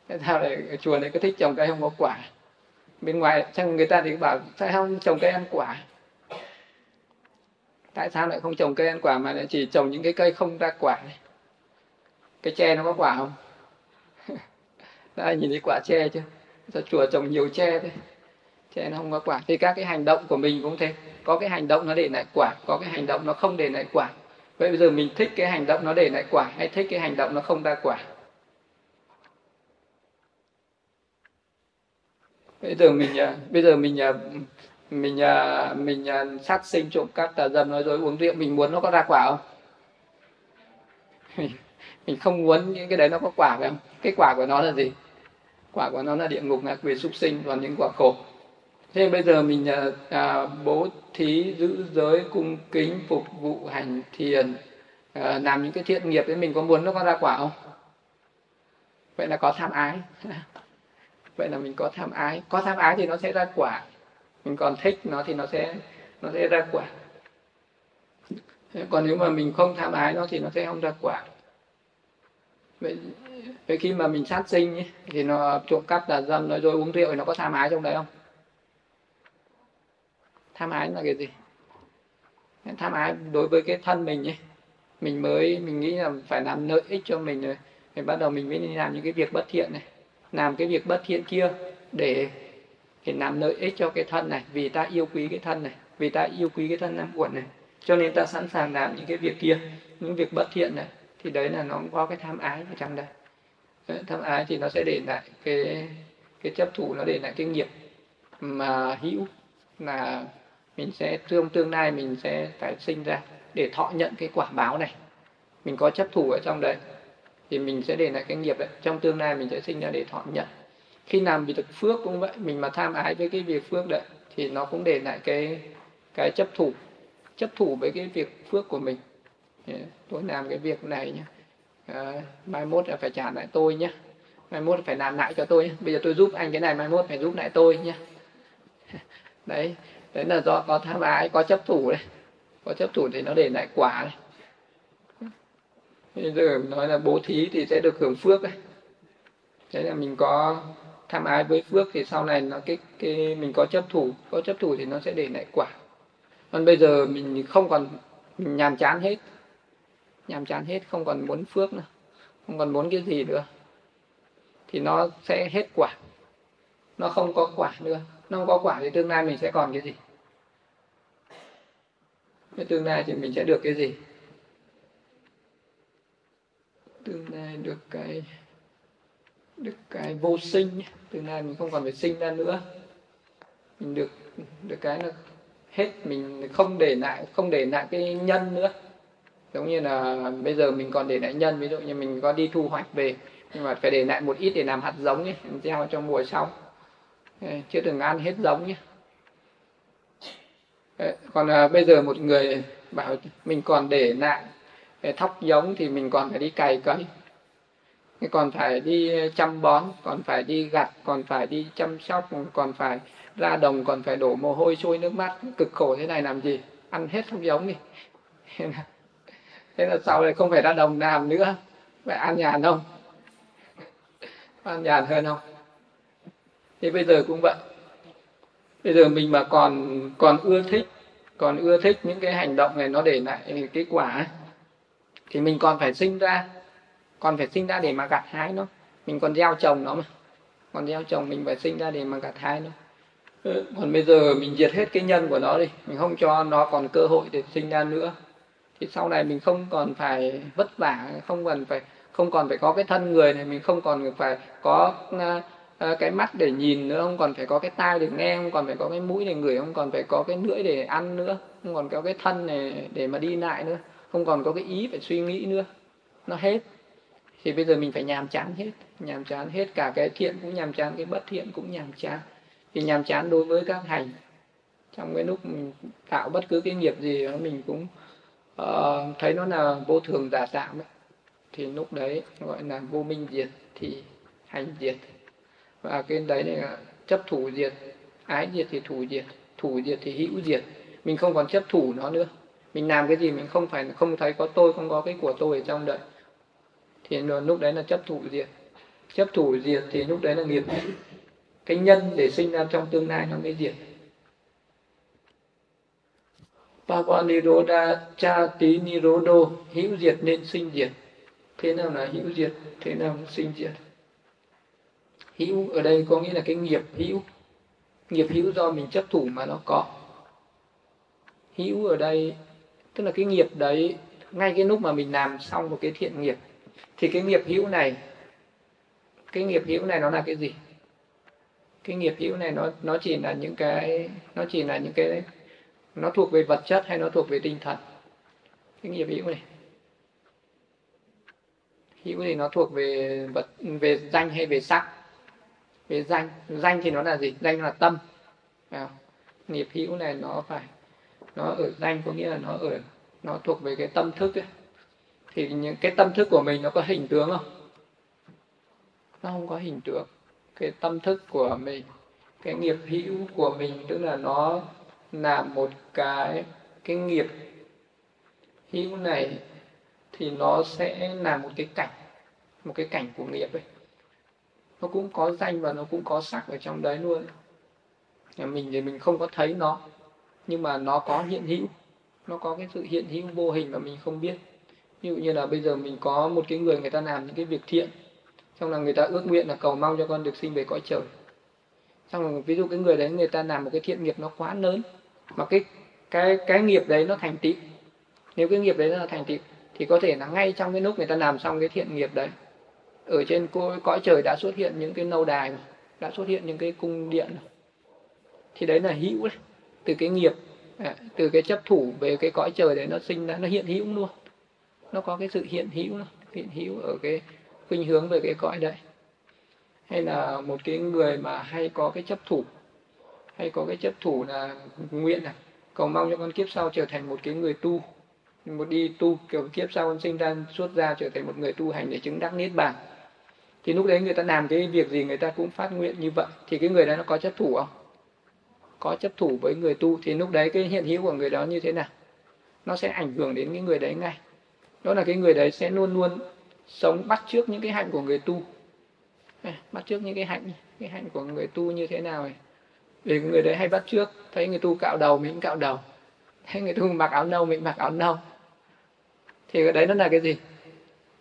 Thế sao lại chùa này có thích trồng cây không có quả? Bên ngoài chắc người ta thì bảo sao không trồng cây ăn quả? Tại sao lại không trồng cây ăn quả mà lại chỉ trồng những cái cây không ra quả này? Cái tre nó có quả không? Đây nhìn thấy quả tre chưa? Sao chùa trồng nhiều tre thế? Tre nó không có quả. Thì các cái hành động của mình cũng thế. Có cái hành động nó để lại quả, có cái hành động nó không để lại quả. Vậy bây giờ mình thích cái hành động nó để lại quả hay thích cái hành động nó không ra quả? Bây giờ mình à, bây giờ mình à, mình à, mình sát sinh trộm cắp tà dâm nói rồi uống rượu mình muốn nó có ra quả không? Mình không muốn những cái đấy nó có quả phải không? Cái quả của nó là gì? Quả của nó là địa ngục ngạ quỷ súc sinh và những quả khổ. Thế bây giờ mình à, bố thí giữ giới cung kính phục vụ hành thiền à, làm những cái thiện nghiệp thì mình có muốn nó có ra quả không? Vậy là có tham ái. vậy là mình có tham ái. Có tham ái thì nó sẽ ra quả. Mình còn thích nó thì nó sẽ nó sẽ ra quả. Còn nếu mà mình không tham ái nó thì nó sẽ không ra quả. Vậy, vậy khi mà mình sát sinh ấy, thì nó trộm cắp là dâm nói rồi uống rượu thì nó có tham ái trong đấy không? Tham ái là cái gì? Tham ái đối với cái thân mình ấy. Mình mới mình nghĩ là phải làm lợi ích cho mình rồi. Thì bắt đầu mình mới đi làm những cái việc bất thiện này làm cái việc bất thiện kia để để làm lợi ích cho cái thân này, vì ta yêu quý cái thân này, vì ta yêu quý cái thân năm uẩn này. Cho nên ta sẵn sàng làm những cái việc kia, những việc bất thiện này, thì đấy là nó có cái tham ái ở trong đây. Tham ái thì nó sẽ để lại cái cái chấp thủ, nó để lại cái nghiệp mà hữu, là mình sẽ tương tương lai mình sẽ phải sinh ra để thọ nhận cái quả báo này. Mình có chấp thủ ở trong đấy thì mình sẽ để lại cái nghiệp đấy trong tương lai mình sẽ sinh ra để thọ nhận. Khi làm việc phước cũng vậy mình mà tham ái với cái việc phước đấy thì nó cũng để lại cái cái chấp thủ chấp thủ với cái việc phước của mình. Tôi làm cái việc này nhé à, ờ, mai mốt là phải trả lại tôi nhé mai mốt phải làm lại cho tôi nhé. bây giờ tôi giúp anh cái này mai mốt phải giúp lại tôi nhé đấy đấy là do có tham ái có chấp thủ đấy. Có chấp thủ thì nó để lại quả này giờ nói là bố thí thì sẽ được hưởng phước đấy thế là mình có tham ái với phước thì sau này nó cái cái mình có chấp thủ, có chấp thủ thì nó sẽ để lại quả. Còn bây giờ mình không còn, mình nhàm chán hết. Nhàm chán hết, không còn muốn phước nữa, không còn muốn cái gì nữa. Thì nó sẽ hết quả. Nó không có quả nữa. Nó không có quả thì tương lai mình sẽ còn cái gì? Tương lai thì mình sẽ được cái gì? Tương lai được cái được cái vô sinh tương lai mình không còn phải sinh ra nữa. Mình được được cái là hết mình không để lại không để lại cái nhân nữa. Giống như là bây giờ mình còn để lại nhân ví dụ như mình có đi thu hoạch về nhưng mà phải để lại một ít để làm hạt giống nhé gieo cho mùa sau. Chứ đừng ăn hết giống nhé. Còn à, bây giờ một người bảo mình còn để lại thóc giống thì mình còn phải đi cày cấy. Còn phải đi ờ, chăm bón, còn phải đi gặt, còn phải đi chăm sóc, còn phải ra đồng, còn phải đổ mồ hôi sôi nước mắt. Cực khổ thế này làm gì? Ăn hết thóc giống đi. Thế là sau này không phải ra đồng làm nữa. Vậy ăn nhàn không? Ăn nhàn hơn không? Thì bây giờ cũng vậy. Bây giờ mình mà còn còn ưa thích, còn ưa thích những cái hành động này nó để lại cái quả thì mình còn phải sinh ra, còn phải sinh ra để mà gặt hái nó. Mình còn gieo trồng nó mà. Còn gieo trồng mình phải sinh ra để mà gặt hái nó. Ừ, còn bây giờ mình diệt hết cái nhân của nó đi. Mình không cho nó còn cơ hội để sinh ra nữa. Thì sau này mình không còn phải vất vả, không cần phải, không còn phải có cái thân người này, mình không còn phải có à, à, cái mắt để nhìn nữa, không còn phải có cái tai để nghe, không còn phải có cái mũi để ngửi, không còn phải có cái lưỡi để ăn nữa, không còn có cái thân này để mà đi lại nữa không còn có cái ý phải suy nghĩ nữa. Nó hết. Thì bây giờ mình phải nhàm chán hết. Nhàm chán hết cả cái thiện cũng nhàm chán cái bất thiện cũng nhàm chán. Thì nhàm chán đối với các hành. Trong cái lúc mình tạo bất cứ cái nghiệp gì mình cũng uh, thấy nó là vô thường giả tạm ấy. thì lúc đấy gọi là vô minh diệt thì hành diệt. Và cái đấy là chấp thủ diệt. Ái diệt thì thủ diệt. Thủ diệt thì hữu diệt. Mình không còn chấp thủ nó nữa mình làm cái gì mình không phải, không thấy có tôi, không có cái của tôi ở trong đấy. Thì lúc đấy là chấp thủ diệt. Chấp thủ diệt thì lúc đấy là nghiệp. Cái nhân để sinh ra trong tương lai nó mới diệt. Papa Niroda cha tí Nirodo, hữu diệt nên sinh diệt. Thế nào là hữu diệt, thế nào là sinh diệt? Hữu ở đây có nghĩa là cái nghiệp hữu. Nghiệp hữu do mình chấp thủ mà nó có. Hữu ở đây tức là cái nghiệp đấy ngay cái lúc mà mình làm xong một cái thiện nghiệp thì cái nghiệp hữu này cái nghiệp hữu này nó là cái gì? Cái nghiệp hữu này nó nó chỉ là những cái nó chỉ là những cái nó thuộc về vật chất hay nó thuộc về tinh thần? Cái nghiệp hữu này. Hữu thì nó thuộc về vật về danh hay về sắc? Về danh danh thì nó là gì? Danh là tâm. À, nghiệp hữu này nó phải nó ở danh có nghĩa là nó ở, nó thuộc về cái tâm thức ấy. thì những cái tâm thức của mình nó có hình tướng không? Nó không có hình tướng cái tâm thức của mình, cái nghiệp hữu của mình, tức là nó là một cái cái nghiệp hữu này thì nó sẽ là một cái cảnh, một cái cảnh của nghiệp ấy. Nó cũng có danh và nó cũng có sắc ở trong đấy luôn. Nhà mình thì mình không có thấy nó nhưng mà nó có hiện hữu, nó có cái sự hiện hữu vô hình mà mình không biết. Ví dụ như là bây giờ mình có một cái người người ta làm những cái việc thiện, xong là người ta ước nguyện là cầu mong cho con được sinh về cõi trời. Xong là ví dụ cái người đấy, người ta làm một cái thiện nghiệp nó quá lớn, mà cái cái cái nghiệp đấy nó thành tựu. Nếu cái nghiệp đấy nó là thành tựu, thì có thể là ngay trong cái lúc người ta làm xong cái thiện nghiệp đấy, ở trên cõi trời đã xuất hiện những cái lâu đài đã xuất hiện những cái cung điện thì đấy là hữu đấy từ cái nghiệp à, từ cái chấp thủ về cái cõi trời đấy nó sinh ra nó hiện hữu luôn. Nó có cái sự hiện hữu hiện hữu ở cái khuynh hướng về cái cõi đấy. Hay là một cái người mà hay có cái chấp thủ hay có cái chấp thủ là nguyện này cầu mong cho con kiếp sau trở thành một cái người tu. Một đi tu kiểu kiếp sau con sinh ra xuất ra trở thành một người tu hành để chứng đắc niết bàn. Thì lúc đấy người ta làm cái việc gì người ta cũng phát nguyện như vậy. Thì cái người đó nó có chấp thủ không? Có chấp thủ với người tu thì lúc đấy cái hiện hữu của người đó như thế nào? Nó sẽ ảnh hưởng đến cái người đấy ngay. Đó là cái người đấy sẽ luôn luôn sống bắt trước những cái hạnh của người tu. Bắt trước những cái hạnh cái hạnh của người tu như thế nào ấy? Vì người đấy hay bắt trước, thấy người tu cạo đầu mình cũng cạo đầu. Thấy người tu mặc áo nâu mình mặc áo nâu. Thì cái đấy nó là cái gì?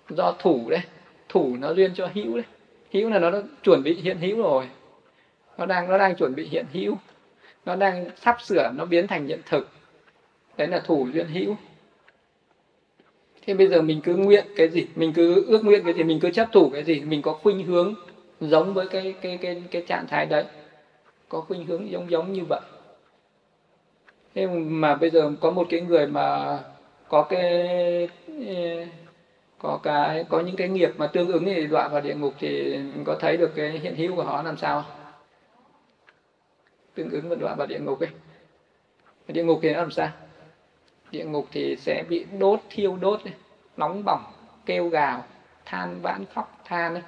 Do thủ đấy. Thủ nó duyên cho hữu đấy. Hữu là nó đã chuẩn bị hiện hữu rồi. Nó đang nó đang chuẩn bị hiện hữu nó đang sắp sửa, nó biến thành hiện thực. Đấy là thủ duyên hữu. Thế bây giờ mình cứ nguyện cái gì? Mình cứ ước nguyện cái gì? Mình cứ chấp thủ cái gì? Mình có khuynh hướng giống với cái cái cái cái trạng thái đấy. Có khuynh hướng giống giống như vậy. Thế mà bây giờ có một cái người mà có cái có cái, có những cái nghiệp mà tương ứng thì đoạn vào địa ngục thì có thấy được cái hiện hữu của họ làm sao? Tương ứng với đoạn vào địa ngục ấy. Địa ngục thì nó làm sao? Địa ngục thì sẽ bị đốt, thiêu đốt nóng bỏng, kêu gào, than vãn khóc, than ấy.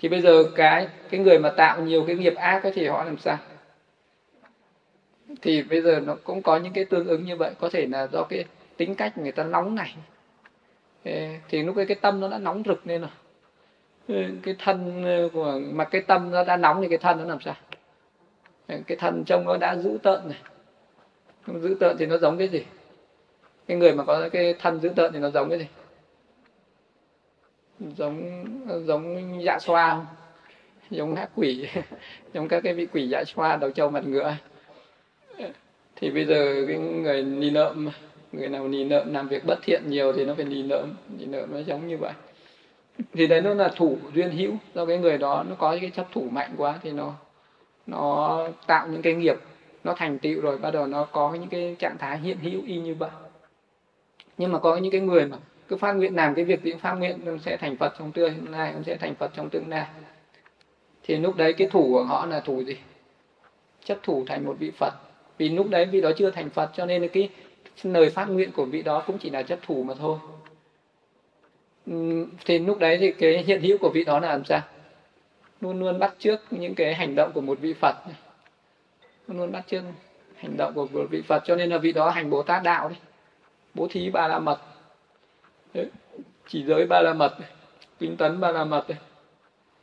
thì bây giờ cái cái người mà tạo nhiều cái nghiệp ác ấy thì họ làm sao? Thì bây giờ nó cũng có những cái tương ứng như vậy. Có thể là do cái tính cách người ta nóng này thì lúc ấy cái tâm nó đã nóng rực lên rồi. Cái thân của, mà cái tâm nó đã nóng thì cái thân nó làm sao? Cái thân trông nó đã dữ tợn này. Không dữ tợn thì nó giống cái gì? Cái người mà có cái thân dữ tợn thì nó giống cái gì? Giống giống dạ xoa không? Giống ác quỷ. Giống các cái vị quỷ dạ xoa đầu trâu mặt ngựa. Thì bây giờ cái người nì nợm, người nào nì nợm làm việc bất thiện nhiều thì nó phải nì nợm. Nì nợm nó giống như vậy. Thì đấy nó là thủ duyên hữu. Do cái người đó nó có cái chấp thủ mạnh quá thì nó nó tạo những cái nghiệp, nó thành tựu rồi, bắt đầu nó có những cái trạng thái hiện hữu y như vậy. Nhưng mà có những cái người mà cứ phát nguyện làm cái việc gì phát nguyện, nó sẽ thành phật trong tương lai, nó sẽ thành phật trong tương lai. Thì lúc đấy cái thủ của họ là thủ gì? Chấp thủ thành một vị phật. Vì lúc đấy vị đó chưa thành phật, cho nên cái lời phát nguyện của vị đó cũng chỉ là chấp thủ mà thôi. Thì lúc đấy thì cái hiện hữu của vị đó là làm sao? Luôn luôn bắt trước những cái hành động của một vị phật. Luôn luôn bắt trước hành động của một vị phật. Cho nên là vị đó hành bồ tát đạo đấy bố thí ba la mật. Đấy. chỉ giới ba la mật kinh tấn ba la mật đấy.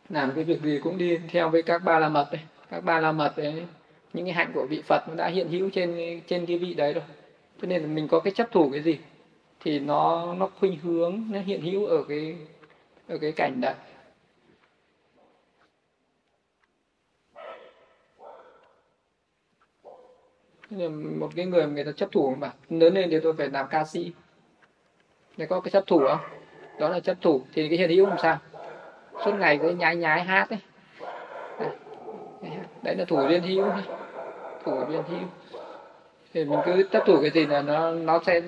làm cái việc gì cũng đi theo với các ba la mật đấy các ba la mật đấy, những cái hạnh của vị phật nó đã hiện hữu trên trên cái vị đấy rồi. Cho nên là mình có cái chấp thủ cái gì thì nó nó khuynh hướng, nó hiện hữu ở cái ở cái cảnh đấy. Một cái người người ta chấp thủ mà lớn lên thì tôi phải làm ca sĩ. Để có cái chấp thủ không? Đó là chấp thủ. Thì cái hiện hữu làm sao? Suốt ngày cứ nhái nhái hát ấy. Đấy. Là thủ liên hữu thủ liên hữu. Thì mình cứ chấp thủ cái gì là nó nó sẽ,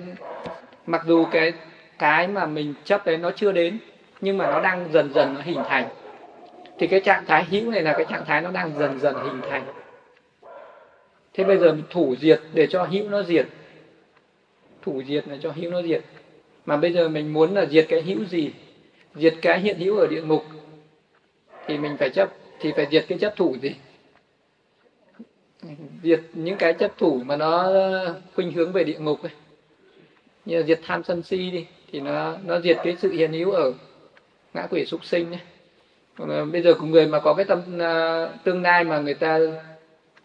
mặc dù cái cái mà mình chấp đấy nó chưa đến, nhưng mà nó đang dần dần nó hình thành. Thì cái trạng thái hữu này là cái trạng thái nó đang dần dần hình thành thế bây giờ mình thủ diệt để cho hữu nó diệt. Thủ diệt là cho hữu nó diệt. Mà bây giờ mình muốn là diệt cái hữu gì? Diệt cái hiện hữu ở địa ngục. Thì mình phải chấp thì phải diệt cái chấp thủ gì? Diệt những cái chấp thủ mà nó ờ, khuynh hướng về địa ngục ấy. Như là diệt tham sân si đi thì nó nó diệt cái sự hiện hữu ở ngã quỷ súc sinh ấy. Còn bây giờ của người mà có cái tâm uh, tương lai mà người ta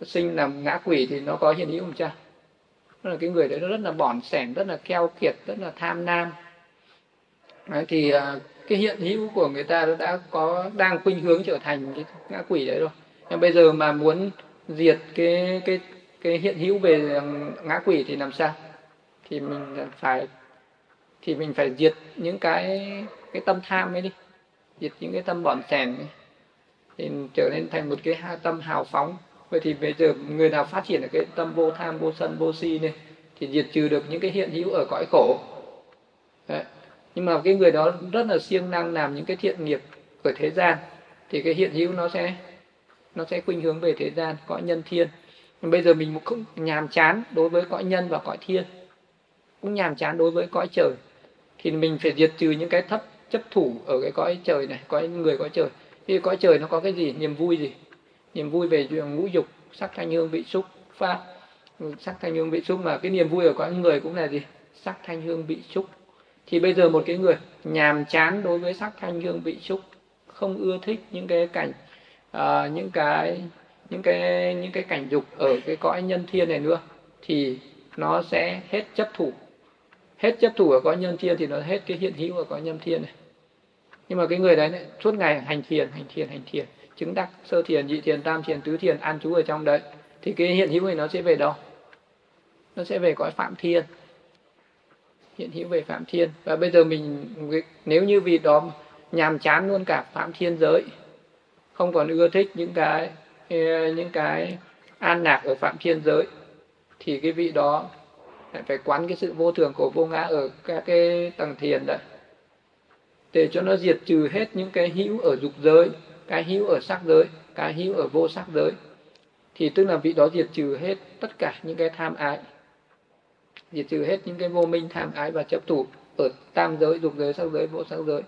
sinh làm ngã quỷ thì nó có hiện hữu không cha? Đó là cái người đấy nó rất là bỏn sẻn rất là keo kiệt rất là tham nam. Đấy, thì uh, cái hiện hữu của người ta đã có đang khuynh hướng trở thành cái ngã quỷ đấy rồi. Nhưng bây giờ mà muốn diệt cái cái cái hiện hữu về à, ngã quỷ thì làm sao? Thì mình phải thì mình phải diệt những cái cái tâm tham ấy đi. Diệt những cái tâm bỏn sẻn thì trở nên thành một cái tâm hào phóng vậy thì bây giờ người nào phát triển được cái tâm vô tham, vô sân, vô si này, thì diệt trừ được những cái hiện hữu ở cõi khổ. Đấy. nhưng mà cái người đó rất là siêng năng làm những cái thiện nghiệp ở thế gian, thì cái hiện hữu nó sẽ nó sẽ khuynh hướng về thế gian, cõi nhân thiên. Nhưng bây giờ mình cũng nhàm chán đối với cõi nhân và cõi thiên, cũng nhàm chán đối với cõi trời, thì mình phải diệt trừ những cái thấp chấp thủ ở cái cõi trời này, cõi người, cõi trời. Thì cõi trời nó có cái gì? Niềm vui gì? Niềm vui về ngũ dục sắc thanh hương vị xúc pháp sắc thanh hương vị xúc mà cái niềm vui ở con người cũng là gì? Sắc thanh hương vị xúc. Thì bây giờ một cái người nhàm chán đối với sắc thanh hương vị xúc không ưa thích những cái cảnh uh, những cái những cái những cái cảnh dục ở cái cõi nhân thiên này nữa thì nó sẽ hết chấp thủ. Hết chấp thủ ở cõi nhân thiên thì nó hết cái hiện hữu ở cõi nhân thiên này. Nhưng mà cái người đấy này, suốt ngày hành thiền hành thiền hành thiền chứng đắc, sơ thiền, nhị thiền, tam thiền, tứ thiền, an trú ở trong đấy, thì cái hiện hữu này nó sẽ về đâu? Nó sẽ về cõi phạm thiên. Hiện hữu về phạm thiên. Và bây giờ mình, nếu như vì đó nhàm chán luôn cả phạm thiên giới, không còn ưa thích những cái những cái an lạc ở phạm thiên giới, thì cái vị đó phải quán cái sự vô thường của vô ngã ở các cái tầng thiền đấy. Để cho nó diệt trừ hết những cái hữu ở dục giới cái hữu ở sắc giới, cái hữu ở vô sắc giới, thì tức là vị đó diệt trừ hết tất cả những cái tham ái. Diệt trừ hết những cái vô minh tham ái và chấp thủ ở tam giới, dục giới, sắc giới, vô sắc giới,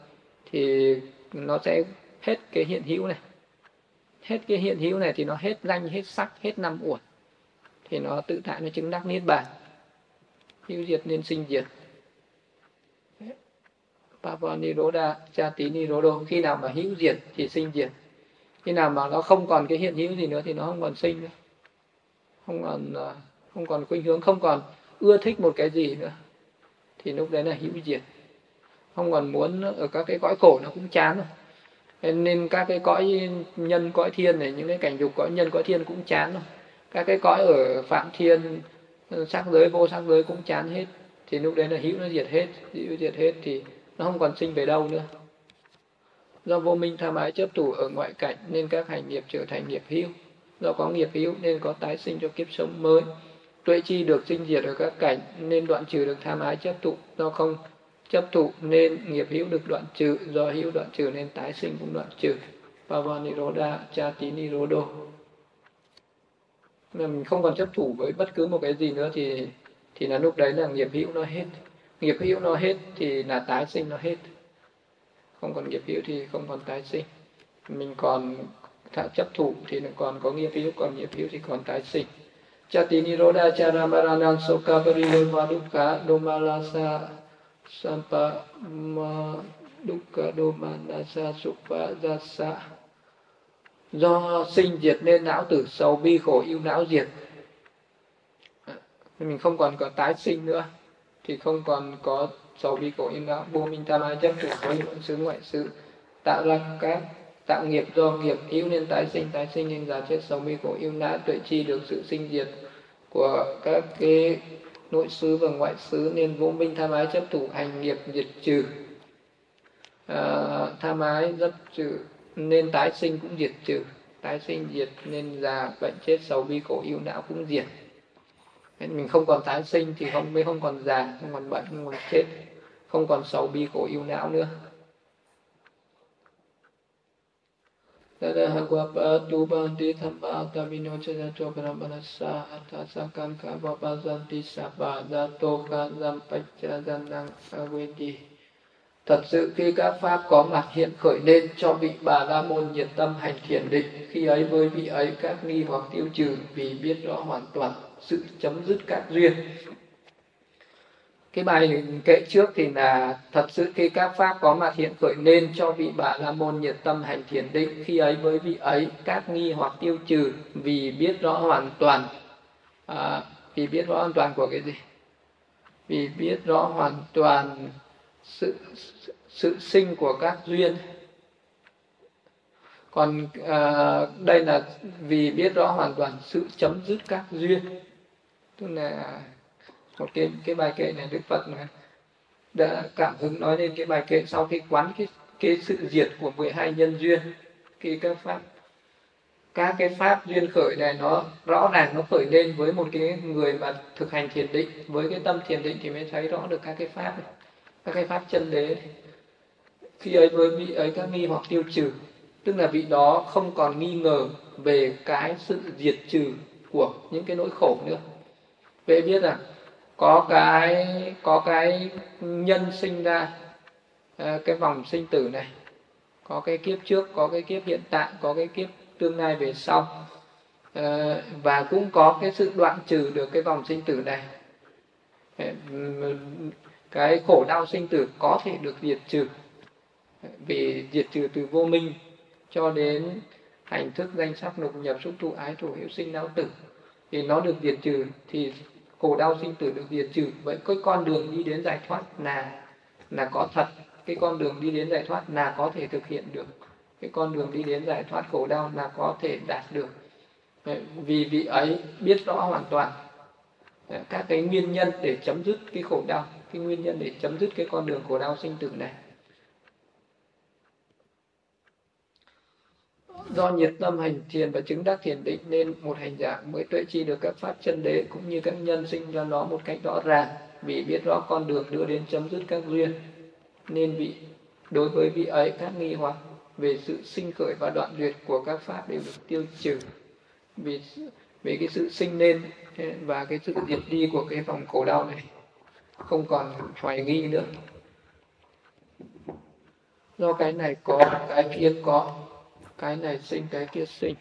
thì nó sẽ hết cái hiện hữu này. Hết cái hiện hữu này thì nó hết danh, hết sắc, hết năm uẩn. Thì nó tự tại, nó chứng đắc niết bàn. Hữu diệt nên sinh diệt. Papa Niroda, Chati Nirodo khi nào mà hữu diệt thì sinh diệt. Khi nào mà nó không còn cái hiện hữu gì nữa thì nó không còn sinh nữa. Không còn à, không còn khuynh hướng không còn ưa thích một cái gì nữa. Thì lúc đấy là hữu diệt. Không còn muốn ở các cái cõi cổ nó cũng chán rồi. Nên các cái cõi nhân cõi thiên này những cái cảnh dục cõi nhân cõi thiên cũng chán rồi. Các cái cõi ở phạm thiên sắc giới vô sắc giới cũng chán hết. Thì lúc đấy là hữu nó diệt hết. Hữu diệt hết thì nó không còn sinh về đâu nữa. Do vô minh tham ái chấp thủ ở ngoại cảnh nên các hành nghiệp trở thành nghiệp hữu. Do có nghiệp hữu nên có tái sinh cho kiếp sống mới. Tuệ chi được sinh diệt ở các cảnh nên đoạn trừ được tham ái chấp thụ do không chấp thụ nên nghiệp hữu được đoạn trừ. Do hữu đoạn trừ nên tái sinh cũng đoạn trừ. Pavaniroda Chati Nirodo mà mình không còn chấp thủ với bất cứ một cái gì nữa thì thì là lúc đấy là nghiệp hữu nó hết nghiệp hữu nó hết thì là tái sinh nó hết. Không còn nghiệp hữu thì không còn tái sinh. Mình còn chấp thủ thì còn có nghiệp hữu, còn nghiệp hữu thì còn tái sinh. Chati Niroda Charamaranang Soka Parileva Dukkha Domalasa Sampa Ma Dukkha Domanasa Supa Dasa Do sinh diệt nên não tử, sầu bi khổ yêu não diệt. Mình không còn có tái sinh nữa thì không còn có sầu bi khổ yêu não vô minh tam ái chấp thủ với luận xứ ngoại xứ tạo ra các tạo nghiệp do nghiệp yếu nên tái sinh tái sinh nên già chết. Sầu bi khổ yêu não tuệ chi được sự sinh diệt của các cái nội xứ và ngoại xứ nên vô minh tham ái chấp thủ hành nghiệp diệt trừ. À, tham ái dấp trừ nên tái sinh cũng diệt trừ. Tái sinh diệt nên già bệnh chết sầu bi khổ yêu não cũng diệt nên mình không còn tái sinh thì không mới không còn già không còn bệnh không còn chết không còn sầu bi khổ yêu não nữa. Dadahagwapatu banti thamma tavino chadato atasakanka vapazanti sabba kazam pachadanang avedi Thật sự khi các pháp có mặt hiện khởi lên cho vị bà la môn nhiệt tâm hành thiền định, khi ấy với vị ấy các nghi hoặc tiêu trừ vì biết rõ hoàn toàn sự chấm dứt các duyên. Cái bài kệ trước thì là thật sự khi các pháp có mặt hiện khởi nên cho vị bà la môn nhiệt tâm hành thiền định khi ấy với vị ấy các nghi hoặc tiêu trừ vì biết rõ hoàn toàn. À, vì biết rõ hoàn toàn của cái gì? Vì biết rõ hoàn toàn sự sự sinh của các duyên. Còn à, đây là vì biết rõ hoàn toàn sự chấm dứt các duyên tức là một cái cái bài kệ này đức phật này đã cảm hứng nói lên cái bài kệ sau khi quán cái cái sự diệt của 12 nhân duyên khi các pháp các cái pháp duyên khởi này nó rõ ràng nó khởi lên với một cái người mà thực hành thiền định với cái tâm thiền định thì mới thấy rõ được các cái pháp này, các cái pháp chân đế. Khi ấy với vị ấy các nghi hoặc tiêu trừ tức là vị đó không còn nghi ngờ về cái sự diệt trừ của những cái nỗi khổ nữa vậy biết rằng à, có cái có cái nhân sinh ra ờ, cái vòng sinh tử này, có cái kiếp trước, có cái kiếp hiện tại, có cái kiếp tương lai về sau ờ, và cũng có cái sự đoạn trừ được cái vòng sinh tử này. Ờ, cái khổ đau sinh tử có thể được diệt trừ, vì diệt trừ từ vô minh cho đến hành thức danh sắc lục nhập, xúc thụ ái thủ hữu sinh, não tử, thì nó được diệt trừ thì khổ đau sinh tử được diệt trừ. Vậy cái con đường đi đến giải thoát là là có thật. Cái con đường đi đến giải thoát là có thể thực hiện được. Cái con đường đi đến giải thoát khổ đau là có thể đạt được. Vì vị ấy biết rõ hoàn toàn, các cái nguyên nhân để chấm dứt cái khổ đau, cái nguyên nhân để chấm dứt cái con đường khổ đau sinh tử này. Do nhiệt tâm hành thiền và chứng đắc thiền định nên một hành giả mới tuệ chi được các pháp chân đế cũng như các nhân sinh ra nó một cách rõ ràng, vì biết rõ con đường đưa đến chấm dứt các duyên. Nên vị đối với vị ấy, các nghi hoặc về sự sinh khởi và đoạn duyệt của các pháp đều được tiêu trừ. Vì vì cái sự sinh lên và cái sự diệt đi của cái vòng khổ đau này, không còn hoài nghi nữa. Do cái này có, cái kia có cái này sinh, cái kia sinh.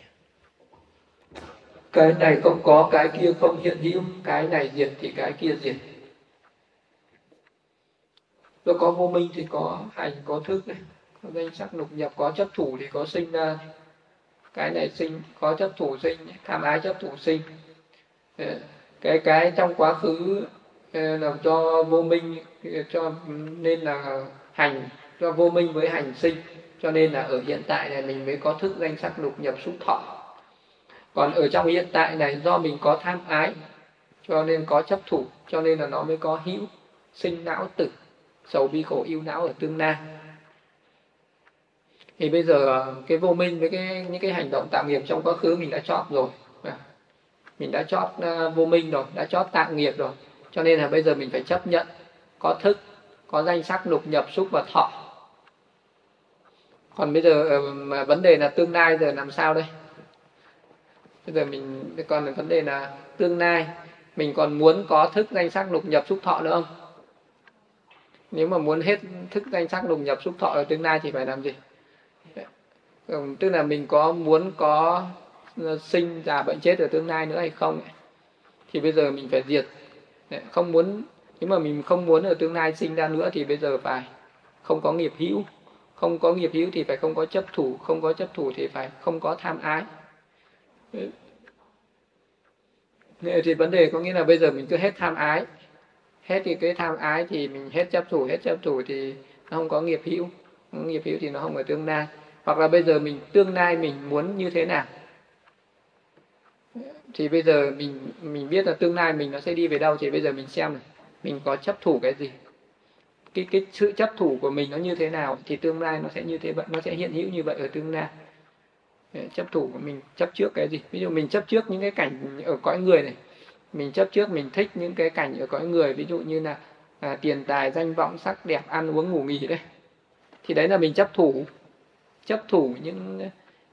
Cái này không có, cái kia không hiện hữu. Cái này diệt thì cái kia diệt. Nó có vô minh thì có hành, có thức này. Có danh sắc lục nhập, có chấp thủ thì có sinh ra. Cái này sinh, có chấp thủ sinh, tham ái chấp thủ sinh. Ờ, cái cái trong quá khứ ờ, làm cho vô minh, cho nên là hành cho vô minh với hành sinh cho nên là ở hiện tại này mình mới có thức danh sắc lục nhập xúc thọ. Còn ở trong hiện tại này, do mình có tham ái, cho nên có chấp thủ, cho nên là nó mới có hữu sinh não tử, sầu bi khổ yêu não ở tương lai. Thì bây giờ à, cái vô minh với cái, những cái hành động tạo nghiệp trong quá khứ mình đã chót rồi. Mình đã chót à, vô minh rồi, đã chót tạo nghiệp rồi. Cho nên là bây giờ mình phải chấp nhận, có thức, có danh sắc lục nhập xúc và thọ còn bây giờ ờ, mà vấn đề là tương lai giờ làm sao đây? Bây giờ mình còn là vấn đề là tương lai, mình còn muốn có thức danh sắc lục nhập xúc thọ nữa không? Nếu mà muốn hết thức danh sắc lục nhập xúc thọ ở tương lai thì phải làm gì? Ờ, tức là mình có muốn có ờ, sinh già bệnh chết ở tương lai nữa hay không thì bây giờ mình phải diệt. Không muốn, nếu mà mình không muốn ở tương lai sinh ra nữa thì bây giờ phải, không có nghiệp hữu không có nghiệp hữu thì phải không có chấp thủ, không có chấp thủ thì phải không có tham ái. Thì vấn đề có nghĩa là bây giờ mình cứ hết tham ái. Hết thì cái tham ái thì mình hết chấp thủ, hết chấp thủ thì nó không có nghiệp hữu. Nghiệp hữu thì nó không ở tương lai. Hoặc là bây giờ mình, tương lai mình muốn như thế nào? Thì bây giờ mình mình biết là tương lai mình nó sẽ đi về đâu thì bây giờ mình xem này. Mình có chấp thủ cái gì? Cái cái sự chấp thủ của mình nó như thế nào thì tương lai nó sẽ như thế vậy nó sẽ hiện hữu như vậy ở tương lai. Chấp thủ của mình chấp trước cái gì? Ví dụ mình chấp trước những cái cảnh ở cõi người này mình chấp trước mình thích những cái cảnh ở cõi người ví dụ như là à, tiền tài danh vọng sắc đẹp ăn uống ngủ nghỉ đấy thì đấy là mình chấp thủ. Chấp thủ những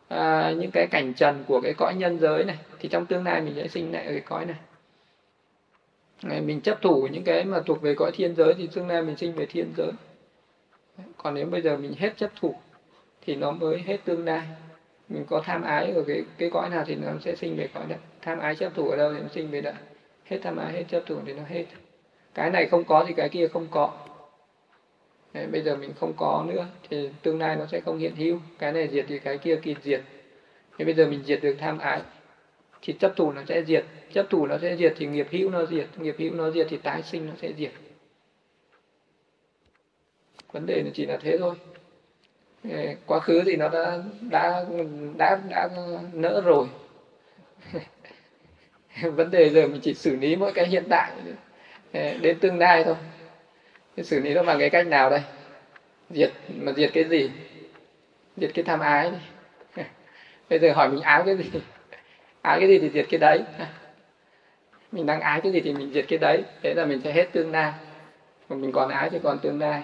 à, những cái cảnh trần của cái cõi nhân giới này thì trong tương lai mình sẽ sinh lại ở cái cõi này mình chấp thủ những cái mà thuộc về cõi thiên giới thì tương lai mình sinh về thiên giới. Còn nếu bây giờ mình hết chấp thủ thì nó mới hết tương lai. Mình có tham ái ở cái cái cõi nào thì nó sẽ sinh về cõi đó tham ái chấp thủ ở đâu thì nó sinh về đó hết tham ái hết chấp thủ thì nó hết. Cái này không có thì cái kia không có. Đấy, bây giờ mình không có nữa thì tương lai nó sẽ không hiện hữu. Cái này diệt thì cái kia kịp diệt. Thế bây giờ mình diệt được tham ái thì chấp thủ nó sẽ diệt. Chấp thủ nó sẽ diệt thì nghiệp hữu nó diệt, nghiệp hữu nó diệt thì tái sinh nó sẽ diệt. Vấn đề là chỉ là thế thôi. Quá khứ thì nó đã đã đã đã nỡ rồi. Vấn đề giờ mình chỉ xử lý mỗi cái hiện tại. Đến tương lai thôi. Cái xử lý nó bằng cái cách nào đây? Diệt, mà diệt cái gì? Diệt cái tham ái bây giờ hỏi mình ái cái gì? Ái cái gì thì diệt cái đấy. Mình đang ái cái gì thì mình diệt cái đấy. Thế là mình sẽ hết tương lai. Còn mình còn ái thì còn tương lai.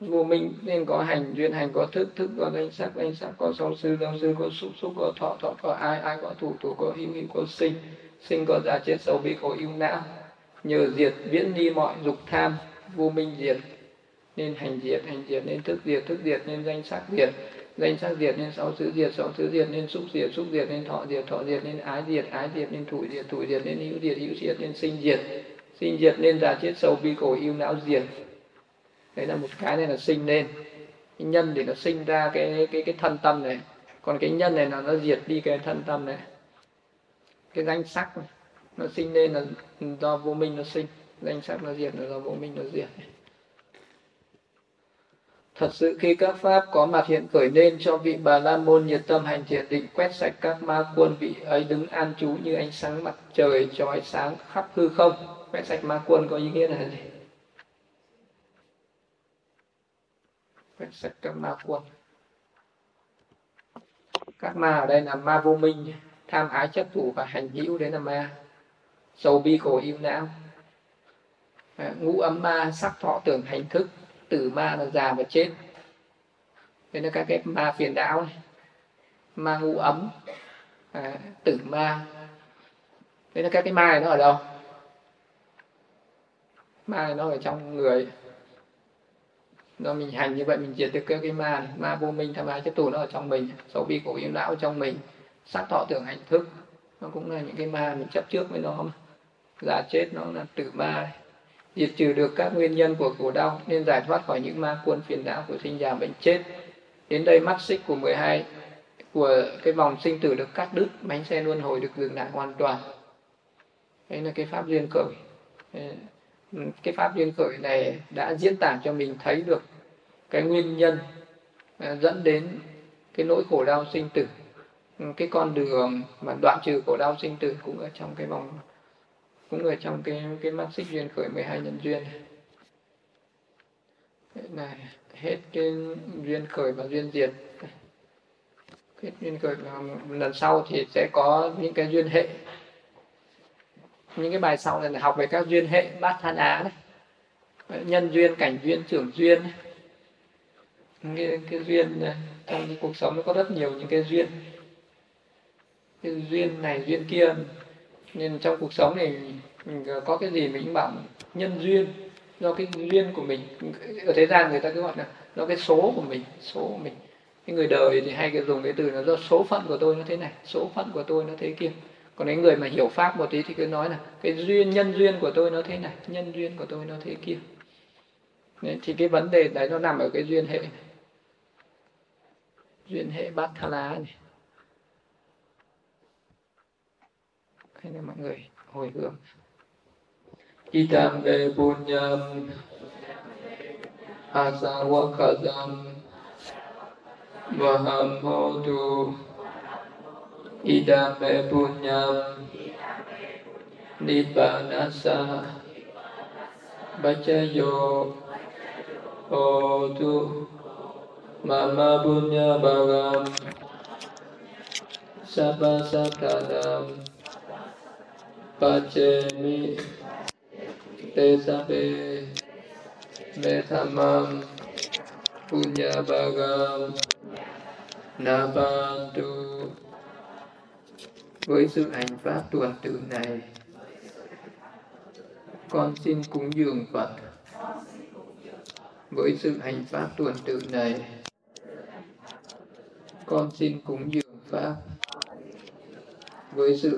Vô minh nên có hành, duyên hành, có thức thức, có danh sắc danh sắc, có song sư song sư, có xúc xúc, có thọ thọ, có ai ai có thủ thủ, có hữu hữu, có sinh. Sinh có già chết, xấu bị khổ yêu não. Nhờ diệt, viễn đi mọi dục tham, vô minh diệt. Nên hành diệt hành diệt, nên thức diệt thức diệt, nên danh sắc diệt danh sắc diệt nên sáu thứ diệt, sáu thứ diệt nên xúc diệt xúc diệt nên thọ diệt thọ diệt nên ái diệt ái diệt nên thủy diệt thủy diệt nên hữu diệt hữu diệt nên sinh diệt. Sinh diệt nên già chết sầu bi khổ yêu não diệt. Đấy là một cái này là sinh lên cái nhân thì nó sinh ra cái cái cái thân tâm này. Còn cái nhân này là nó diệt đi cái thân tâm này. Cái danh sắc này nó sinh lên là do vô minh nó sinh. Danh sắc nó diệt là do vô minh nó diệt. Thật sự khi các pháp có mặt hiện khởi nên cho vị Bà La Môn nhiệt tâm hành thiện định quét sạch các ma quân vị ấy đứng an trú như ánh sáng mặt trời trói sáng khắp hư không. Quét sạch ma quân có ý nghĩa là gì? Quét sạch các ma quân. Các ma ở đây là ma vô minh, tham ái chấp thủ và hành hữu đấy là ma sầu bi khổ yêu não ngũ ấm ma sắc thọ tưởng hành thức tử ma là già và chết. Đây là các cái ma phiền não này ma ngũ ấm à, tử ma. Đây là các cái ma này nó ở đâu? Ma này nó ở trong người. Do mình hành như vậy mình diệt được cái, cái ma này. ma vô minh tham ái chấp thủ nó ở trong mình. Xấu bi khổ yêu não ở trong mình. Sắc thọ tưởng hành thức nó cũng là những cái ma mình chấp trước với nó mà. Già chết nó là tử ma diệt trừ được các nguyên nhân của khổ đau nên giải thoát khỏi những ma quân phiền não của sinh già bệnh chết. Đến đây mắt xích của 12 của cái vòng sinh tử được cắt đứt, bánh xe luân hồi được dừng lại hoàn toàn. Đấy là cái pháp duyên khởi. Cái pháp duyên khởi này đã diễn tả cho mình thấy được cái nguyên nhân à, dẫn đến cái nỗi khổ đau sinh tử. Cái con đường mà đoạn trừ khổ đau sinh tử cũng ở trong cái vòng cũng ở trong cái cái mắt xích duyên khởi 12 nhân duyên. Này hết cái duyên khởi và duyên diệt. Hết duyên khởi và lần sau thì sẽ có những cái duyên hệ. Những cái bài sau này là học về các duyên hệ bát than á đấy. nhân duyên cảnh duyên trưởng duyên. Cái, cái duyên ờ, trong cái cuộc sống nó có rất nhiều những cái duyên. Cái duyên này duyên kia nên trong cuộc sống này mình có cái gì mình cũng bảo nhân duyên do cái duyên của mình. Ở thế gian người ta cứ gọi là do cái số của mình số của mình. Cái người đời thì hay cái dùng cái từ là do số phận của tôi nó thế này số phận của tôi nó thế kia. Còn những người mà hiểu pháp một tí thì cứ nói là cái duyên nhân duyên của tôi nó thế này nhân duyên của tôi nó thế kia. Đấy, thì cái vấn đề đấy nó nằm ở cái duyên hệ này. duyên hệ bát tha lá này. Hay là mọi người hồi hướng. Itam ve punyam asawakadam vaham hotu idam me punyam nibbanasa bacayo hotu mama punya bagam sabba sakadam pacemi te sabe me thamam punya bagam nabantu với sự hành pháp tuần tự này, con xin cúng dường Phật. Với sự hành pháp tuần tự này, con xin cúng dường pháp. Với sự